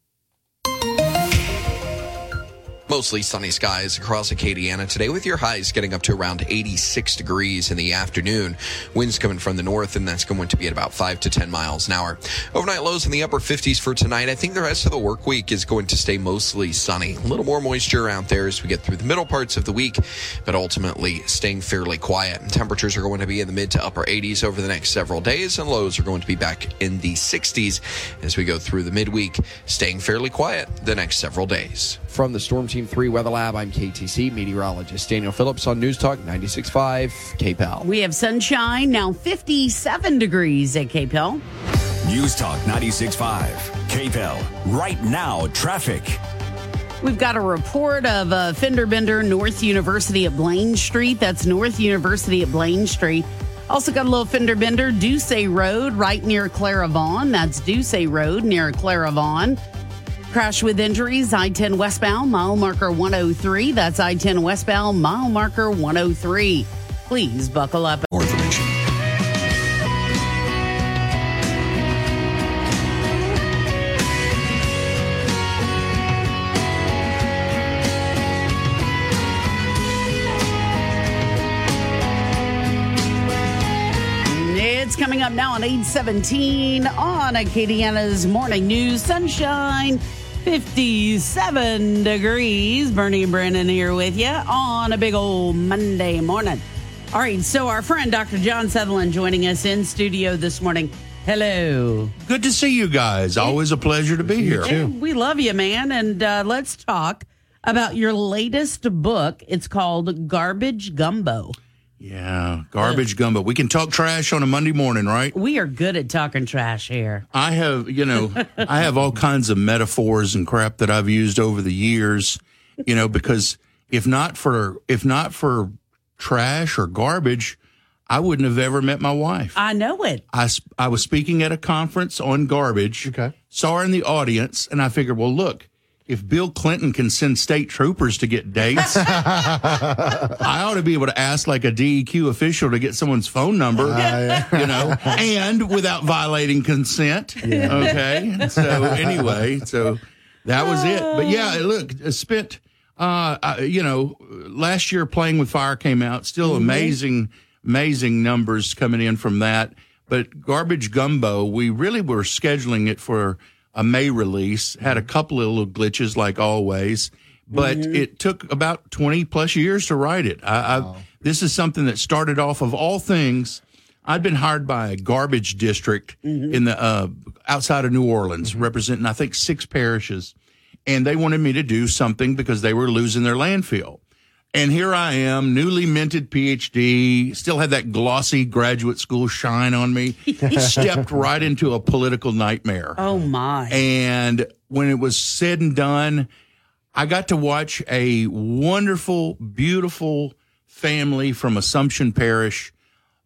Mostly sunny skies across Acadiana today with your highs getting up to around 86 degrees in the afternoon. Winds coming from the north and that's going to be at about 5 to 10 miles an hour. Overnight lows in the upper 50s for tonight. I think the rest of the work week is going to stay mostly sunny. A little more moisture out there as we get through the middle parts of the week, but ultimately staying fairly quiet. And Temperatures are going to be in the mid to upper 80s over the next several days and lows are going to be back in the 60s as we go through the midweek, staying fairly quiet the next several days. From the Storm Team 3 Weather Lab, I'm KATC meteorologist Daniel Phillips on News Talk 96.5 KPEL. We have sunshine, now 57 degrees at KPEL. News Talk 96.5 KPEL. Right now, traffic. We've got a report of a fender bender North University at Blaine Street. That's North University at Blaine Street. Also got a little fender bender, Duce Road, right near Clara Vaughn. That's Duce Road near Clara Vaughn. Crash with injuries, I 10 westbound, mile marker 103. That's I 10 westbound, mile marker 103. Please buckle up. More information. It's coming up now on 817 on Acadiana's Morning News Sunshine. 57 degrees. Bernie and Brandon here with you on a big old Monday morning. All right, so our friend Dr. John Sutherland joining us in studio this morning. Hello. Good to see you guys. Always a pleasure to be here. We love you, man. And uh, let's talk about your latest book. It's called Garbage Gumbo. Yeah, garbage gumbo. We can talk trash on a Monday morning, right? We are good at talking trash here. I have, you know, I have all kinds of metaphors and crap that I've used over the years, you know, because if not for if not for trash or garbage, I wouldn't have ever met my wife. I know it. I I was speaking at a conference on garbage. Okay. Saw her in the audience, and I figured, well, look, if Bill Clinton can send state troopers to get dates, *laughs* I ought to be able to ask like a DEQ official to get someone's phone number, ah, you know, and without violating consent. Yeah. Okay. So anyway, so that was it. But yeah, ah. look, I spent, uh, you know, last year playing with fire came out. Still mm-hmm. amazing, amazing numbers coming in from that. But garbage gumbo, we really were scheduling it for a May release. Had a mm-hmm. couple of little glitches, like always, but it took about twenty plus years to write it. I, I, This is something that started off of all things. I'd been hired by a garbage district mm-hmm. in the uh, outside of New Orleans, mm-hmm. representing I think six parishes, and they wanted me to do something because they were losing their landfill. And here I am, newly minted PhD, still had that glossy graduate school shine on me, *laughs* He stepped right into a political nightmare. Oh my. And when it was said and done, I got to watch a wonderful, beautiful family from Assumption Parish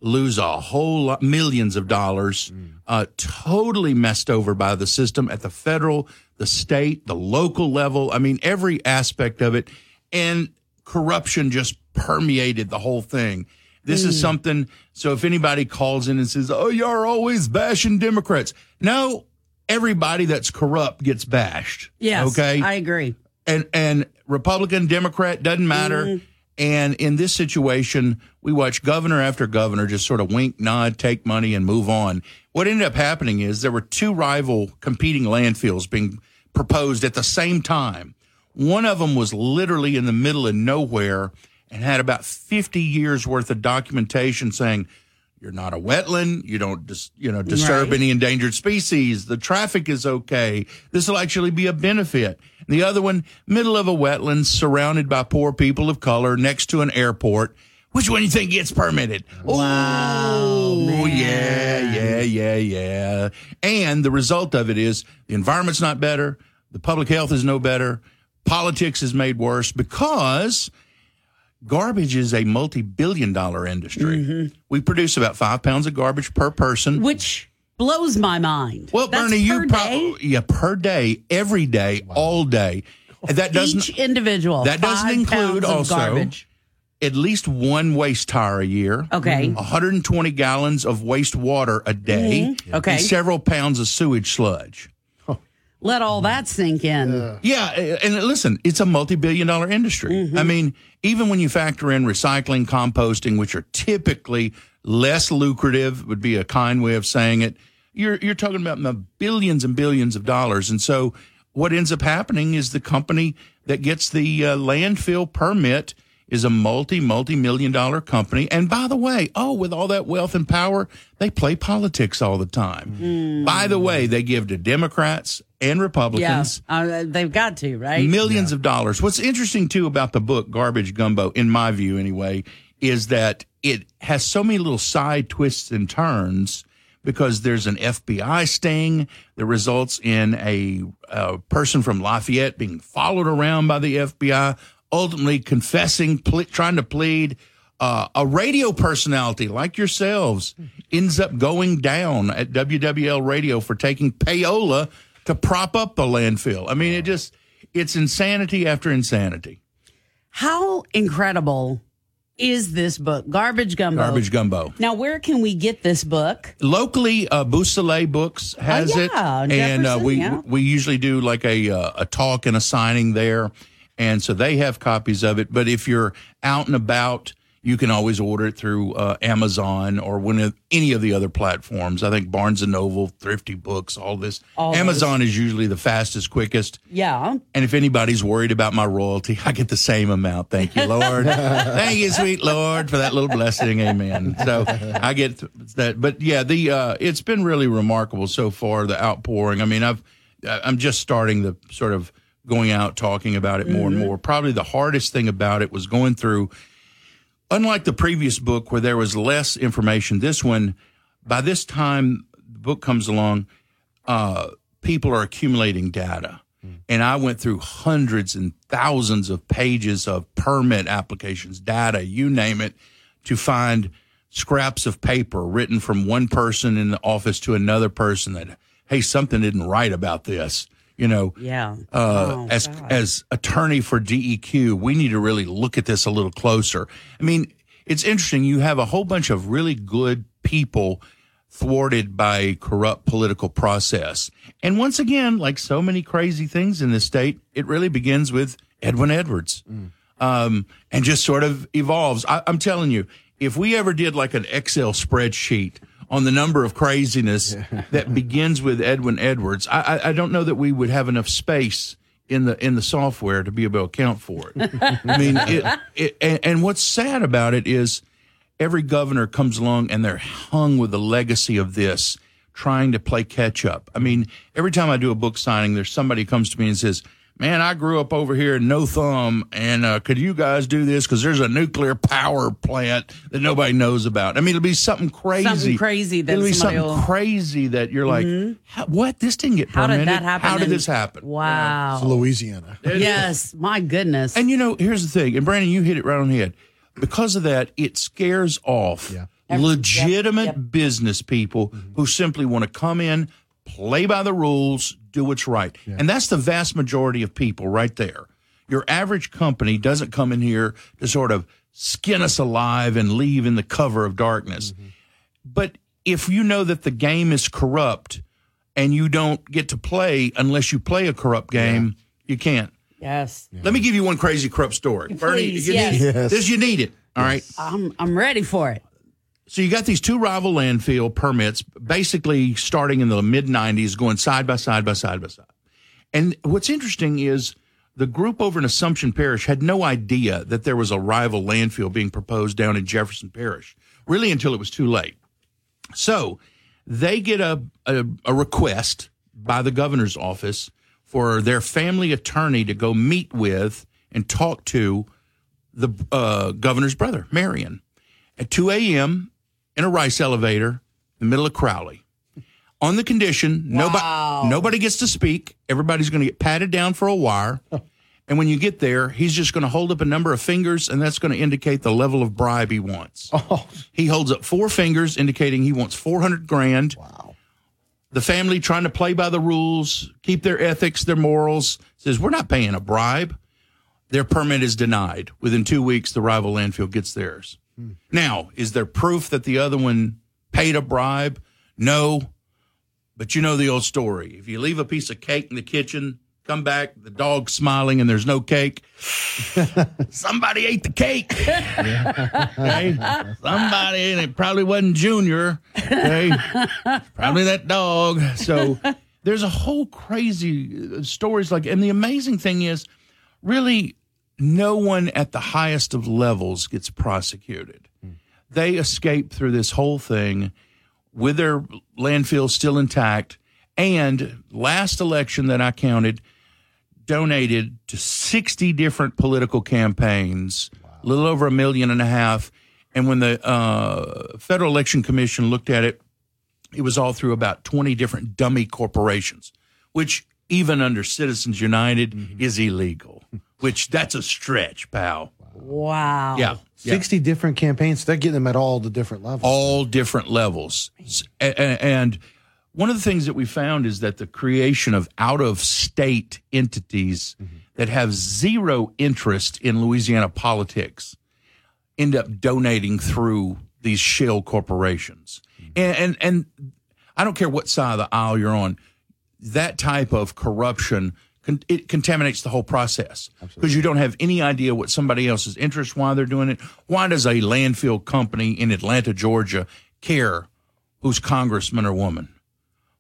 lose a whole lot, millions of dollars, uh, totally messed over by the system at the federal, the state, the local level. I mean, every aspect of it. And corruption just permeated the whole thing. This is Mm. something. So if anybody calls in and says, "Oh, you're always bashing Democrats," no, everybody that's corrupt gets bashed. Yes. Okay. I agree. And and Republican, Democrat doesn't matter. Mhm. And in this situation, we watch governor after governor just sort of wink, nod, take money, and move on. What ended up happening is there were two rival competing landfills being proposed at the same time. One of them was literally in the middle of nowhere and had about 50 years worth of documentation saying you're not a wetland, you don't dis, you know disturb Right. any endangered species, the traffic is okay. This will actually be a benefit. The other one, middle of a wetland surrounded by poor people of color next to an airport. Which one do you think gets permitted? Oh, yeah, yeah, yeah, yeah. And the result of it is the environment's not better, the public health is no better, politics is made worse because garbage is a multi-billion dollar industry. We produce about five pounds of garbage per person. Which blows my mind. Well, That's Bernie, you per probably yeah per day, every day, all day. And That doesn't Each individual. that doesn't include pounds of also garbage. at least one waste tire a year. Okay. 120 gallons of wastewater a day. Mhm. Okay. And several pounds of sewage sludge. Let all that sink in. Yeah, and listen, it's a multi-billion dollar industry. I mean, even when you factor in recycling, composting, which are typically less lucrative, would be a kind way of saying it. You're you're talking about the billions and billions of dollars, and so what ends up happening is the company that gets the uh, landfill permit is a multi multi million dollar company. And by the way, oh, with all that wealth and power, they play politics all the time. By the way, they give to Democrats and Yeah, Republicans uh, they've got to, right? millions of dollars. What's interesting too about the book Garbage Gumbo, in my view anyway, is that it has so many little side twists and turns because there's an FBI sting that results in a, a person from Lafayette being followed around by the FBI, ultimately confessing, ple- trying to plead. Uh, a radio personality like yourselves ends up going down at WWL Radio for taking payola to prop up the landfill. I mean, it just, it's insanity after insanity. How incredible is this book, Garbage Gumbo? Garbage Gumbo. Now, where can we get this book? Locally, uh, Boussolet Books has Oh, it, yeah, and uh, we yeah. we usually do like a uh, a talk and a signing there, and so they have copies of it. But if you're out and about, you can always order it through uh, Amazon or one of any of the other platforms. I think Barnes and Noble, Thrifty Books, all this. All those. Amazon is usually the fastest, quickest. Yeah. And if anybody's worried about my royalty, I get the same amount. Thank you, Lord. *laughs* Thank you, sweet Lord, for that little blessing. Amen. So I get that. But yeah, the uh, it's been really remarkable so far. The outpouring. I mean, I've I'm just starting the sort of going out talking about it more and more. Probably the hardest thing about it was going through, unlike the previous book where there was less information, this one, by this time the book comes along, uh, people are accumulating data. And I went through hundreds and thousands of pages of permit applications, data, you name it, to find scraps of paper written from one person in the office to another person that, hey, something didn't right about this. You know, Yeah. uh, Oh, as God. as attorney for DEQ, we need to really look at this a little closer. I mean, it's interesting. You have a whole bunch of really good people thwarted by corrupt political process. And once again, like so many crazy things in this state, it really begins with Edwin Edwards, um, and just sort of evolves. I, I'm telling you, if we ever did like an Excel spreadsheet on the number of craziness *laughs* that begins with Edwin Edwards, I, I, I don't know that we would have enough space in the in the software to be able to account for it. I *laughs* mean, it, it and, and what's sad about it is every governor comes along and they're hung with the legacy of this, trying to play catch up. I mean, every time I do a book signing, there's somebody comes to me and says, "Man, I grew up over here in No Thumb, and uh, could you guys do this? Because there's a nuclear power plant that nobody knows about. I mean, it'll be something crazy, Something crazy that it'll be something will- crazy that you're like, Mhm. What? This didn't get How did that happen? How did in- this happen? Wow. Louisiana. Yes, my goodness. And you know, here's the thing, and Brandon, you hit it right on the head. Because of that, it scares off legitimate business people who simply want to come in, play by the rules, do what's right. And that's the vast majority of people right there. Your average company doesn't come in here to sort of skin us alive and leave in the cover of darkness. Mm-hmm. But if you know that the game is corrupt and you don't get to play unless you play a corrupt game, you can't. Yes. Let me give you one crazy corrupt story. Bernie, Please, you yes. need Yes. this. You need it. All right. I'm I'm ready for it. So you got these two rival landfill permits, basically starting in the mid '90s, going side by side by side by side. And what's interesting is the group over in Assumption Parish had no idea that there was a rival landfill being proposed down in Jefferson Parish, really until it was too late. So they get a, a, a request by the governor's office for their family attorney to go meet with and talk to the uh, governor's brother, Marion, at 2 a.m. in a rice elevator in the middle of Crowley. On the condition, nobody nobody gets to speak. Everybody's going to get patted down for a wire. *laughs* And when you get there, he's just going to hold up a number of fingers, and that's going to indicate the level of bribe he wants. *laughs* Oh. He holds up four fingers, indicating he wants 400 grand. Wow. The family trying to play by the rules, keep their ethics, their morals, says, We're not paying a bribe. Their permit is denied. Within two weeks, the rival landfill gets theirs. Now, is there proof that the other one paid a bribe? No. But you know the old story. If you leave a piece of cake in the kitchen, come back, the dog's smiling and there's no cake. *laughs* Somebody ate the cake. *laughs* Okay? Somebody, and it probably wasn't Junior. Okay? probably that dog. So there's a whole crazy uh, stories like, and the amazing thing is, really, no one at the highest of levels gets prosecuted. They escape through this whole thing with their landfill still intact. And last election that I counted, donated to 60 different political campaigns, a little over a million and a half. And when the uh, Federal Election Commission looked at it, it was all through about 20 different dummy corporations, which even under Citizens United is illegal, which that's a stretch, pal. Wow. Yeah. 60 different campaigns. They're getting them at all the different levels. all different levels. S- a- a- And one of the things that we found is that the creation of out of state entities mm-hmm. that have zero interest in Louisiana politics end up donating through these shell corporations. Mm-hmm. And, and, and I don't care what side of the aisle you're on, that type of corruption con- it contaminates the whole process because you don't have any idea what somebody else's interest, why they're doing it. Why does a landfill company in Atlanta, Georgia, care who's congressman or woman?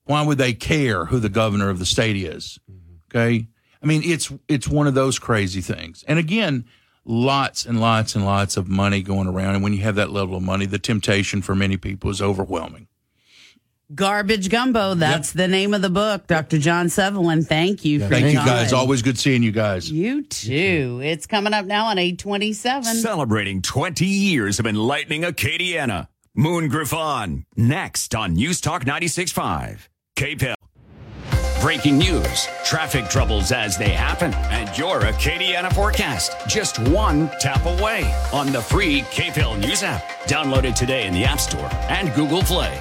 Why would they care who the governor of the state is? Mm-hmm. Okay, I mean it's it's one of those crazy things. And again, lots and lots and lots of money going around, and when you have that level of money, the temptation for many people is overwhelming. Garbage Gumbo. That's the name of the book. Dr. John Sutherland, thank you for Thank your you guys. Always good seeing you guys. You too. It's coming up now on 827. Celebrating 20 years of enlightening Acadiana. Moon Griffon. Next on News Talk 96.5. KPEL. Breaking news, traffic troubles as they happen, and your Acadiana forecast. Just one tap away on the free KPEL News app. Download it today in the App Store and Google Play.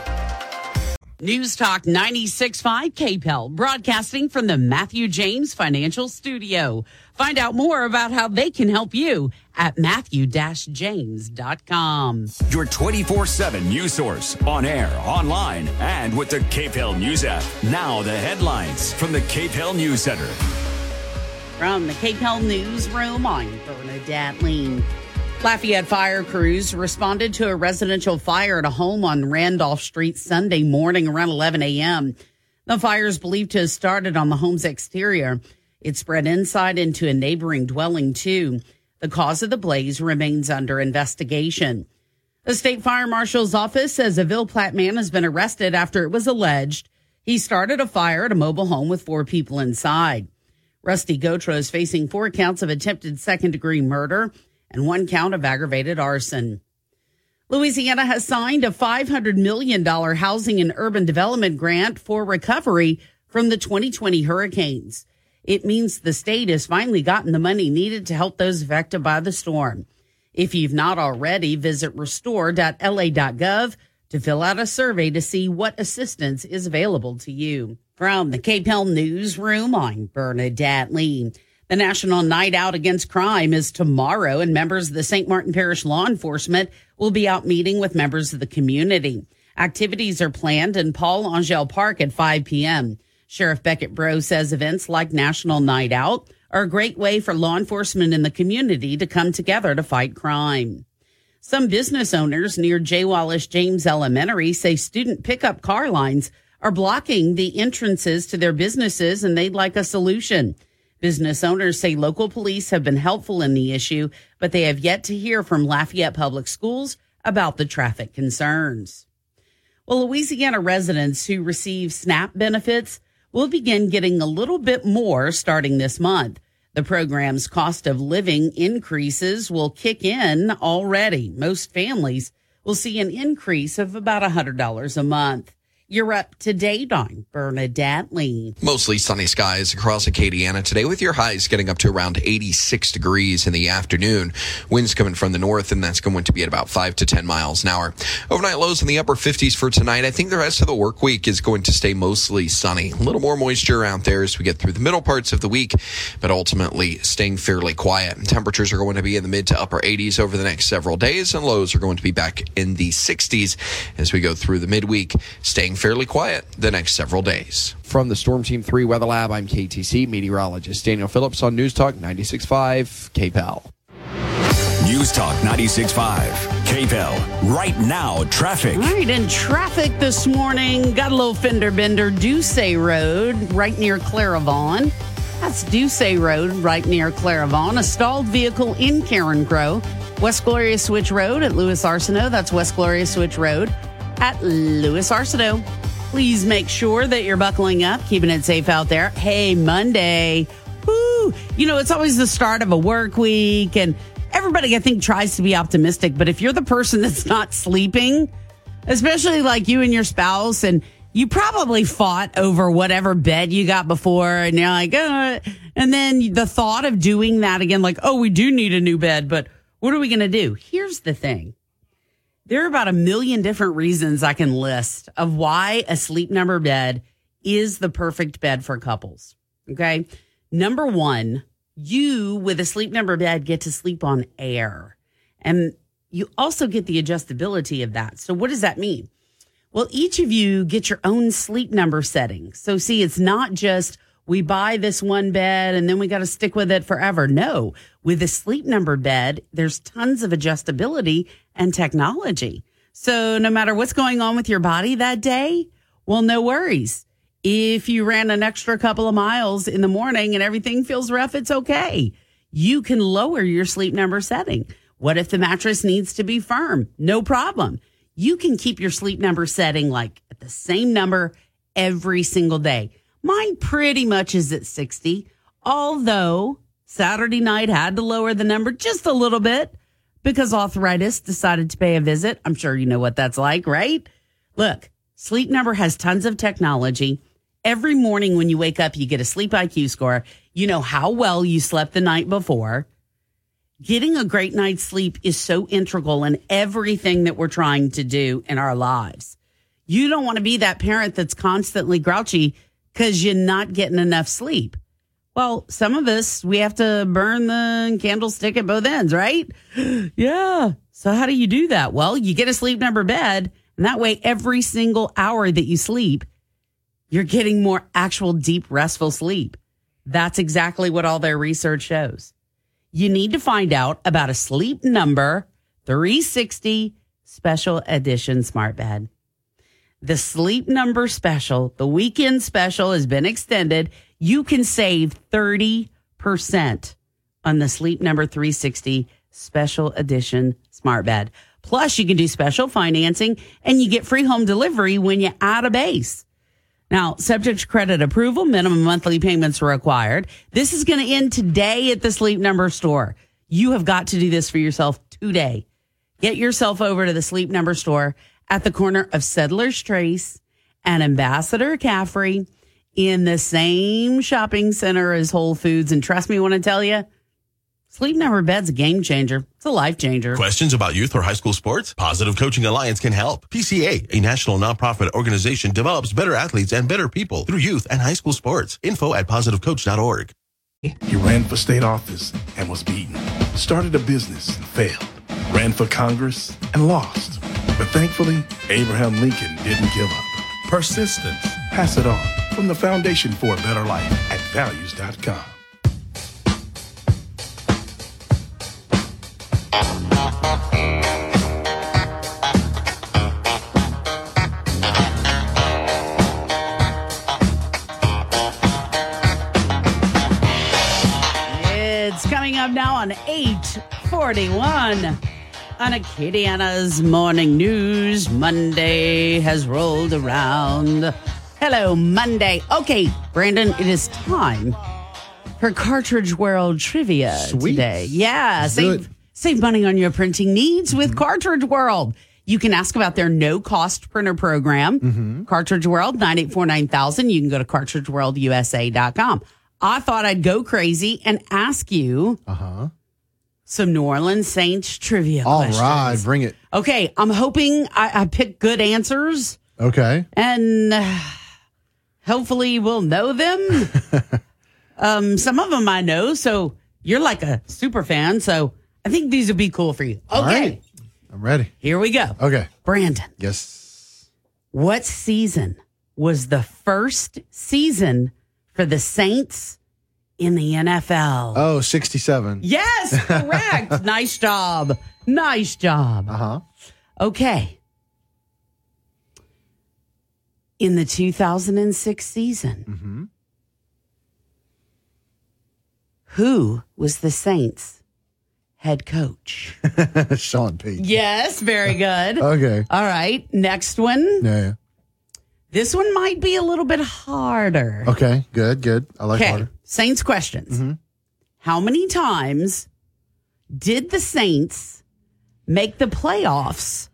News Talk 96.5 KPEL, broadcasting from the Matthew James Financial Studio. Find out more about how they can help you at matthew-james.com. Your 24 7 news source on air, online, and with the KPEL News app. Now, the headlines from the KPEL News Center. From the KPEL Newsroom, I'm Bernadette Lean. Lafayette fire crews responded to a residential fire at a home on Randolph Street Sunday morning around 11 a.m. The fire is believed to have started on the home's exterior. It spread inside into a neighboring dwelling, too. The cause of the blaze remains under investigation. The state fire marshal's office says a Ville Platte man has been arrested after it was alleged he started a fire at a mobile home with four people inside. Rusty Gotra is facing four counts of attempted second degree murder and one count of aggravated arson. Louisiana has signed a $500 million housing and urban development grant for recovery from the 2020 hurricanes. It means the state has finally gotten the money needed to help those affected by the storm. If you've not already, visit restore.la.gov to fill out a survey to see what assistance is available to you. From the Cape KPEL Newsroom, I'm Bernadette Lee. The National Night Out Against Crime is tomorrow, and members of the St. Martin Parish Law Enforcement will be out meeting with members of the community. Activities are planned in Paul Angelle Park at 5 p.m. Sheriff Becket Breaux says events like National Night Out are a great way for law enforcement in the community to come together to fight crime. Some business owners near J. Wallace James Elementary say student pickup car lines are blocking the entrances to their businesses and they'd like a solution. Business owners say local police have been helpful in the issue, but they have yet to hear from Lafayette Public Schools about the traffic concerns. Well, Louisiana residents who receive SNAP benefits will begin getting a little bit more starting this month. The program's cost of living increases will kick in already. Most families will see an increase of about $100 a month. You're up to date on Bernadette Lee. Mostly sunny skies across Acadiana today with your highs getting up to around 86 degrees in the afternoon. Winds coming from the north and that's going to be at about 5 to 10 miles an hour. Overnight lows in the upper 50s for tonight. I think the rest of the work week is going to stay mostly sunny. A little more moisture out there as we get through the middle parts of the week, but ultimately staying fairly quiet. Temperatures are going to be in the mid to upper 80s over the next several days and lows are going to be back in the 60s as we go through the midweek, staying fairly quiet the next several days. From the Storm Team 3 Weather Lab, I'm KATC meteorologist Daniel Phillips on News Talk 96.5 KPEL. News Talk 96.5. KPEL. Right now, traffic. All right, in traffic this morning, got a little fender bender, Doucet Road, right near Claravon. That's Doucet Road, right near Claravon. A stalled vehicle in Carencro. West Gloria Switch Road at Lewis Arsenault. That's West Gloria Switch Road at Lewis Arsenault. Please make sure that you're buckling up, keeping it safe out there. Hey, Monday. Woo! You know, it's always the start of a work week, and everybody, I think, tries to be optimistic. But if you're the person *laughs* that's not sleeping, especially like you and your spouse, and you probably fought over whatever bed you got before, and you're like, uh, and then the thought of doing that again, like, oh, we do need a new bed, but what are we going to do? Here's the thing. There are about a million different reasons I can list of why a sleep number bed is the perfect bed for couples. Okay. Number one, you with a sleep number bed get to sleep on air. And you also get the adjustability of that. So, what does that mean? Well, each of you get your own sleep number setting. So, see, it's not just we buy this one bed and then we got to stick with it forever. No, with a sleep number bed, there's tons of adjustability and technology. So, no matter what's going on with your body that day, well, no worries. If you ran an extra couple of miles in the morning and everything feels rough, it's okay. You can lower your sleep number setting. What if the mattress needs to be firm? No problem. You can keep your sleep number setting like at the same number every single day. Mine pretty much is at 60, although Saturday night had to lower the number just a little bit because arthritis decided to pay a visit. I'm sure you know what that's like, right? Look, Sleep Number has tons of technology. Every morning when you wake up, you get a sleep IQ score. You know how well you slept the night before. Getting a great night's sleep is so integral in everything that we're trying to do in our lives. You don't want to be that parent that's constantly grouchy because you're not getting enough sleep. Well, some of us, we have to burn the candlestick at both ends, right? *gasps* yeah. So, how do you do that? Well, you get a sleep number bed, and that way, every single hour that you sleep, you're getting more actual deep, restful sleep. That's exactly what all their research shows. You need to find out about a sleep number 360 special edition smart bed. The sleep number special, the weekend special has been extended. You can save 30% on the sleep number 360 special edition smart bed. Plus, you can do special financing and you get free home delivery when you add a base. Now, subject to credit approval, minimum monthly payments are required. This is going to end today at the Sleep Number store. You have got to do this for yourself today. Get yourself over to the Sleep Number store at the corner of Settlers Trace and Ambassador Caffery in the same shopping center as Whole Foods. And trust me when I tell you, Sleep Number Bed's a game changer. It's a life changer. Questions about youth or high school sports? Positive Coaching Alliance can help. PCA, a national nonprofit organization, develops better athletes and better people through youth and high school sports. Info at positivecoach.org. He ran for state office and was beaten. Started a business and failed. Ran for Congress and lost. But thankfully, Abraham Lincoln didn't give up. Persistence. Pass it on. From the Foundation for a Better Life at values.com. It's coming up now on 841 on Acadiana's Morning News. Monday has rolled around. Hello, Monday. Okay, Brandon, it is time for Cartridge World Trivia Sweet. today. Yeah, save, save money on your printing needs with Cartridge World. You can ask about their no cost printer program. Cartridge World, 9849000. You can go to cartridgeworldusa.com. I thought I'd go crazy and ask you Uh-huh. some New Orleans Saints trivia All questions. right, bring it. Okay, I'm hoping I, I pick good answers Okay. and uh, hopefully we'll know them. *laughs* um, some of them I know, so you're like a super fan, so I think these would be cool for you. Okay, right. I'm ready. here we go. Okay. Brandon, Yes. what season was the first season for the Saints in the NFL? Oh, 67. Yes, correct. *laughs* nice job. Nice job. Uh huh. Okay. In the 2006 season, Mm-hmm. who was the Saints head coach? *laughs* Sean Payton. yes, very *laughs* good. Okay. All right, next one. Yeah, yeah. This one might be a little bit harder. Okay. Good. Good. I like harder. Saints questions. Mhm. How many times did the Saints make the playoffs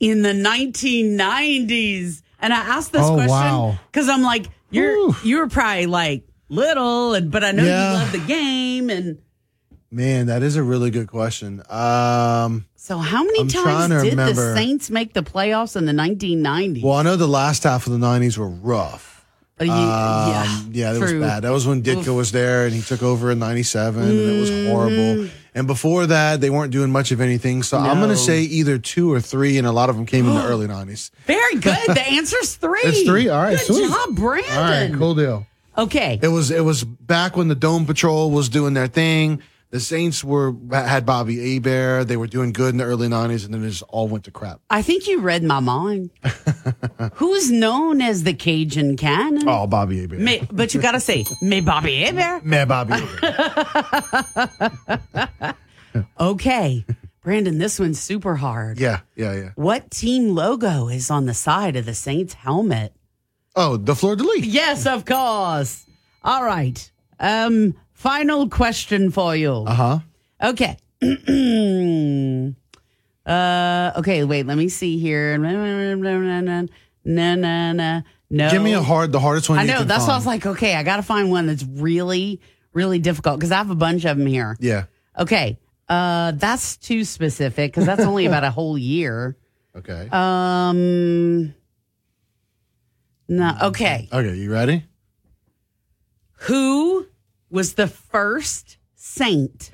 in the 1990s? And I asked this Oh, question wow. because I'm like, you're you were probably like little, and but I know Yeah. you love the game, and Man, that is a really good question. Um, so how many I'm times did the. Saints make the playoffs in the 1990s? well, I know the last half of the 90s were rough. Uh, you- yeah, Um, yeah, that was bad. That was when Ditka Oof. was there and he took over in 97 and it was Mm. horrible. And before that, they weren't doing much of anything. So I'm going to say either two or three, and a lot of them came in the *gasps* early 90s. Very good. The *laughs* answer's three. It's three? All right, Good sweet. job, Brandon. All right, cool deal. Okay. It was it was back when the Dome Patrol was doing their thing. The Saints were had Bobby Hebert. They were doing good in the early 90s, and then it just all went to crap. I think you read my mind. *laughs* Who's known as the Cajun Cannon? Oh, Bobby Hebert. Me, but you gotta say, me Bobby Hebert. Man, Bobby Hebert. *laughs* Okay, Brandon, this one's super hard. Yeah, yeah, yeah. What team logo is on the side of the Saints helmet? Oh, the Fleur de Lis. Yes, of course. All right. Um, final question for you. Uh huh. Okay. *clears throat* uh, okay, wait, let me see here. No, no, no. No. Give me a hard, the hardest one. I you know. can That's why I was like, okay, I got to find one that's really, really difficult because I have a bunch of them here. Yeah. Okay. Uh, that's too specific because that's only about a whole year. Okay. Um. No. Okay. Okay, you ready? Who was the first saint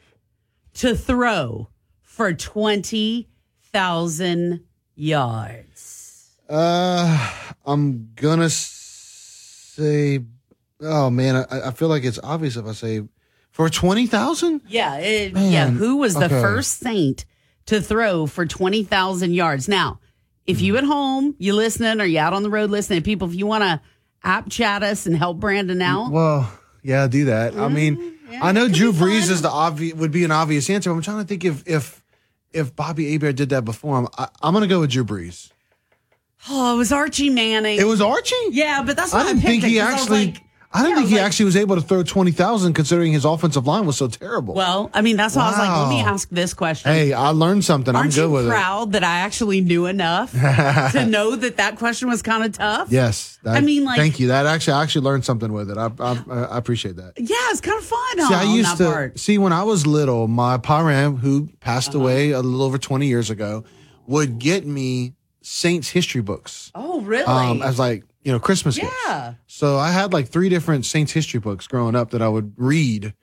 to throw for twenty thousand yards? Uh, I'm gonna say. Oh man, I, I feel like it's obvious if I say for twenty thousand. Yeah. It, yeah. Who was the okay. first saint to throw for twenty thousand yards? Now, if you at home, you listening, or you out on the road listening, people, if you want to app chat us and help Brandon out, Well, yeah, do that. I mean, I know Drew Brees is the obvious would be an obvious answer. But I'm trying to think if if if Bobby Hebert did that before him. I, I'm gonna go with Drew Brees. oh, it was Archie Manning. It was Archie. Yeah, but that's I didn't picked think he I actually. like, I didn't yeah, think he like- actually was able to throw twenty thousand, considering his offensive line was so terrible. Well, I mean, that's why I was like, let me ask this question. hey, I learned something. Aren't I'm good you with proud that I actually knew enough to *laughs* know that that question was kind of tough? Yes, that- I mean, like- thank you. That actually, I actually learned something with it. I I, I appreciate that. Yeah, it's kind of fun. See, I used that to part. see when I was little. My parent, who passed Uh-huh. away a little over twenty years ago, would get me Saints history books. Oh, really? Um, as like you know Christmas gifts. yeah. So I had like three different Saints history books growing up that I would read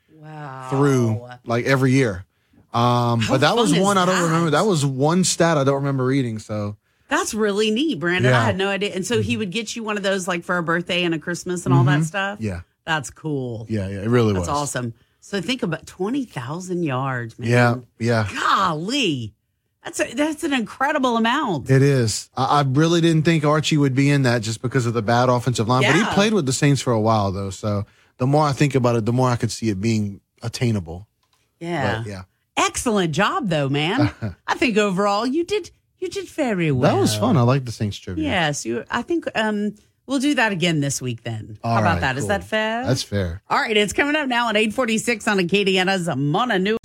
through like every year. Um, How but that was one I don't remember. That was one stat I don't remember reading. So That's really neat, Brandon. Yeah. I had no idea. And so he would get you one of those like for a birthday and a Christmas and all that Mhm. stuff. yeah, That's cool. yeah, yeah. It really That's was. awesome. So think about 20,000 yards, man. Yeah, yeah. Golly. That's a, that's an incredible amount. It is. I, I really didn't think Archie would be in that just because of the bad offensive line. But he played with the Saints for a while though. So the more I think about it, the more I could see it being attainable. Yeah. But, yeah. Excellent job though, man. *laughs* I think overall you did you did very well. That was fun. I like the Saints trivia. Yes, you I think um we'll do that again this week then. All How about right, that? Is cool. that fair? That's fair. All right, it's coming up now at 846 on Acadiana's Mona News.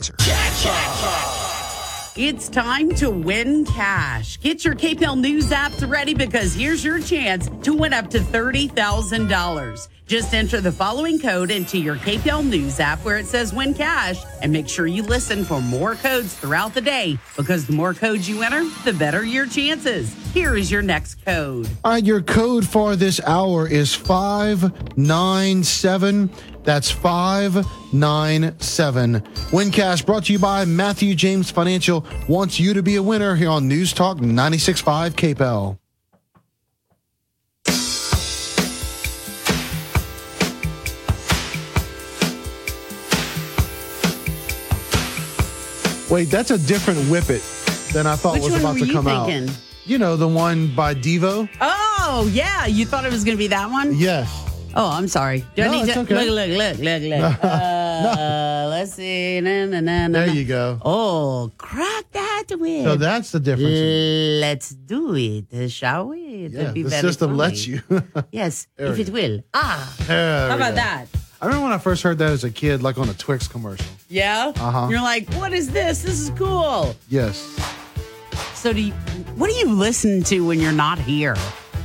It's time to win cash. Get your KPEL News apps ready because here's your chance to win up to $30,000. Just enter the following code into your KPEL News app where it says win cash and make sure you listen for more codes throughout the day because the more codes you enter, the better your chances. Here is your next code. All right, your code for this hour is 597. That's 597. Win Cash brought to you by Matthew James Financial wants you to be a winner here on News Talk 96.5 KPEL. Wait, that's a different Whip It than I thought Which was about to you come thinking? out. You know, the one by Devo? Oh, yeah. You thought it was going to be that one? Yes. Oh, I'm sorry. Do I No, need it's to okay. look, look, look, look, look. *laughs* Uh, Let's see. Na, na, na, na, There na. you go. Oh, crack that whip. So that's the difference. Let's do it, shall we? Yeah, be the very system funny. lets you. *laughs* Yes, There if we it will. Ah, how about go. that? I remember when I first heard that as a kid, like on a Twix commercial. Yeah. Uh-huh. You're like, what is this? This is cool. Yes. So do you? What do you listen to when you're not here?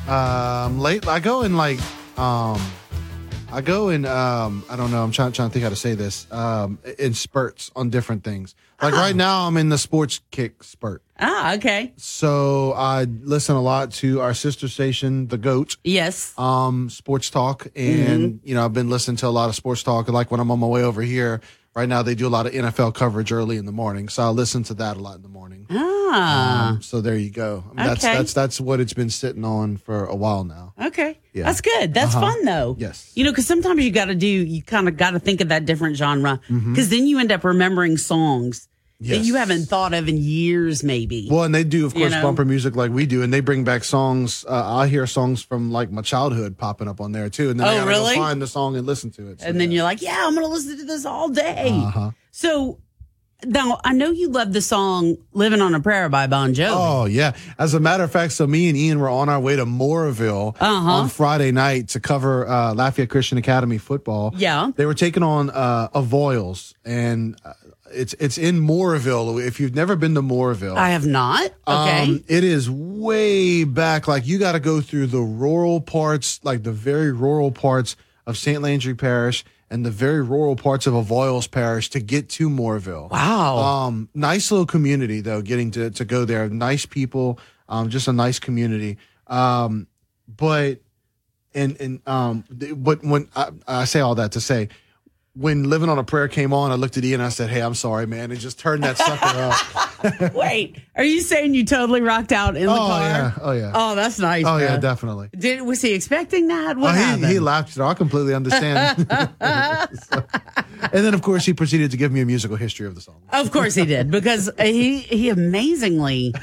Um, late. I go in like, um, I go in. Um, I don't know. I'm trying trying to think how to say this. Um, in spurts on different things. Like right now, I'm in the sports kick spurt. Ah, okay. So I listen a lot to our sister station, The Goat. Yes. Um, sports talk, and you know I've been listening to a lot of sports talk. Like when I'm on my way over here, right now they do a lot of NFL coverage early in the morning, so I listen to that a lot in the morning. Ah. Um, so there you go. I mean, That's Okay. that's that's what it's been sitting on for a while now. Okay. Yeah. That's good. That's Uh-huh. fun though. Yes. You know, because sometimes you got to do, you kind of got to think of that different genre because Mhm. then you end up remembering songs that you haven't thought of in years, maybe. Well, and they do, of You course, know? bumper music like we do, and they bring back songs. Uh, I hear songs from like my childhood popping up on there too, and then I Oh, gotta really? go find the song and listen to it. So, and then you're like, yeah, I'm going to listen to this all day. Uh-huh. So Now, I know you love the song Living on a Prayer by Bon Jovi. Oh yeah. As a matter of fact, so me and Ian were on our way to Moreauville Uh-huh. on Friday night to cover uh, Lafayette Christian Academy football. Yeah. They were taking on uh, Avoyelles, and uh, it's it's in Moreauville. If you've never been to Moreauville, I have not. Okay. Um, it is way back. Like you got to go through the rural parts, like the very rural parts of St. Landry Parish and the very rural parts of Avoyelles Parish to get to Moreauville. Wow. Um, nice little community though, getting to, to go there. Nice people. Um, just a nice community. Um, but, and, and, um, but when I, I say all that to say, when Living on a Prayer came on, I looked at Ian and I said, Hey, I'm sorry, man. And just turned that sucker up. *laughs* Wait, are you saying you totally rocked out in the oh, car? yeah. Oh, yeah. Oh, that's nice. Oh, yeah, definitely. Did was he expecting that? What Oh, he, happened? he laughed. So I completely understand. *laughs* *laughs* So- and then, of course, he proceeded to give me a musical history of the song. Of course he did, because he he amazingly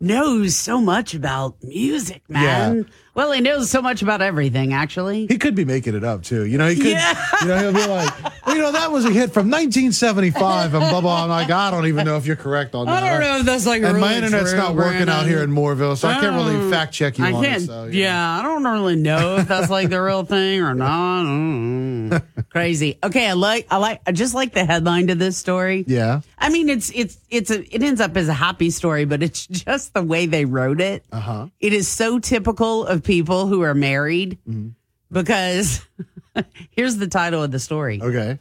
knows so much about music, man. Yeah. Well, he knows so much about everything, actually. He could be making it up too. You know, he could. Yeah. You know, he'll be like, well, you know, that was a hit from 1975, and blah blah. I'm like, I don't even know if you're correct on that. I don't know if that's, like, And my internet's true, not working out here in Moreauville, so I can't really Oh, fact check you I on can't. it. So, yeah, I don't really know if that's like the real thing or not. Mm, Crazy. Okay, I like. I like. I just like the headline to this story. yeah. I mean, it's it's it's a, it ends up as a happy story, but it's *laughs* just the way they wrote it. Uh huh. It is so typical of people who are married Mm-hmm. because *laughs* here's the title of the story. Okay.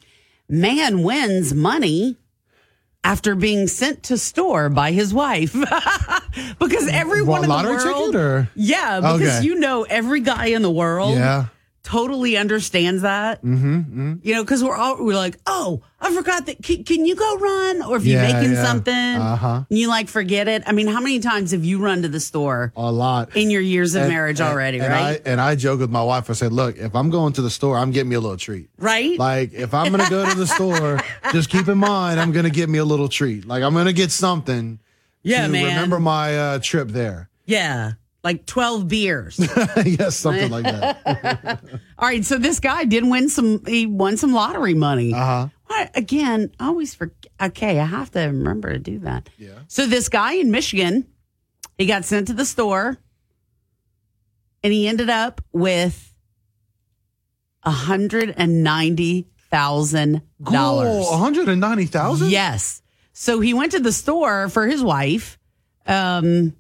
Man wins money after being sent to store by his wife. *laughs* because everyone What, in the world, ticket or? Yeah, because Okay. you know every guy in the world Yeah. Totally understands that. Mm-hmm. mm-hmm. You know, because we're all we're like, oh, I forgot that. Can, can you go run? Or if you're making yeah. something, Uh-huh. and you like forget it. I mean, how many times have you run to the store A lot. in your years of And- marriage and- already? and right? I, and I joke with my wife. I said, "Look, if I'm going to the store, I'm getting me a little treat. right? Like if I'm gonna go to the store, *laughs* just keep in mind I'm gonna get me a little treat. Like I'm gonna get something. Yeah, to man. Remember my uh, trip there. yeah, like twelve beers. *laughs* yes, something like that. *laughs* All right, so this guy did win some. He won some lottery money. Uh huh. What again? I always forget. Okay, I have to remember to do that. Yeah. So this guy in Michigan, he got sent to the store, and he ended up with a hundred and ninety thousand dollars. One hundred and ninety thousand. Yes. So he went to the store for his wife. Um,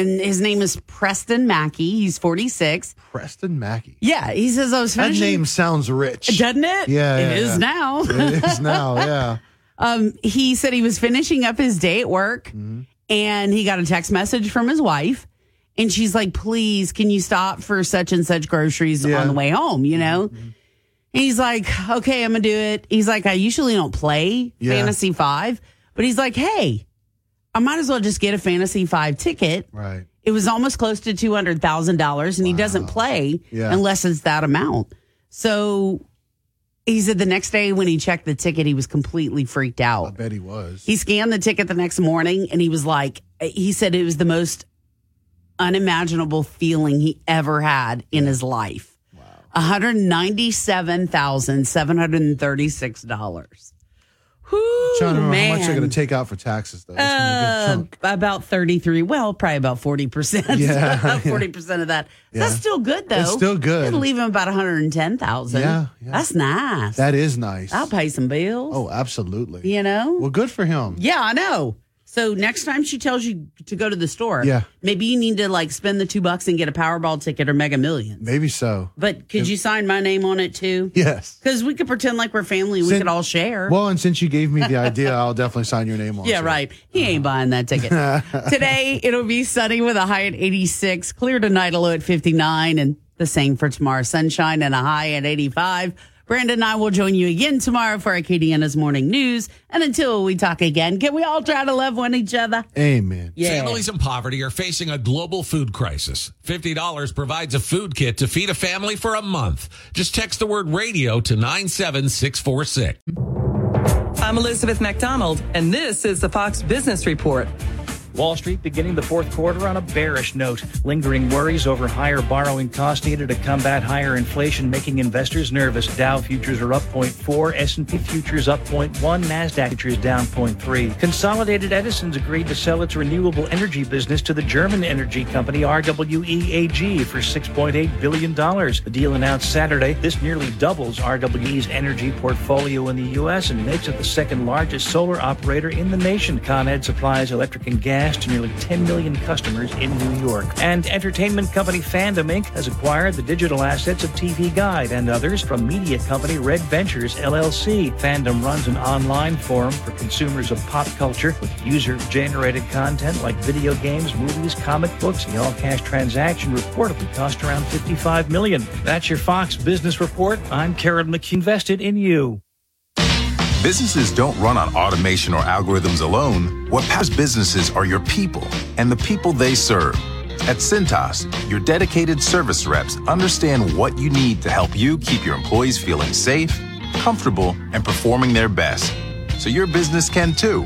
and his name is Preston Mackey. He's 46. Preston Mackey. Yeah. He says, I was That name sounds rich. Doesn't it? Yeah, It yeah, is yeah. now. it is now. Yeah. *laughs* Um, he said he was finishing up his day at work Mm-hmm. and he got a text message from his wife. And she's like, please, can you stop for such and such groceries Yeah. Mm-hmm. on the way home? You know? And he's like, okay, I'm going to do it. He's like, I usually don't play. Fantasy Five, but he's like, hey, I might as well just get a Fantasy Five ticket. Right. It was almost close to $200,000 and he doesn't play Yeah. unless it's that amount. So he said the next day when he checked the ticket, he was completely freaked out. I bet he was. He scanned the ticket the next morning and he was like, he said it was the most unimaginable feeling he ever had in his life. Wow. $197,736. Trying to remember man. how much they're going to take out for taxes, though. It's gonna be a Uh, about 33. Well, probably about 40%. Yeah, *laughs* About *laughs* 40% of that. That's still good, though. It's still good. It'll leave him about 110000 Yeah, yeah. That's nice. That is nice. I'll pay some bills. Oh, absolutely. You know? Well, good for him. Yeah, I know. So next time she tells you to go to the store, Yeah. maybe you need to like spend the two bucks and get a Powerball ticket or Mega Millions. Maybe so. But could you sign my name on it too? Yes. Because we could pretend like we're family. and We could all share. Well, and since you gave me the idea, I'll definitely sign your name on. Yeah, it. right. He ain't buying that ticket. *laughs* Today, it'll be sunny with a high at 86, clear tonight, a low at 59, and the same for tomorrow. Sunshine and a high at 85. Brandon and I will join you again tomorrow for Acadiana's morning news. And until we talk again, can we all try to love one each other? Amen. Yeah. Families in poverty are facing a global food crisis. $50 provides a food kit to feed a family for a month. Just text the word radio to 97646. I'm Elizabeth MacDonald, and this is the Fox Business Report. Wall Street beginning the fourth quarter on a bearish note. Lingering worries over higher borrowing costs needed to combat higher inflation making investors nervous. Dow futures are up 0.4, S&P futures up 0.1, Nasdaq futures down 0.3. Consolidated Edison's agreed to sell its renewable energy business to the German energy company RWE AG for 6.8 billion dollars. The deal announced Saturday. This nearly doubles RWE's energy portfolio in the US and makes it the second largest solar operator in the nation. Con Ed supplies electric and gas to nearly 10 million customers in New York. And entertainment company Fandom Inc. has acquired the digital assets of TV Guide and others from media company Red Ventures LLC. Fandom runs an online forum for consumers of pop culture with user generated content like video games, movies, comic books. The all cash transaction reportedly cost around 55 million. That's your Fox Business Report. I'm Karen McKee, invested in you. Businesses don't run on automation or algorithms alone. What powers businesses are your people and the people they serve. At Cintas, your dedicated service reps understand what you need to help you keep your employees feeling safe, comfortable, and performing their best. So your business can too.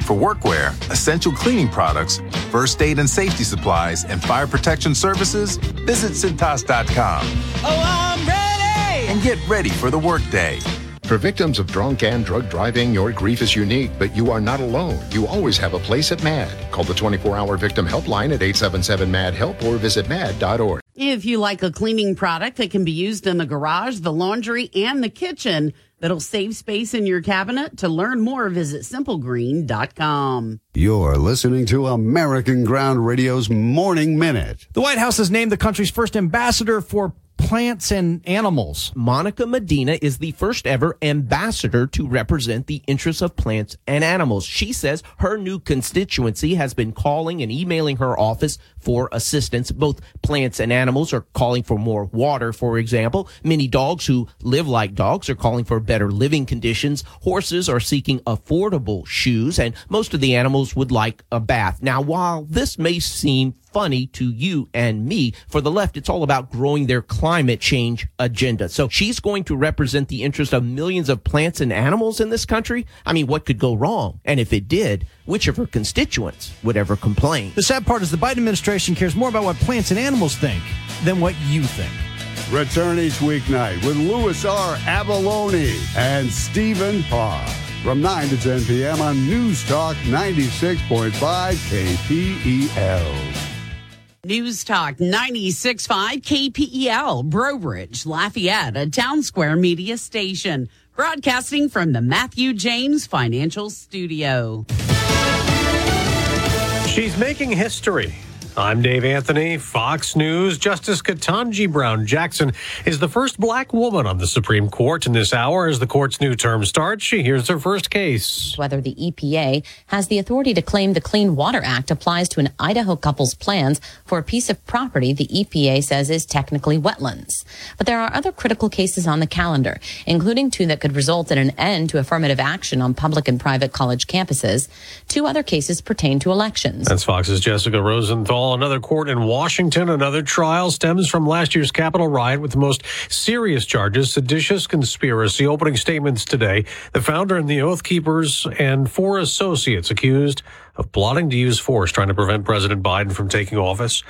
For workwear, essential cleaning products, first aid and safety supplies, and fire protection services, visit Cintas.com. Oh, I'm ready! And get ready for the workday. For victims of drunk and drug driving, your grief is unique, but you are not alone. You always have a place at MADD. Call the 24 hour victim helpline at 877 MADD HELP or visit madd.org. If you like a cleaning product that can be used in the garage, the laundry, and the kitchen, that'll save space in your cabinet. To learn more, visit simplegreen.com. You're listening to American Ground Radio's Morning Minute. The White House has named the country's first ambassador for plants and animals. Monica Medina is the first ever ambassador to represent the interests of plants and animals. She says her new constituency has been calling and emailing her office for assistance. Both plants and animals are calling for more water, for example. Many dogs who live like dogs are calling for better living conditions. Horses are seeking affordable shoes, and most of the animals would like a bath. Now, while this may seem funny to you and me. For the left, it's all about growing their climate change agenda. So she's going to represent the interest of millions of plants and animals in this country. I mean, what could go wrong? And if it did, which of her constituents would ever complain? The sad part is the Biden administration cares more about what plants and animals think than what you think. Return each weeknight with Louis R. Avallone and Stephen Parr from 9 to 10 p.m. on News Talk 96.5 KPEL. News Talk 96.5 KPEL, Breaux Bridge, Lafayette, a Townsquare media station. Broadcasting from the Matthew James Financial Studio. She's making history. I'm Dave Anthony, Fox News. Justice Ketanji Brown Jackson is the first black woman on the Supreme Court in this hour. As the court's new term starts, she hears her first case. Whether the EPA has the authority to claim the Clean Water Act applies to an Idaho couple's plans for a piece of property the EPA says is technically wetlands. But there are other critical cases on the calendar, including two that could result in an end to affirmative action on public and private college campuses. Two other cases pertain to elections. That's Fox's Jessica Rosenthal another court in Washington. Another trial stems from last year's Capitol riot with the most serious charges, seditious conspiracy. Opening statements today. The founder and the Oath Keepers and four associates accused of plotting to use force trying to prevent President Biden from taking office.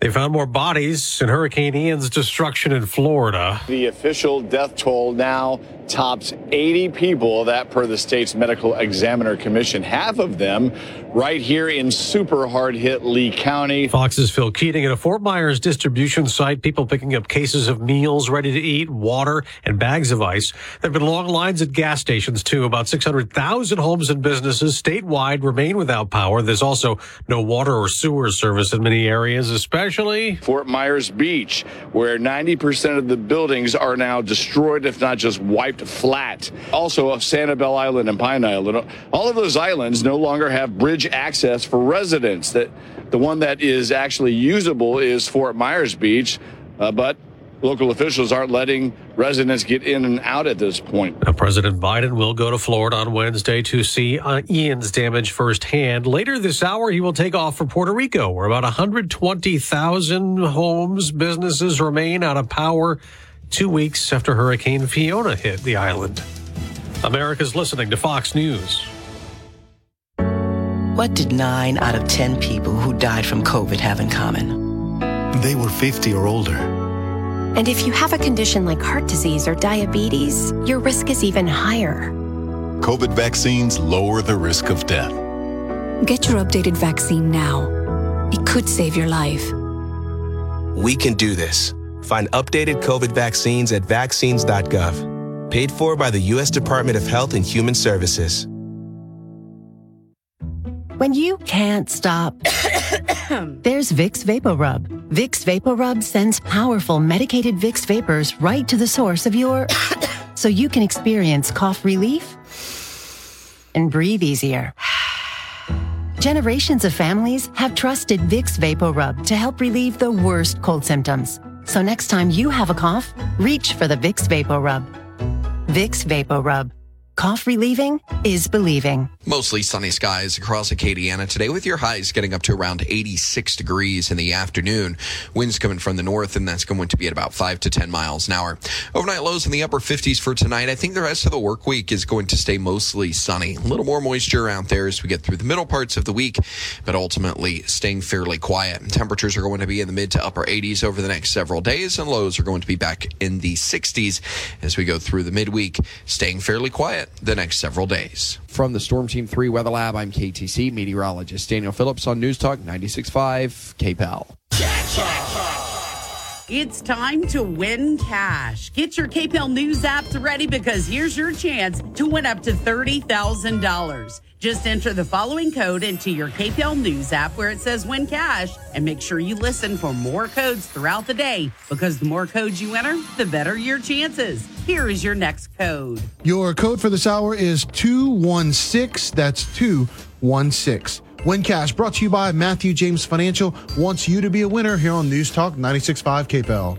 They found more bodies in Hurricane Ian's destruction in Florida. The official death toll now tops 80 people, that per the state's medical examiner commission. Half of them right here in super hard hit Lee County. Fox's Phil Keating at a Fort Myers distribution site, people picking up cases of meals ready to eat, water, and bags of ice. There have been long lines at gas stations, too. About 600,000 homes and businesses statewide remain without power. There's also no water or sewer service in many areas, especially Fort Myers Beach, where 90% of the buildings are now destroyed, if not just wiped flat. Also, of Sanibel Island and Pine Island. All of those islands no longer have bridge access for residents. That the one that is actually usable is Fort Myers Beach, uh, but local officials aren't letting residents get in and out at this point. Now, President Biden will go to Florida on Wednesday to see uh, Ian's damage firsthand. Later this hour, he will take off for Puerto Rico, where about 120,000 homes, businesses remain out of power two weeks after Hurricane Fiona hit the island. America's listening to Fox News. What did 9 out of 10 people who died from COVID have in common? They were 50 or older. And if you have a condition like heart disease or diabetes, your risk is even higher. COVID vaccines lower the risk of death. Get your updated vaccine now. It could save your life. We can do this. Find updated COVID vaccines at vaccines.gov. Paid for by the U.S. Department of Health and Human Services. When you can't stop, *coughs* there's Vicks VapoRub. Vicks VapoRub sends powerful medicated Vicks vapors right to the source of your *coughs* so you can experience cough relief and breathe easier. *sighs* Generations of families have trusted Vicks VapoRub to help relieve the worst cold symptoms. So next time you have a cough, reach for the Vicks VapoRub. Vicks VapoRub. Cough relieving is believing. Mostly sunny skies across Acadiana today with your highs getting up to around 86 degrees in the afternoon. Winds coming from the north and that's going to be at about 5 to 10 miles an hour. Overnight lows in the upper 50s for tonight. I think the rest of the work week is going to stay mostly sunny. A little more moisture out there as we get through the middle parts of the week, but ultimately staying fairly quiet. Temperatures are going to be in the mid to upper 80s over the next several days and lows are going to be back in the 60s as we go through the midweek, staying fairly quiet the next several days. From the Storm Team 3 Weather Lab, I'm KATC meteorologist Daniel Phillips on News Talk 96.5 KPEL. It's time to win cash. Get your KPEL News apps ready because here's your chance to win up to $30,000. Just enter the following code into your KPEL News app where it says win cash and make sure you listen for more codes throughout the day because the more codes you enter, the better your chances. Here is your next code. Your code for this hour is 216. That's 216. Win Cash brought to you by Matthew James Financial wants you to be a winner here on News Talk 96.5 KPEL.